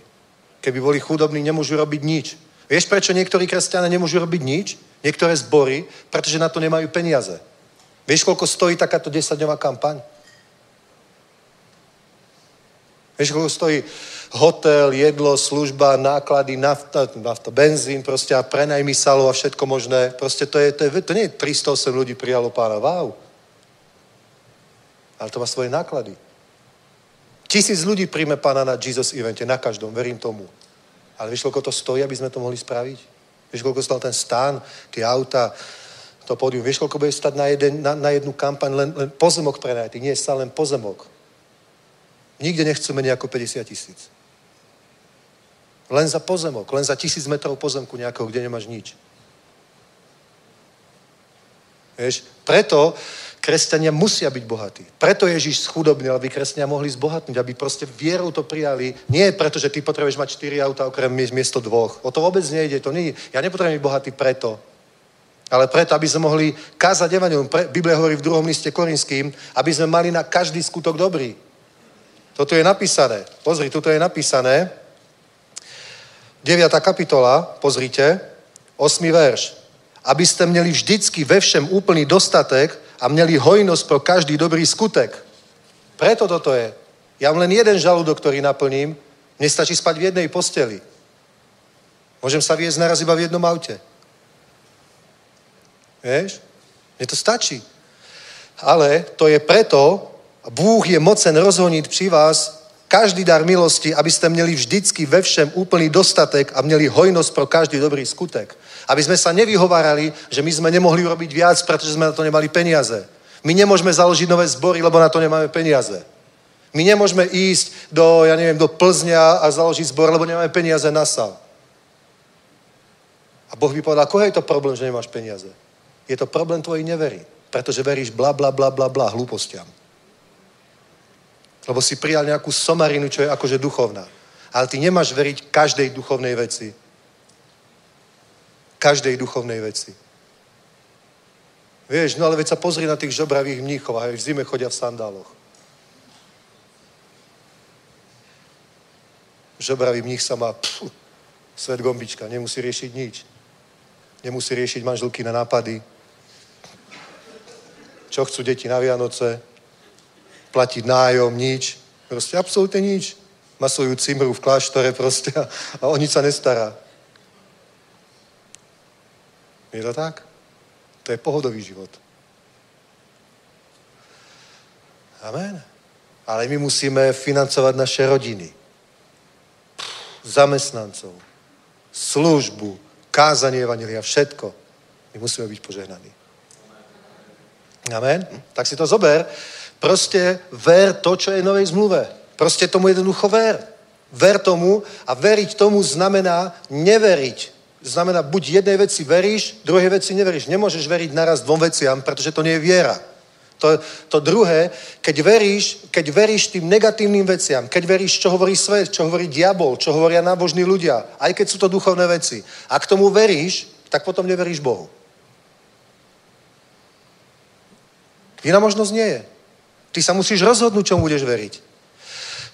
Keby boli chudobní, nemôžu robiť nič. Vieš, prečo niektorí kresťania nemôžu robiť nič? Niektoré zbory, pretože na to nemajú peniaze. Vieš, koľko stojí takáto 10-dňová kampaň? Vieš, koľko stojí hotel, jedlo, služba, náklady, nafta, nafta benzín, proste a prenajmy salov a všetko možné. Proste to, je, to, je, to nie je 308 ľudí prijalo pána. Wow. Ale to má svoje náklady. Tisíc ľudí príjme pána na Jesus evente, na každom, verím tomu. Ale vieš, koľko to stojí, aby sme to mohli spraviť? Vieš, koľko stal ten stán, tie auta, to pódium. Vieš, koľko bude stať na, jeden, na, na jednu kampaň len, len pozemok prenajatý. Nie, stále len pozemok. Nikde nechceme nejako 50 tisíc. Len za pozemok, len za tisíc metrov pozemku nejakého, kde nemáš nič. Vieš, preto kresťania musia byť bohatí. Preto Ježiš schudobnil, aby kresťania mohli zbohatnúť, aby proste vierou to prijali. Nie preto, že ty potrebuješ mať 4 auta okrem miesto dvoch. O to vôbec nejde. To nie, ja nepotrebujem byť bohatý preto. Ale preto, aby sme mohli kázať evangelium. Biblia hovorí v druhom liste Korinským, aby sme mali na každý skutok dobrý. Toto je napísané. Pozri, toto je napísané. 9. kapitola, pozrite, 8. verš. Aby ste měli vždycky ve všem úplný dostatek a měli hojnosť pro každý dobrý skutek. Preto toto je. Ja mám len jeden žalúdok, ktorý naplním. Mne stačí spať v jednej posteli. Môžem sa viesť naraz iba v jednom aute. Vieš? Mne to stačí. Ale to je preto, Bůh je mocen rozhoniť pri vás každý dar milosti, aby ste měli vždycky ve všem úplný dostatek a měli hojnosť pro každý dobrý skutek. Aby sme sa nevyhovárali, že my sme nemohli urobiť viac, pretože sme na to nemali peniaze. My nemôžeme založiť nové zbory, lebo na to nemáme peniaze. My nemôžeme ísť do, ja neviem, do Plzňa a založiť zbor, lebo nemáme peniaze na sal. A Boh by povedal, koho je to problém, že nemáš peniaze? Je to problém tvojej nevery. Pretože veríš bla, bla, bla, bla, bla, hlúpostiam. Lebo si prijal nejakú somarinu, čo je akože duchovná. Ale ty nemáš veriť každej duchovnej veci. Každej duchovnej veci. Vieš, no ale veď sa pozri na tých žobravých mníchov a v zime chodia v sandáloch. Žobravý mních sa má pff, svet gombička, nemusí riešiť nič. Nemusí riešiť manželky na nápady. Čo chcú deti na Vianoce, platiť nájom, nič. Proste absolútne nič. Má svoju cimru v kláštore proste a, a o nič sa nestará. Je to tak? To je pohodový život. Amen. Ale my musíme financovať naše rodiny, zamestnancov, službu, kázanie Evangelia, všetko. My musíme byť požehnaní. Amen. Tak si to zober. Proste ver to, čo je v novej zmluve. Proste tomu jednoducho ver. Ver tomu a veriť tomu znamená neveriť. Znamená, buď jednej veci veríš, druhej veci neveríš. Nemôžeš veriť naraz dvom veciam, pretože to nie je viera. To, to druhé, keď veríš, keď veríš tým negatívnym veciam, keď veríš, čo hovorí svet, čo hovorí diabol, čo hovoria nábožní ľudia, aj keď sú to duchovné veci, a k tomu veríš, tak potom neveríš Bohu. Iná možnosť nie je. Ty sa musíš rozhodnúť, čomu budeš veriť.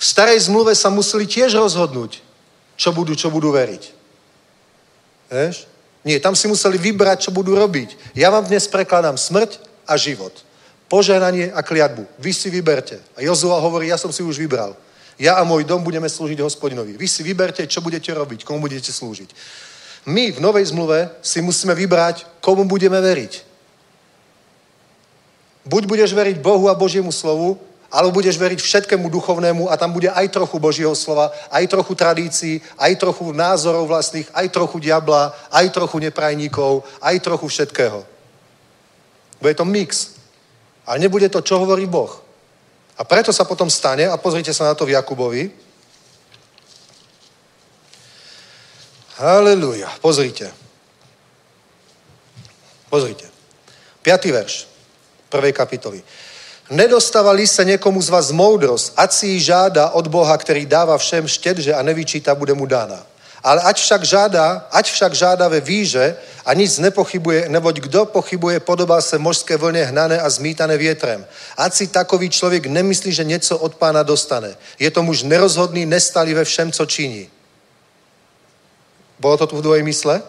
V starej zmluve sa museli tiež rozhodnúť, čo budú, čo budú veriť. Vieš? Nie, tam si museli vybrať, čo budú robiť. Ja vám dnes prekladám smrť a život. Požehnanie a kliatbu. Vy si vyberte. A Jozua hovorí, ja som si už vybral. Ja a môj dom budeme slúžiť hospodinovi. Vy si vyberte, čo budete robiť, komu budete slúžiť. My v novej zmluve si musíme vybrať, komu budeme veriť. Buď budeš veriť Bohu a Božiemu slovu, alebo budeš veriť všetkému duchovnému a tam bude aj trochu Božieho slova, aj trochu tradícií, aj trochu názorov vlastných, aj trochu diabla, aj trochu neprajníkov, aj trochu všetkého. Bude to mix. Ale nebude to, čo hovorí Boh. A preto sa potom stane, a pozrite sa na to v Jakubovi. Halelúja. Pozrite. Pozrite. Piatý verš prvej kapitoly. Nedostávali sa niekomu z vás moudrosť, ať si ji žáda od Boha, ktorý dáva všem štedže a nevyčíta, bude mu dána. Ale ať však žádá, ať však žádá ve výže a nic nepochybuje, neboť kdo pochybuje, podobá se mořské vlně hnané a zmítané větrem. Ať si takový člověk nemyslí, že něco od pána dostane. Je to muž nerozhodný, nestalý ve všem, co činí. Bolo to tu v dvojej mysle?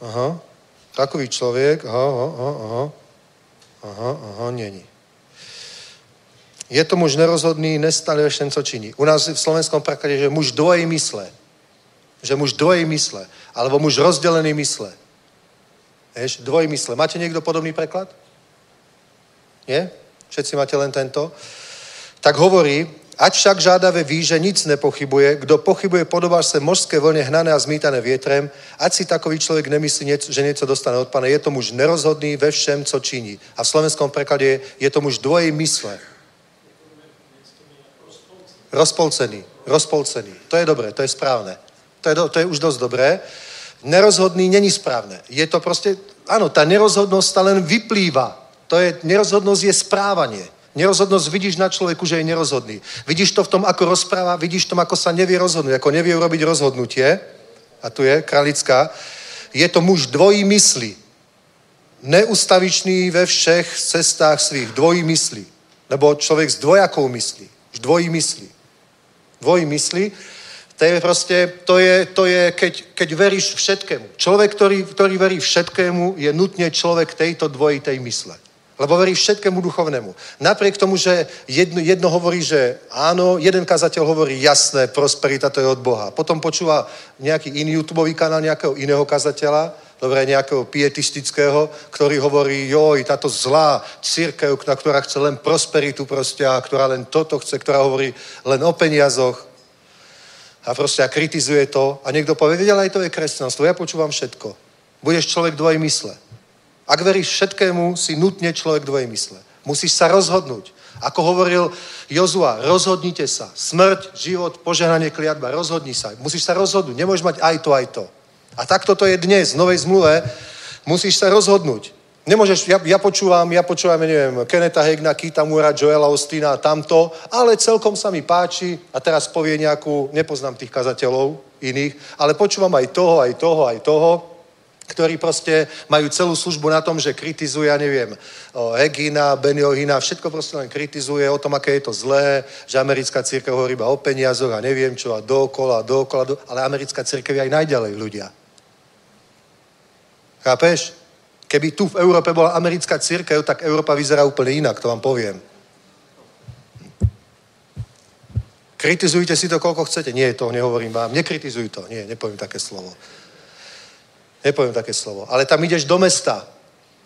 Aha. Takový člověk, aha, aha, aha. Aha, aha, není. Je to muž nerozhodný, nestále ve všem, co činí. U nás v slovenskom preklade, že muž dvojej mysle. Že muž dvojej mysle. Alebo muž rozdelený mysle. Vieš, dvoj mysle. Máte niekto podobný preklad? Nie? Všetci máte len tento? Tak hovorí, ať však žádavé ví, že nic nepochybuje, kdo pochybuje, podobá se mořské vlně hnané a zmítané větrem, ať si takový člověk nemyslí, že něco dostane od Pana. Je to muž nerozhodný ve všem, co činí. A v slovenskom preklade je to muž dvojej mysle. Rozpolcený. Rozpolcený. To je dobré, to je správne. To je, do, to je už dosť dobré. Nerozhodný není správne. Je to proste, áno, tá nerozhodnosť ta len vyplýva. To je, nerozhodnosť je správanie. Nerozhodnosť vidíš na človeku, že je nerozhodný. Vidíš to v tom, ako rozpráva, vidíš v tom, ako sa nevie rozhodnúť, ako nevie urobiť rozhodnutie. A tu je kralická. Je to muž dvojí mysli. Neustavičný ve všech cestách svých. Dvojí myslí. Nebo človek s dvojakou myslí. Dvojí myslí. Dvojí myslí. To je proste, to je, to je keď, keď veríš všetkému. Človek, ktorý, ktorý verí všetkému, je nutne človek tejto dvojitej mysle. Lebo verí všetkému duchovnému. Napriek tomu, že jedno, jedno hovorí, že áno, jeden kazateľ hovorí jasné, prosperita to je od Boha. Potom počúva nejaký iný YouTube kanál nejakého iného kazateľa, dobre, nejakého pietistického, ktorý hovorí, joj, táto zlá církev, ktorá chce len prosperitu proste a ktorá len toto chce, ktorá hovorí len o peniazoch a proste a kritizuje to a niekto povie, vedel, aj to je kresťanstvo, ja počúvam všetko. Budeš človek dvojmysle. Ak veríš všetkému, si nutne človek dvojmysle. Musíš sa rozhodnúť. Ako hovoril Jozua, rozhodnite sa. Smrť, život, požehnanie, kliatba, rozhodni sa. Musíš sa rozhodnúť. Nemôžeš mať aj to, aj to. A takto to je dnes, v novej zmluve. Musíš sa rozhodnúť. Nemôžeš, ja, ja počúvam, ja počúvam, neviem, Keneta Hegna, Kita Mura, Joela Ostina tamto, ale celkom sa mi páči a teraz povie nejakú, nepoznám tých kazateľov iných, ale počúvam aj toho, aj toho, aj toho ktorí proste majú celú službu na tom, že kritizuje, ja neviem, Hegina, Beniohina, všetko proste len kritizuje o tom, aké je to zlé, že americká církev hovorí iba o peniazoch a neviem čo a dookola, dookola, do... ale americká církev je aj najďalej ľudia. Chápeš? Keby tu v Európe bola americká církev, tak Európa vyzerá úplne inak, to vám poviem. Kritizujte si to, koľko chcete. Nie, to nehovorím vám. Nekritizuj to. Nie, nepoviem také slovo. Nepoviem také slovo. Ale tam ideš do mesta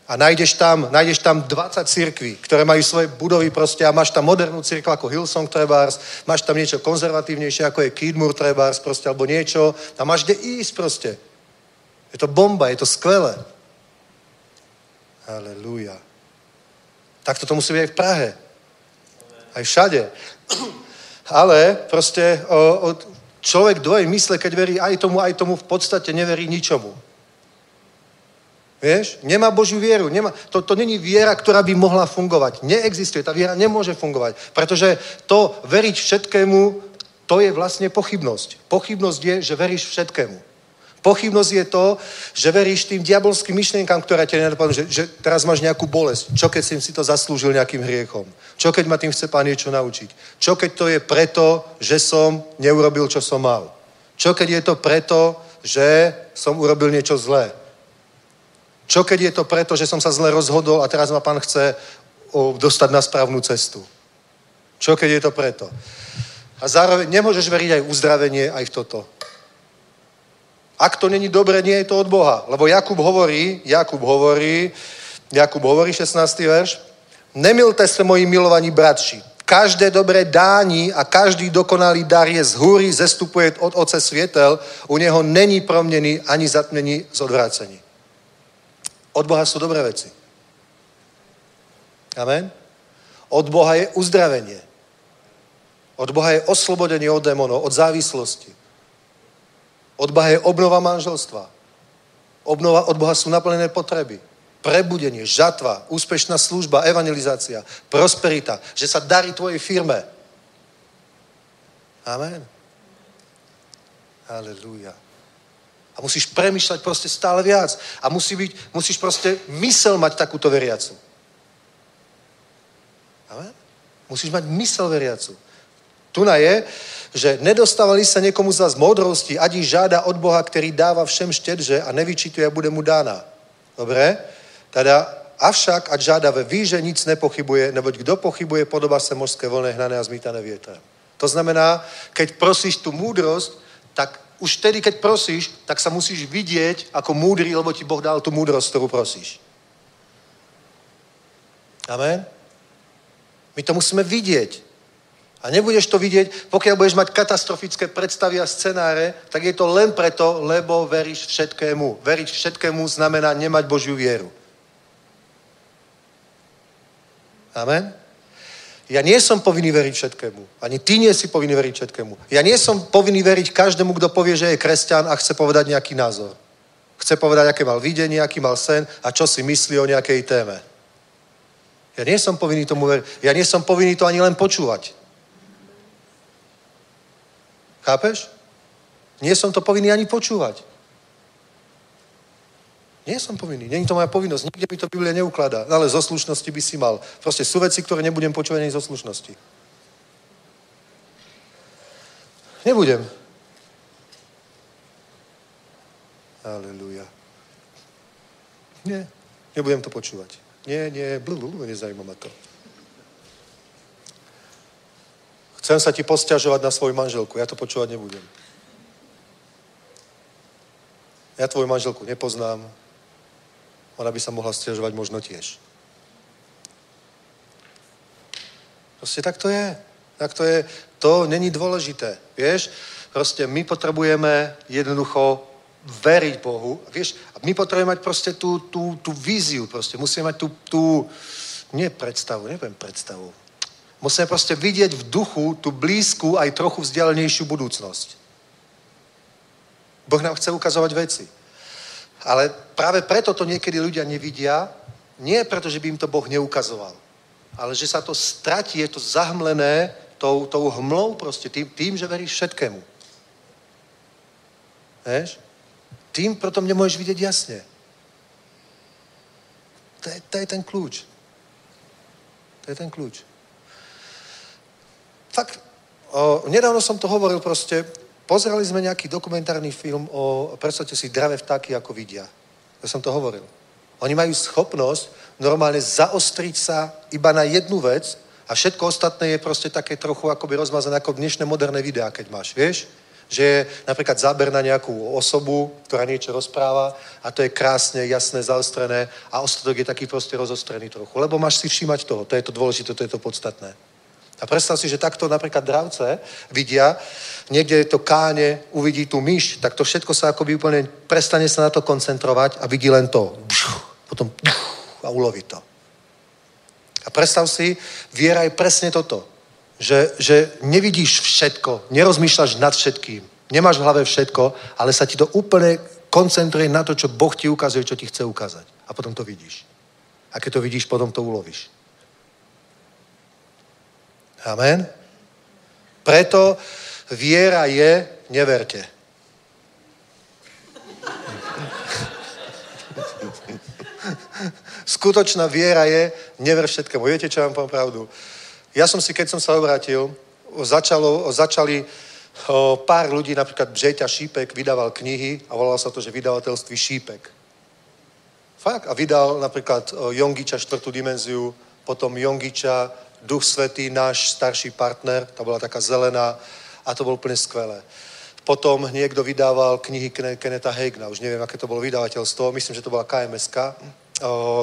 a nájdeš tam, nájdeš tam 20 církví, ktoré majú svoje budovy proste a máš tam modernú církev ako Hillsong Trebars, máš tam niečo konzervatívnejšie ako je Kidmur Trebars proste, alebo niečo. Tam máš kde ísť proste. Je to bomba, je to skvelé. Halelúja. Tak to musí byť aj v Prahe. Aj všade. Ale proste o, o, človek dvoje mysle, keď verí aj tomu, aj tomu, v podstate neverí ničomu. Vieš? Nemá Božiu vieru. Nemá, to, to není viera, ktorá by mohla fungovať. Neexistuje. Tá viera nemôže fungovať. Pretože to veriť všetkému, to je vlastne pochybnosť. Pochybnosť je, že veríš všetkému. Pochybnosť je to, že veríš tým diabolským myšlienkám, ktoré ťa nenapadnú, že, že teraz máš nejakú bolesť. Čo keď si to zaslúžil nejakým hriechom? Čo keď ma tým chce pán niečo naučiť? Čo keď to je preto, že som neurobil, čo som mal? Čo keď je to preto, že som urobil niečo zlé? Čo keď je to preto, že som sa zle rozhodol a teraz ma pán chce dostať na správnu cestu? Čo keď je to preto? A zároveň nemôžeš veriť aj uzdravenie, aj v toto. Ak to není dobre, nie je to od Boha. Lebo Jakub hovorí, Jakub hovorí, Jakub hovorí 16. verš. Nemilte se moji milovaní bratři. Každé dobré dání a každý dokonalý dar je z hůry, zestupuje od Oce světel. U něho není proměny ani zatmění z odvrácení. Od Boha sú dobré veci. Amen? Od Boha je uzdravenie. Od Boha je oslobodenie od démonov, od závislosti. Od Boha je obnova manželstva. Obnova, od Boha sú naplnené potreby. Prebudenie, žatva, úspešná služba, evangelizácia, prosperita, že sa darí tvojej firme. Amen. Halelúja. Musíš premýšľať proste stále viac. A musí byť, musíš proste mysel mať takúto veriacu. Amen? Musíš mať mysel veriacu. Tuna je, že nedostávali sa niekomu z vás modrosti, ať ich žáda od Boha, ktorý dáva všem štedře a nevyčituje a bude mu dána. Dobre? Teda, avšak, ať žádavé ví, že nic nepochybuje, neboť kdo pochybuje, podobá se mořské vlny hnané a zmítané vietrem. To znamená, keď prosíš tú múdrosť, tak už vtedy, keď prosíš, tak sa musíš vidieť ako múdry, lebo ti Boh dal tú múdrosť, ktorú prosíš. Amen? My to musíme vidieť. A nebudeš to vidieť, pokiaľ budeš mať katastrofické predstavy a scenáre, tak je to len preto, lebo veríš všetkému. Veriť všetkému znamená nemať Božiu vieru. Amen? Ja nie som povinný veriť všetkému. Ani ty nie si povinný veriť všetkému. Ja nie som povinný veriť každému, kto povie, že je kresťan a chce povedať nejaký názor. Chce povedať, aké mal videnie, aký mal sen a čo si myslí o nejakej téme. Ja nie som povinný tomu veriť. Ja nie som povinný to ani len počúvať. Chápeš? Nie som to povinný ani počúvať. Nie som povinný. Není to moja povinnosť. Nikde by to Biblia neukladá. Ale zo slušnosti by si mal. Proste sú veci, ktoré nebudem počúvať ani zo slušnosti. Nebudem. Aleluja. Nie, nebudem to počúvať. Nie, nie, blu, nezajíma ma to. Chcem sa ti posťažovať na svoju manželku. Ja to počúvať nebudem. Ja tvoju manželku nepoznám. Ona by sa mohla stiažovať možno tiež. Proste tak to je. Tak to je. To není dôležité. Vieš, proste my potrebujeme jednoducho veriť Bohu. Vieš, my potrebujeme mať proste tú, tú, tú víziu. Proste. Musíme mať tú, tú, nie predstavu, neviem predstavu. Musíme proste vidieť v duchu tú blízku, aj trochu vzdialenejšiu budúcnosť. Boh nám chce ukazovať veci. Ale práve preto to niekedy ľudia nevidia, nie preto, že by im to Boh neukazoval, ale že sa to stratí, je to zahmlené tou, tou hmlou proste, tým, tým, že veríš všetkému. Vieš? Tým potom nemôžeš vidieť jasne. To je, to je ten kľúč. To je ten kľúč. Fakt, o, nedávno som to hovoril proste, pozerali sme nejaký dokumentárny film o, predstavte si, dravé vtáky, ako vidia. Ja som to hovoril. Oni majú schopnosť normálne zaostriť sa iba na jednu vec a všetko ostatné je proste také trochu akoby rozmazané ako dnešné moderné videá, keď máš, vieš? že je napríklad záber na nejakú osobu, ktorá niečo rozpráva a to je krásne, jasné, zaostrené a ostatok je taký proste rozostrený trochu. Lebo máš si všímať toho, to je to dôležité, to je to podstatné. A predstav si, že takto napríklad dravce vidia, niekde to káne, uvidí tú myš, tak to všetko sa akoby úplne prestane sa na to koncentrovať a vidí len to. Potom a uloví to. A predstav si, viera je presne toto že, že nevidíš všetko, nerozmýšľaš nad všetkým, nemáš v hlave všetko, ale sa ti to úplne koncentruje na to, čo Boh ti ukazuje, čo ti chce ukázať. A potom to vidíš. A keď to vidíš, potom to ulovíš. Amen. Preto viera je, neverte. Skutočná viera je, never všetkému. Viete, čo vám poviem pravdu? Ja som si, keď som sa obrátil, začalo, začali o, pár ľudí, napríklad Břeťa Šípek, vydával knihy a volalo sa to, že vydavateľství Šípek. Fakt. A vydal napríklad Jongiča štvrtú dimenziu, potom Jongiča, Duch Svetý, náš starší partner, tá bola taká zelená a to bolo úplne skvelé. Potom niekto vydával knihy Keneta Hegna, už neviem, aké to bolo vydavateľstvo, myslím, že to bola KMSK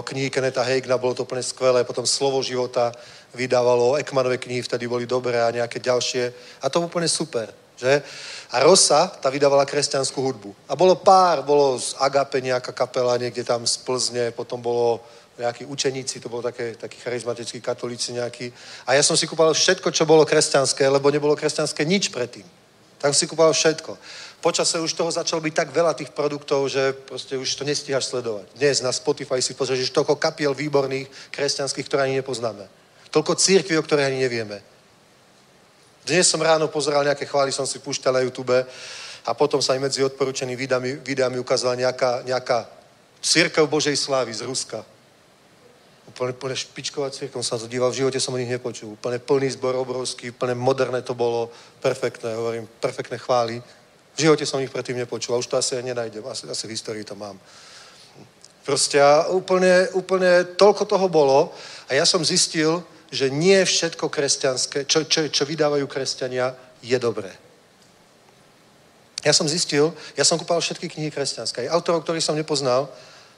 knihy Keneta Hagna, bolo to úplne skvelé, potom Slovo života vydávalo, Ekmanové knihy vtedy boli dobré a nejaké ďalšie. A to úplne super, že? A Rosa, tá vydávala kresťanskú hudbu. A bolo pár, bolo z Agape nejaká kapela niekde tam z Plzne, potom bolo nejakí učeníci, to bolo také, takí charizmatickí katolíci nejakí. A ja som si kúpal všetko, čo bolo kresťanské, lebo nebolo kresťanské nič predtým. Tak si kúpal všetko. Počase už toho začalo byť tak veľa tých produktov, že proste už to nestíhaš sledovať. Dnes na Spotify si pozrieš toľko kapiel výborných kresťanských, ktoré ani nepoznáme. Toľko církví, o ktorých ani nevieme. Dnes som ráno pozeral nejaké chvály, som si púšťal na YouTube a potom sa aj medzi odporúčenými videami, videami ukázala nejaká, nejaká církev Božej slávy z Ruska. Úplne, úplne špičková církev, som sa to díval, v živote som o nich nepočul. Úplne plný zbor obrovský, úplne moderné to bolo, perfektné, hovorím, perfektné chvály. V živote som ich predtým nepočul a už to asi aj nenájdem, asi, asi v histórii to mám. Proste úplne, úplne toľko toho bolo a ja som zistil, že nie všetko kresťanské, čo, čo, čo vydávajú kresťania, je dobré. Ja som zistil, ja som kúpal všetky knihy kresťanské, aj autorov, ktorých som nepoznal,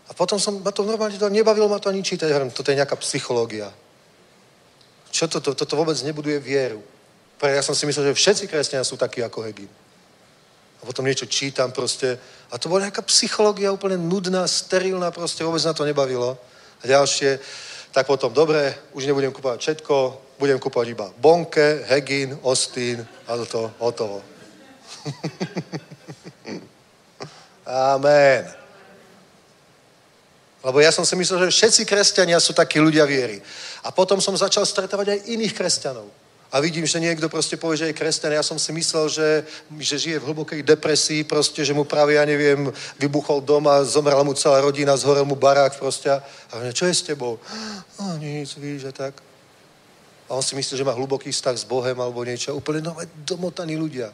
a potom som, ma to normálne, to, nebavilo ma to ani čítať, hovorím, toto je nejaká psychológia. Čo toto? Toto vôbec nebuduje vieru. Pre ja som si myslel, že všetci kresťania sú takí ako Hegin. A potom niečo čítam proste. A to bola nejaká psychológia úplne nudná, sterilná, proste vôbec na to nebavilo. A ďalšie, tak potom, dobre, už nebudem kúpovať všetko, budem kúpovať iba Bonke, Hegin, Ostin a to hotovo. Amen. Lebo ja som si myslel, že všetci kresťania sú takí ľudia viery. A potom som začal stretávať aj iných kresťanov. A vidím, že niekto proste povie, že je kresťan. Ja som si myslel, že, že žije v hlbokej depresii, proste, že mu práve, ja neviem, vybuchol doma, zomrela mu celá rodina, zhorel mu barák proste. A hovorím, čo je s tebou? A nic, víš, že tak. A on si myslí, že má hluboký vztah s Bohem alebo niečo. Úplne nové domotaní ľudia.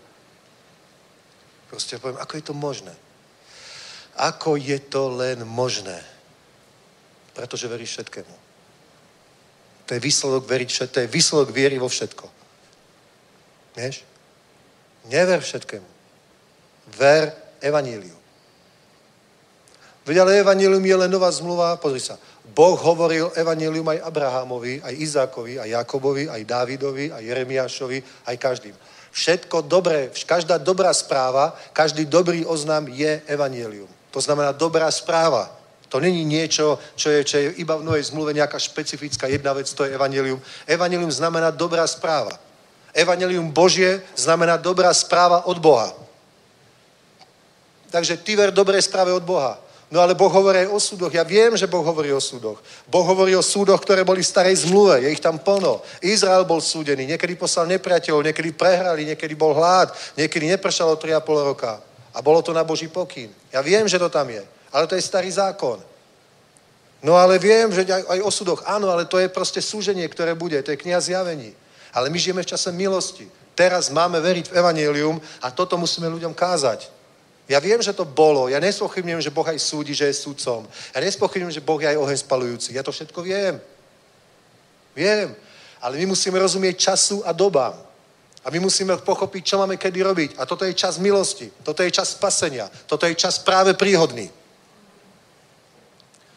Proste poviem, ako je to možné? Ako je to len možné? Pretože veríš všetkému. To je výsledok, veriť to je výsledok viery vo všetko. Vieš? Never všetkému. Ver evaníliu. Veď ale evanílium je len nová zmluva. Pozri sa. Boh hovoril evanílium aj Abrahamovi, aj Izákovi, aj Jakobovi, aj Dávidovi, aj Jeremiášovi, aj každým. Všetko dobré, každá dobrá správa, každý dobrý oznam je evanílium. To znamená dobrá správa. To není niečo, čo je, čo je iba v novej zmluve nejaká špecifická jedna vec, to je evanelium. Evanelium znamená dobrá správa. Evanelium Božie znamená dobrá správa od Boha. Takže ty ver dobré správe od Boha. No ale Boh hovorí aj o súdoch. Ja viem, že Boh hovorí o súdoch. Boh hovorí o súdoch, ktoré boli v starej zmluve. Je ich tam plno. Izrael bol súdený. Niekedy poslal nepriateľov, niekedy prehrali, niekedy bol hlad, niekedy nepršalo 3,5 roka. A bolo to na Boží pokyn. Ja viem, že to tam je. Ale to je starý zákon. No ale viem, že aj, o súdoch. Áno, ale to je proste súženie, ktoré bude. To je kniha zjavení. Ale my žijeme v čase milosti. Teraz máme veriť v evanelium a toto musíme ľuďom kázať. Ja viem, že to bolo. Ja nespochybňujem, že Boh aj súdi, že je súdcom. Ja nespochybňujem, že Boh je aj oheň spalujúci. Ja to všetko viem. Viem. Ale my musíme rozumieť času a dobám. A my musíme pochopiť, čo máme kedy robiť. A toto je čas milosti. Toto je čas spasenia. Toto je čas práve príhodný.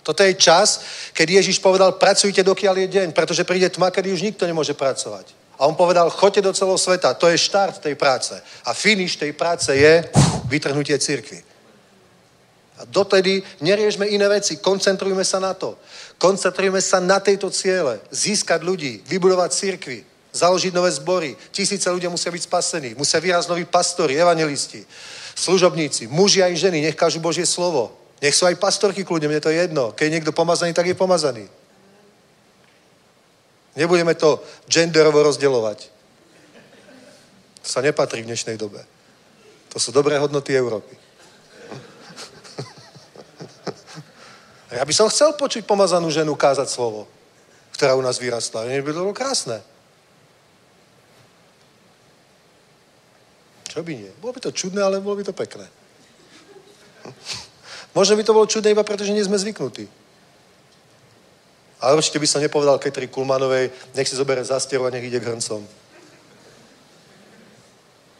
Toto je čas, keď Ježiš povedal, pracujte dokiaľ je deň, pretože príde tma, kedy už nikto nemôže pracovať. A on povedal, choďte do celého sveta, to je štart tej práce. A finish tej práce je vytrhnutie cirkvi. A dotedy neriežme iné veci, koncentrujme sa na to. Koncentrujme sa na tejto ciele. Získať ľudí, vybudovať cirkvi, založiť nové zbory. Tisíce ľudia musia byť spasení, musia vyrazť noví pastori, evangelisti, služobníci, muži a ženy, nech kažú Božie slovo. Nech sú aj pastorky kľudne, mne to je jedno. Keď je niekto pomazaný, tak je pomazaný. Nebudeme to genderovo rozdeľovať. To sa nepatrí v dnešnej dobe. To sú dobré hodnoty Európy. Ja by som chcel počuť pomazanú ženu kázať slovo, ktorá u nás vyrastla. By to bolo krásne. Čo by nie? Bolo by to čudné, ale bolo by to pekné. Možno by to bolo čudné iba preto, že nie sme zvyknutí. Ale určite by som nepovedal Ketri Kulmanovej, nech si zobere zastieru a nech ide k hrncom.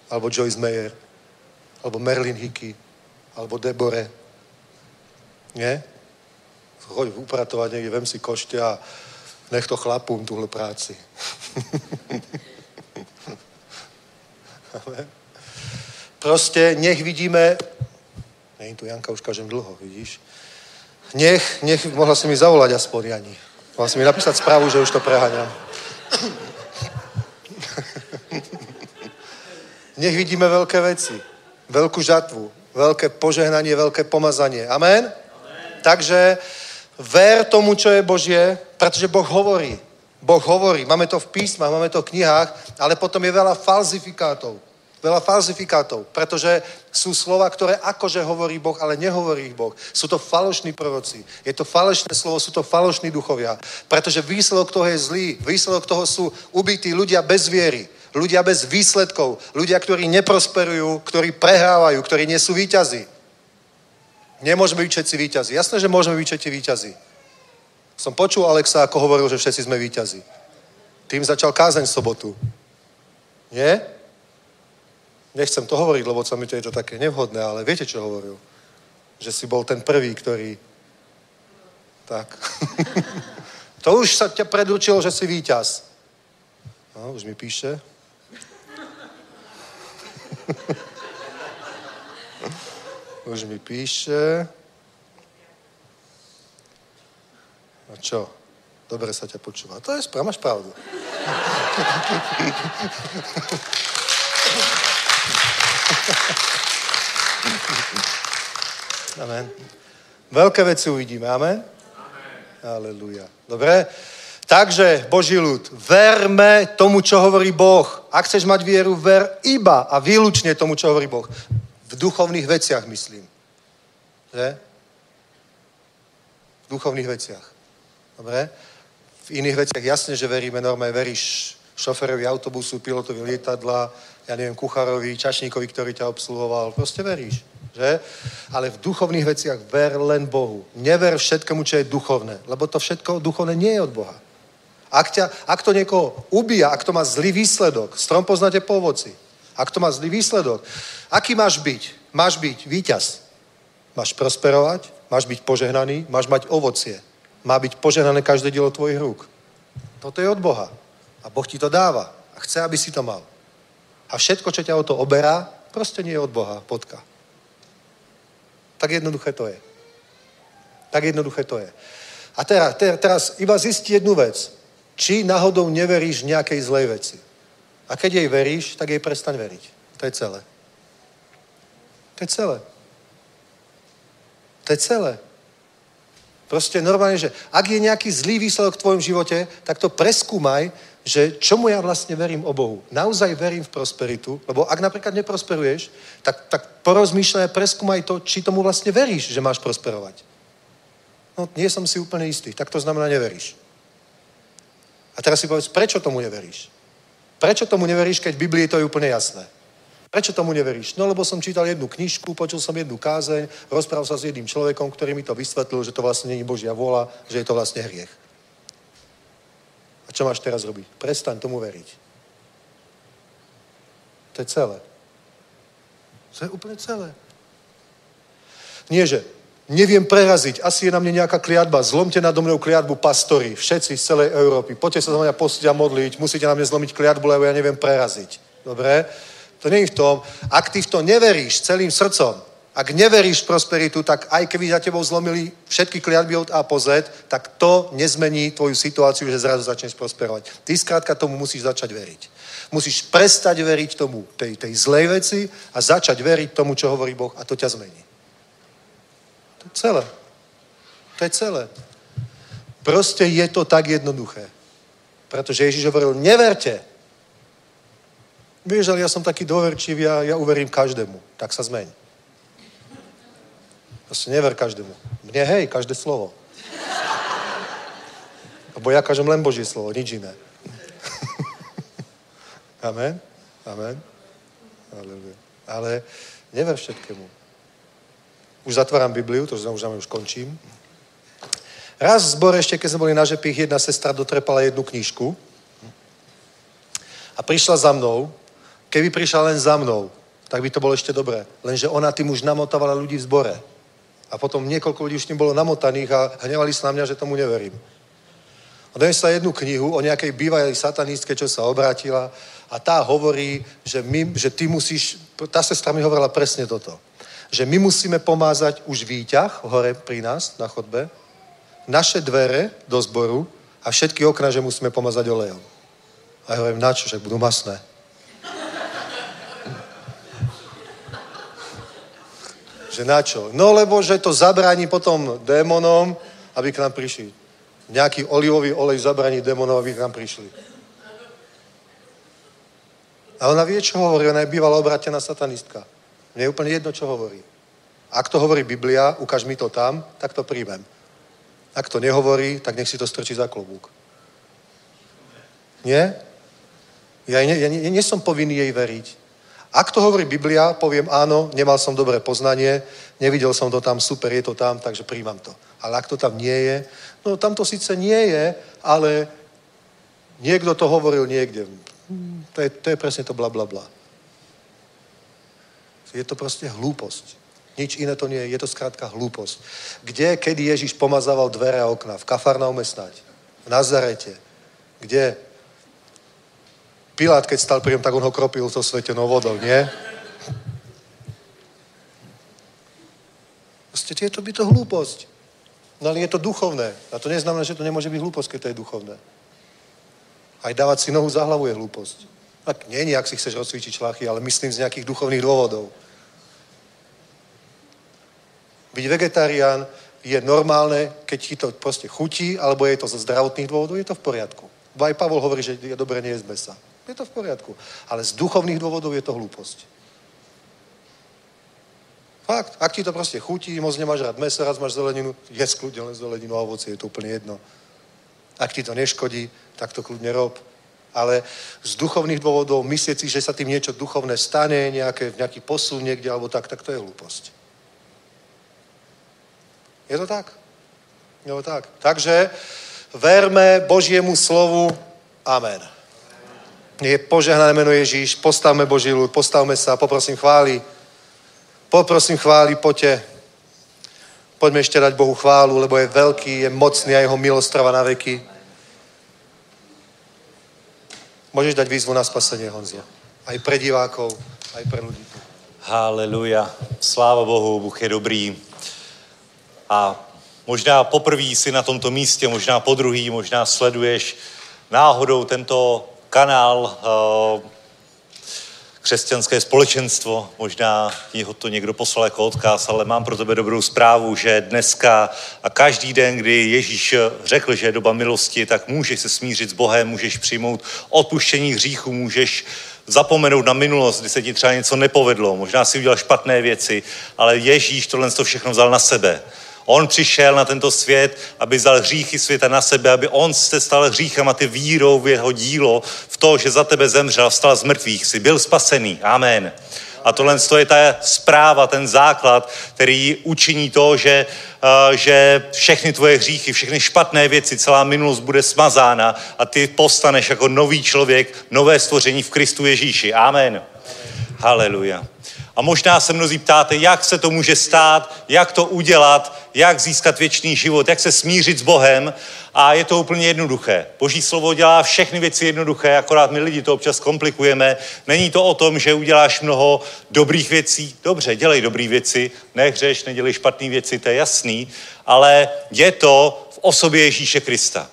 Alebo Joyce Meyer. Alebo Merlin Hickey. Alebo Debore. Nie? choď upratovať niekde, vem si košte a nech to chlapům tuhle práci. Proste nech vidíme, není tu Janka, už kažem dlho, vidíš? Nech, nech, mohla si mi zavolať aspoň, Jani. Mohla si mi napísať správu, že už to preháňam. nech vidíme veľké veci, veľkú žatvu, veľké požehnanie, veľké pomazanie. Amen? Amen. Takže ver tomu, čo je Božie, pretože Boh hovorí. Boh hovorí, máme to v písmach, máme to v knihách, ale potom je veľa falzifikátov. Veľa falzifikátov, pretože sú slova, ktoré akože hovorí Boh, ale nehovorí ich Boh. Sú to falošní proroci. Je to falošné slovo, sú to falošní duchovia. Pretože výsledok toho je zlý. Výsledok toho sú ubití ľudia bez viery. Ľudia bez výsledkov. Ľudia, ktorí neprosperujú, ktorí prehrávajú, ktorí nie sú výťazí. Nemôžeme byť všetci výťazí. Jasné, že môžeme byť všetci výťazí. Som počul Alexa, ako hovoril, že všetci sme výťazí. Tým začal kázeň v sobotu. Nie? Nechcem to hovoriť, lebo sa mi to je to také nevhodné, ale viete, čo hovoril? Že si bol ten prvý, ktorý... Tak. to už sa ťa predurčilo, že si víťaz. No, už mi píše. už mi píše. A čo? Dobre sa ťa počúva. To je správ, máš pravdu. Amen. Veľké veci uvidíme. Amen? Aleluja. Dobre? Takže, Boží ľud, verme tomu, čo hovorí Boh. Ak chceš mať vieru, ver iba a výlučne tomu, čo hovorí Boh. V duchovných veciach, myslím. Že? V duchovných veciach. Dobre? V iných veciach jasne, že veríme normálne, veríš šoferovi autobusu, pilotovi lietadla, ja neviem, kucharovi, čašníkovi, ktorý ťa obsluhoval. Proste veríš, že? Ale v duchovných veciach ver len Bohu. Never všetkému, čo je duchovné, lebo to všetko duchovné nie je od Boha. Ak, ťa, ak to niekoho ubíja, ak to má zlý výsledok, strom poznáte po ovoci, ak to má zlý výsledok, aký máš byť? Máš byť víťaz. Máš prosperovať, máš byť požehnaný, máš mať ovocie. Má byť poženané každé dielo tvojich rúk. Toto je od Boha. A Boh ti to dáva. A chce, aby si to mal. A všetko, čo ťa o to oberá, proste nie je od Boha. Potka. Tak jednoduché to je. Tak jednoduché to je. A teraz, teraz iba zisti jednu vec. Či náhodou neveríš nejakej zlej veci. A keď jej veríš, tak jej prestaň veriť. To je celé. To je celé. To je celé. Proste normálne, že ak je nejaký zlý výsledok v tvojom živote, tak to preskúmaj, že čomu ja vlastne verím o Bohu. Naozaj verím v prosperitu, lebo ak napríklad neprosperuješ, tak, tak porozmýšľaj a preskúmaj to, či tomu vlastne veríš, že máš prosperovať. No, nie som si úplne istý. Tak to znamená, neveríš. A teraz si povedz, prečo tomu neveríš? Prečo tomu neveríš, keď v Biblii to je úplne jasné? Prečo tomu neveríš? No lebo som čítal jednu knižku, počul som jednu kázeň, rozprával sa s jedným človekom, ktorý mi to vysvetlil, že to vlastne není Božia vôľa, že je to vlastne hriech. A čo máš teraz robiť? Prestaň tomu veriť. To je celé. To je úplne celé. Nie, že neviem preraziť, asi je na mne nejaká kliatba, zlomte na mnou kliatbu pastory, všetci z celej Európy, poďte sa za mňa postiť a modliť, musíte na mňa zlomiť kliatbu, lebo ja neviem preraziť. Dobre? To nie je v tom, ak ty v to neveríš celým srdcom, ak neveríš v prosperitu, tak aj keby za tebou zlomili všetky kliatby od A po Z, tak to nezmení tvoju situáciu, že zrazu začneš prosperovať. Ty skrátka tomu musíš začať veriť. Musíš prestať veriť tomu, tej, tej zlej veci a začať veriť tomu, čo hovorí Boh a to ťa zmení. To je celé. To je celé. Proste je to tak jednoduché. Pretože Ježiš hovoril, neverte, Vieš, ale ja som taký dôverčivý a ja uverím každému. Tak sa zmeň. Proste never každému. Mne hej, každé slovo. Lebo ja kažem len Božie slovo, nič iné. Amen? Amen? Aleluja. Ale never všetkému. Už zatváram Bibliu, to znamená, už končím. Raz v zbore, ešte keď sme boli na žepích, jedna sestra dotrepala jednu knižku a prišla za mnou Keby prišla len za mnou, tak by to bolo ešte dobré. Lenže ona tým už namotávala ľudí v zbore. A potom niekoľko ľudí už tým bolo namotaných a hnevali sa na mňa, že tomu neverím. A donesla jednu knihu o nejakej bývalej satanistke, čo sa obrátila a tá hovorí, že, my, že ty musíš, tá sestra mi hovorila presne toto, že my musíme pomázať už výťah hore pri nás na chodbe, naše dvere do zboru a všetky okna, že musíme pomazať olejom. A ja hovorím, na čo, že budú masné. Že na čo? No lebo, že to zabráni potom démonom, aby k nám prišli. Nejaký olivový olej zabraní démonov, aby k nám prišli. A ona vie, čo hovorí. Ona je bývala obrátená satanistka. Mne je úplne jedno, čo hovorí. Ak to hovorí Biblia, ukáž mi to tam, tak to príjmem. Ak to nehovorí, tak nech si to strčí za klobúk. Nie? Ja, nie, ja nie, nie som povinný jej veriť. Ak to hovorí Biblia, poviem áno, nemal som dobré poznanie, nevidel som to tam, super, je to tam, takže príjmam to. Ale ak to tam nie je, no tam to síce nie je, ale niekto to hovoril niekde. To je, to je presne to bla bla bla. Je to proste hlúposť. Nič iné to nie je, je to skrátka hlúposť. Kde, kedy Ježiš pomazával dvere a okna? V Kafarnaume snať. V Nazarete. Kde? Pilát, keď stal pri tak on ho kropil so svetenou vodou, nie? Proste je to by to hlúposť. No ale je to duchovné. A to neznamená, že to nemôže byť hlúposť, keď to je duchovné. Aj dávať si nohu za hlavu je hlúposť. Tak nie, ak si chceš rozcvičiť šlachy, ale myslím z nejakých duchovných dôvodov. Byť vegetarián je normálne, keď ti to proste chutí, alebo je to zo zdravotných dôvodov, je to v poriadku. Aj Pavol hovorí, že je dobre nie jesť mesa. Je to v poriadku. Ale z duchovných dôvodov je to hlúposť. Fakt. Ak ti to proste chutí, moc nemáš rád meso, raz máš zeleninu, je kľudne len zeleninu a ovocie, je to úplne jedno. Ak ti to neškodí, tak to kľudne rob. Ale z duchovných dôvodov myslieť si, že sa tým niečo duchovné stane, nejaké, nejaký posun niekde alebo tak, tak to je hlúposť. Je to tak? Je to tak. Takže verme Božiemu slovu. Amen. Je požehnané meno Ježíš. Postavme Boží ľud, postavme sa. Poprosím chváli. Poprosím chváli, poďte. Poďme ešte dať Bohu chválu, lebo je veľký, je mocný a jeho milosť trvá na veky. Môžeš dať výzvu na spasenie, Honzo. Aj pre divákov, aj pre ľudí. Haleluja. Sláva Bohu, Bůh je dobrý. A možná poprvé si na tomto místě, možná po druhý, možná sleduješ náhodou tento kanál uh, křesťanské společenstvo, možná ti ho to někdo poslal jako odkaz, ale mám pro tebe dobrou zprávu, že dneska a každý den, kdy Ježíš řekl, že je doba milosti, tak můžeš se smířit s Bohem, můžeš přijmout odpuštění hříchu, můžeš zapomenout na minulost, kdy se ti třeba něco nepovedlo, možná si udělal špatné věci, ale Ježíš tohle to všechno vzal na sebe. On přišel na tento svět, aby vzal hříchy světa na sebe, aby on se stal hříchem a ty vírou v jeho dílo, v to, že za tebe zemřel, vstal z mrtvých, si byl spasený. Amen. A tohle je ta zpráva, ten základ, který učiní to, že, uh, že všechny tvoje hříchy, všechny špatné věci, celá minulost bude smazána a ty postaneš jako nový člověk, nové stvoření v Kristu Ježíši. Amen. Haleluja. A možná se mnozí ptáte, jak se to může stát, jak to udělat, jak získat věčný život, jak se smířit s Bohem. A je to úplně jednoduché. Boží slovo dělá všechny věci jednoduché, akorát my lidi to občas komplikujeme. Není to o tom, že uděláš mnoho dobrých věcí. Dobře, dělej dobré věci, nehřeš, nedělej špatné věci, to je jasný. Ale je to v osobě Ježíše Krista.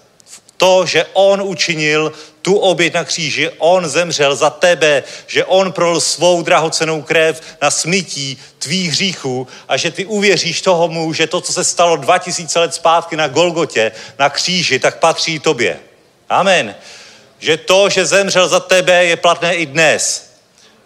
To, že on učinil tu oběť na kříži, on zemřel za tebe, že on prol svou drahocenou krev na smytí tvých hříchů a že ty uvěříš tomu, že to, co se stalo 2000 let zpátky na Golgotě, na kříži, tak patří tobě. Amen. Že to, že zemřel za tebe, je platné i dnes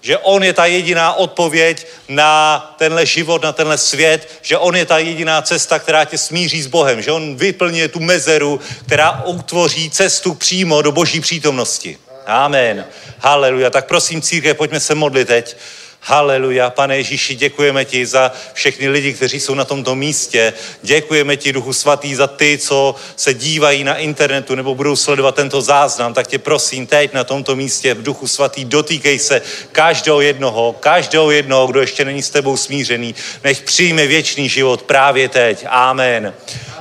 že on je ta jediná odpověď na tenhle život, na tenhle svět, že on je ta jediná cesta, která tě smíří s Bohem, že on vyplňuje tu mezeru, která utvoří cestu přímo do boží přítomnosti. Amen. Haleluja. Tak prosím, církev, pojďme se modlit teď. Haleluja. Pane Ježíši, děkujeme ti za všechny lidi, kteří jsou na tomto místě. Děkujeme ti, Duchu Svatý, za ty, co se dívají na internetu nebo budou sledovat tento záznam. Tak tě prosím, teď na tomto místě v Duchu Svatý, dotýkej se každého jednoho, každého jednoho, kdo ještě není s tebou smířený. Nech přijme věčný život právě teď. Amen.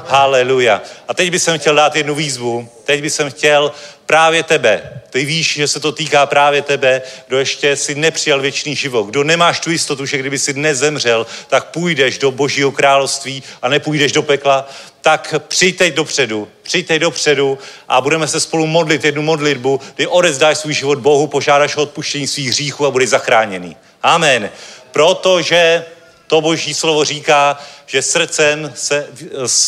Haleluja. A teď bych chtěl dát jednu výzvu. Teď bych chtěl právě tebe. Ty víš, že se to týká právě tebe, kdo ještě si nepřijal věčný život. Kdo nemáš tu jistotu, že kdyby si nezemřel, tak půjdeš do božího království a nepůjdeš do pekla, tak přijď teď dopředu, přijď teď dopředu a budeme se spolu modlit jednu modlitbu, kdy odezdáš svůj život Bohu, požádáš o odpuštění svých hříchů a budeš zachráněný. Amen. Protože to boží slovo říká, že srdcem se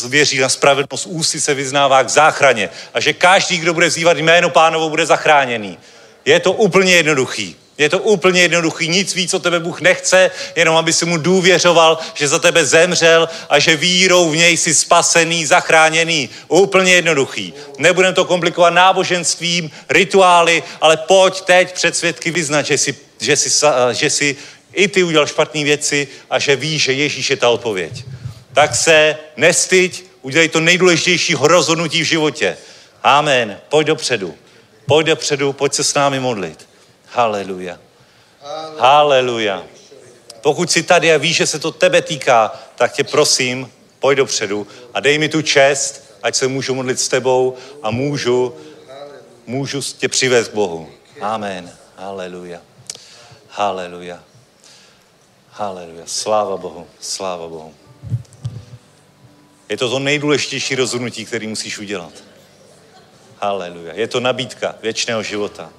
věří na spravedlnost, ústy se vyznává k záchraně a že každý, kdo bude vzývat jméno pánovo, bude zachráněný. Je to úplně jednoduchý. Je to úplně jednoduchý, nic víc, co tebe Bůh nechce, jenom aby si mu důvěřoval, že za tebe zemřel a že vírou v něj si spasený, zachráněný. Úplně jednoduchý. Nebudeme to komplikovat náboženstvím, rituály, ale pojď teď před svědky vyznat, že si, že si, že si i ty udělal špatné věci a že víš, že Ježíš je ta odpověď. Tak se nestyď, udělej to nejdůležitějšího rozhodnutí v životě. Amen. Pojď dopředu. Pojď dopředu, pojď se s námi modlit. Haleluja. Haleluja. Pokud jsi tady a víš, že se to tebe týká, tak tě prosím, pojď dopředu a dej mi tu čest, ať se můžu modlit s tebou a můžu, můžu tě přivést k Bohu. Amen. Haleluja. Haleluja. Haleluja. Sláva Bohu. Sláva Bohu. Je to to nejdůležitější rozhodnutí, který musíš udělat. Haleluja. Je to nabídka věčného života.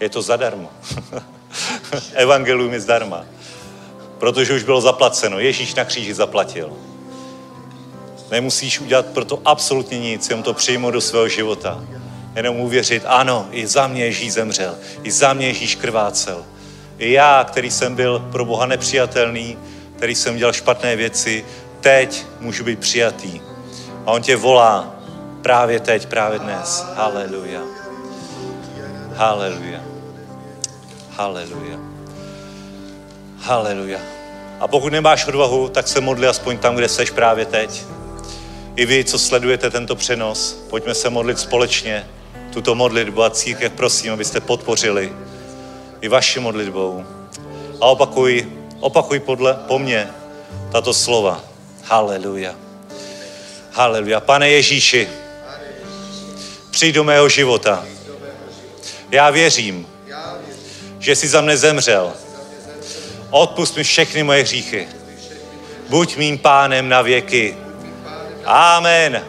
Je to zadarmo. Evangelium je zdarma. Protože už bylo zaplaceno. Ježíš na kříži zaplatil. Nemusíš udělat proto absolutně nic, jenom to přijmout do svého života. Jenom uvěřit, ano, i za mě Ježíš zemřel, i za mě Ježíš krvácel. I já, který jsem byl pro Boha nepřijatelný, který jsem dělal špatné věci, teď můžu být přijatý. A on tě volá právě teď, právě dnes. Haleluja. Haleluja. Haleluja. Haleluja. A pokud nemáš odvahu, tak se modli aspoň tam, kde seš právě teď. I vy, co sledujete tento přenos, pojďme se modlit společně tuto modlitbu a církev prosím, abyste podpořili i vaši modlitbou. A opakuj, opakuj podle, po mně tato slova. Haleluja. Haleluja. Pane Ježíši, přijď do mého života. Já věřím, že jsi za mne zemřel. Odpust mi všechny moje hříchy. Buď mým pánem na věky. Amen.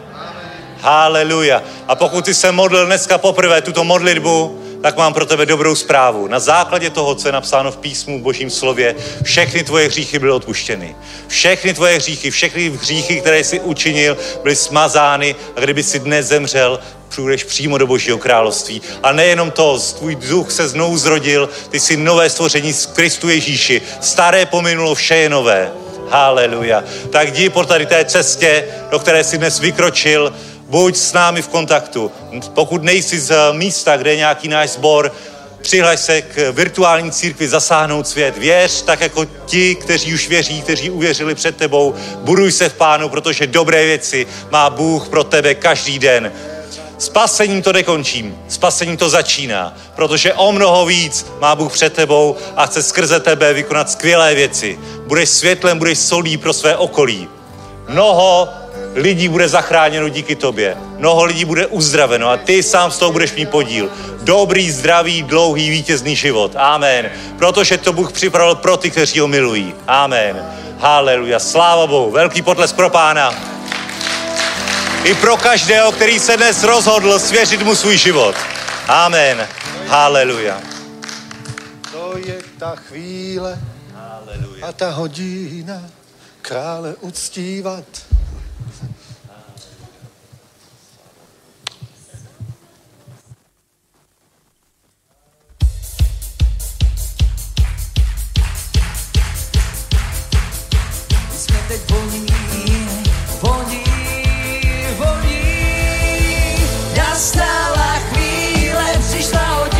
Haleluja. A pokud jsi se modlil dneska poprvé tuto modlitbu, tak mám pro tebe dobrou zprávu. Na základě toho, co je napsáno v písmu v božím slově, všechny tvoje hříchy byly odpuštěny. Všechny tvoje hříchy, všechny hříchy, které jsi učinil, byly smazány a kdyby si dnes zemřel, půjdeš přímo do Božího království. A nejenom to, tvůj duch se znovu zrodil, ty jsi nové stvoření z Kristu Ježíši. Staré pominulo, vše je nové. Haleluja. Tak jdi po tady té cestě, do které jsi dnes vykročil, buď s námi v kontaktu. Pokud nejsi z místa, kde je nějaký náš sbor, přihlaš se k virtuální církvi zasáhnout svět. Věř tak jako ti, kteří už věří, kteří uvěřili před tebou. Buduj se v pánu, protože dobré věci má Bůh pro tebe každý den. Spasením to nekončím, spasením to začíná, protože o mnoho víc má Bůh před tebou a chce skrze tebe vykonat skvělé věci. Budeš světlem, budeš solí pro své okolí. Mnoho lidí bude zachráněno díky tobě. Mnoho lidí bude uzdraveno a ty sám z toho budeš mít podíl. Dobrý, zdravý, dlouhý, vítězný život. Amen. Protože to Bůh připravil pro ty, kteří ho milují. Amen. Haleluja. Sláva Bohu. Velký potles pro pána. I pro každého, který se dnes rozhodl svěřit mu svůj život. Amen. Haleluja. To je ta chvíle Haleluja. a ta hodina krále uctívat. Teď voní, voní, voní. Nastala chvíle, přišla hodina,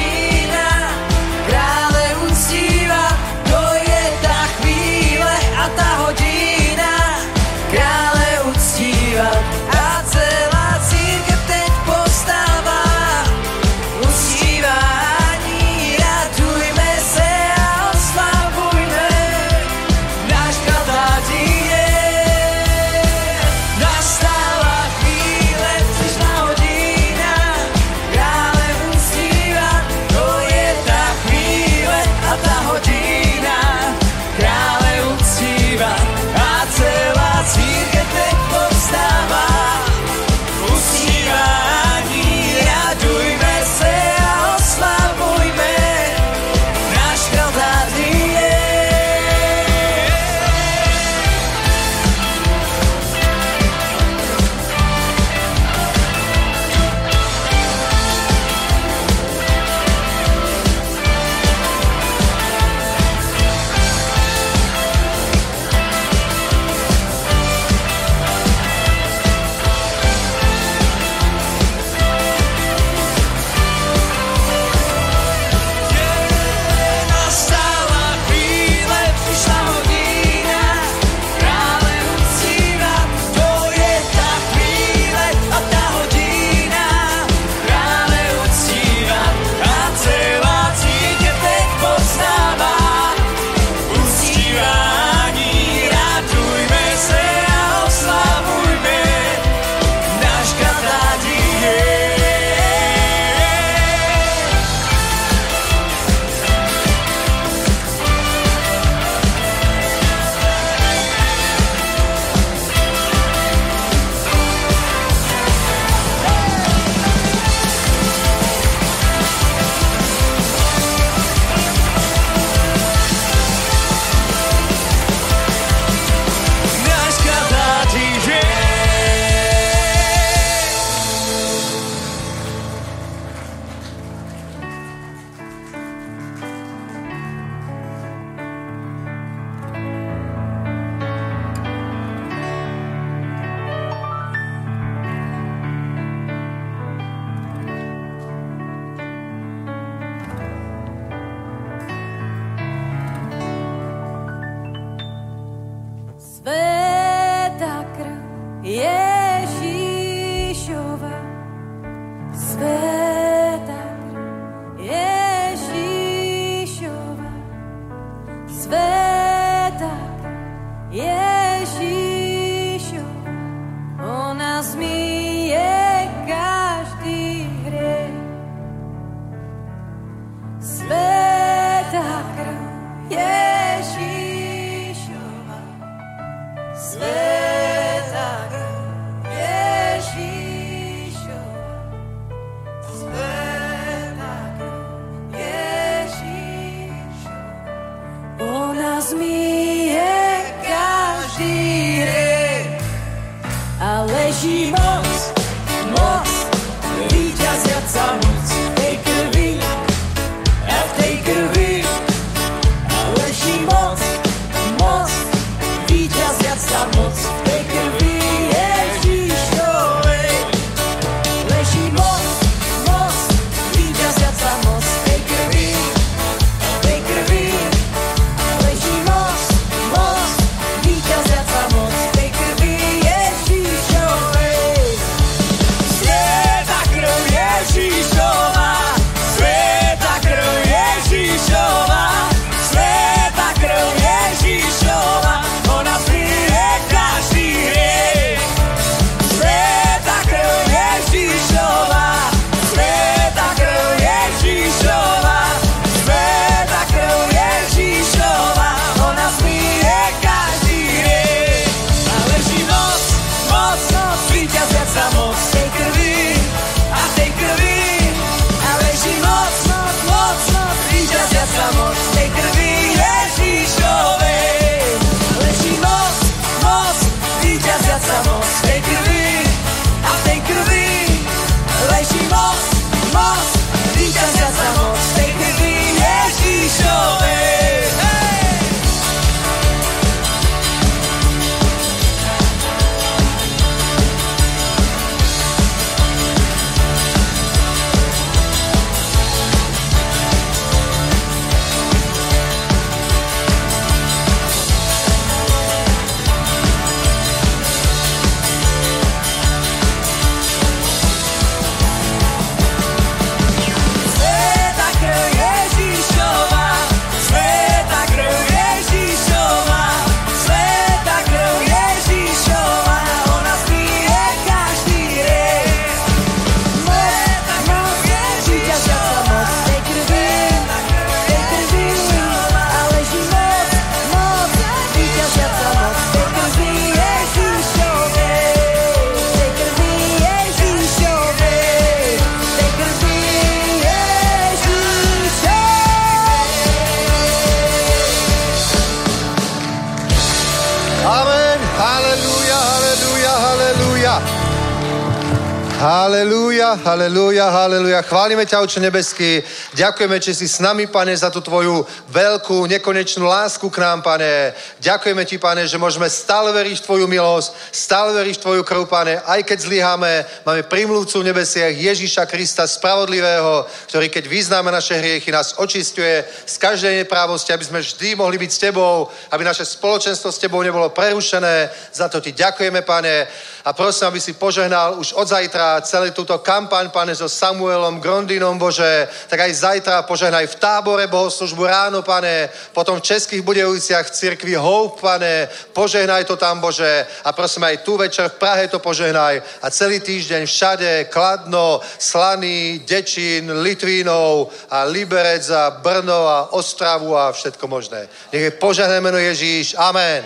Chválime ťa, Oče nebeský. Ďakujeme, že si s nami, pane, za tú tvoju veľkú, nekonečnú lásku k nám, pane. Ďakujeme ti, pane, že môžeme stále veriť v tvoju milosť, stále veriť v tvoju krv, pane. Aj keď zlyháme, máme primluvcu v nebesiach Ježíša Krista, spravodlivého, ktorý, keď vyznáme naše hriechy, nás očistuje z každej neprávosti, aby sme vždy mohli byť s tebou, aby naše spoločenstvo s tebou nebolo prerušené. Za to ti ďakujeme, pane. A prosím, aby si požehnal už od zajtra celú túto kampaň, pane, so Samuelom Grondinom, Bože, tak aj zajtra požehnaj v tábore bohoslužbu ráno, pane, potom v Českých Budejoviciach v cirkvi Hope, pane, požehnaj to tam, Bože, a prosím aj tu večer v Prahe to požehnaj a celý týždeň všade, Kladno, Slaný, Dečín, Litvínov a Liberec a Brno a Ostravu a všetko možné. Nech je požehnané meno Ježíš. Amen.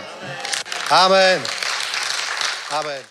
Amen. Amen.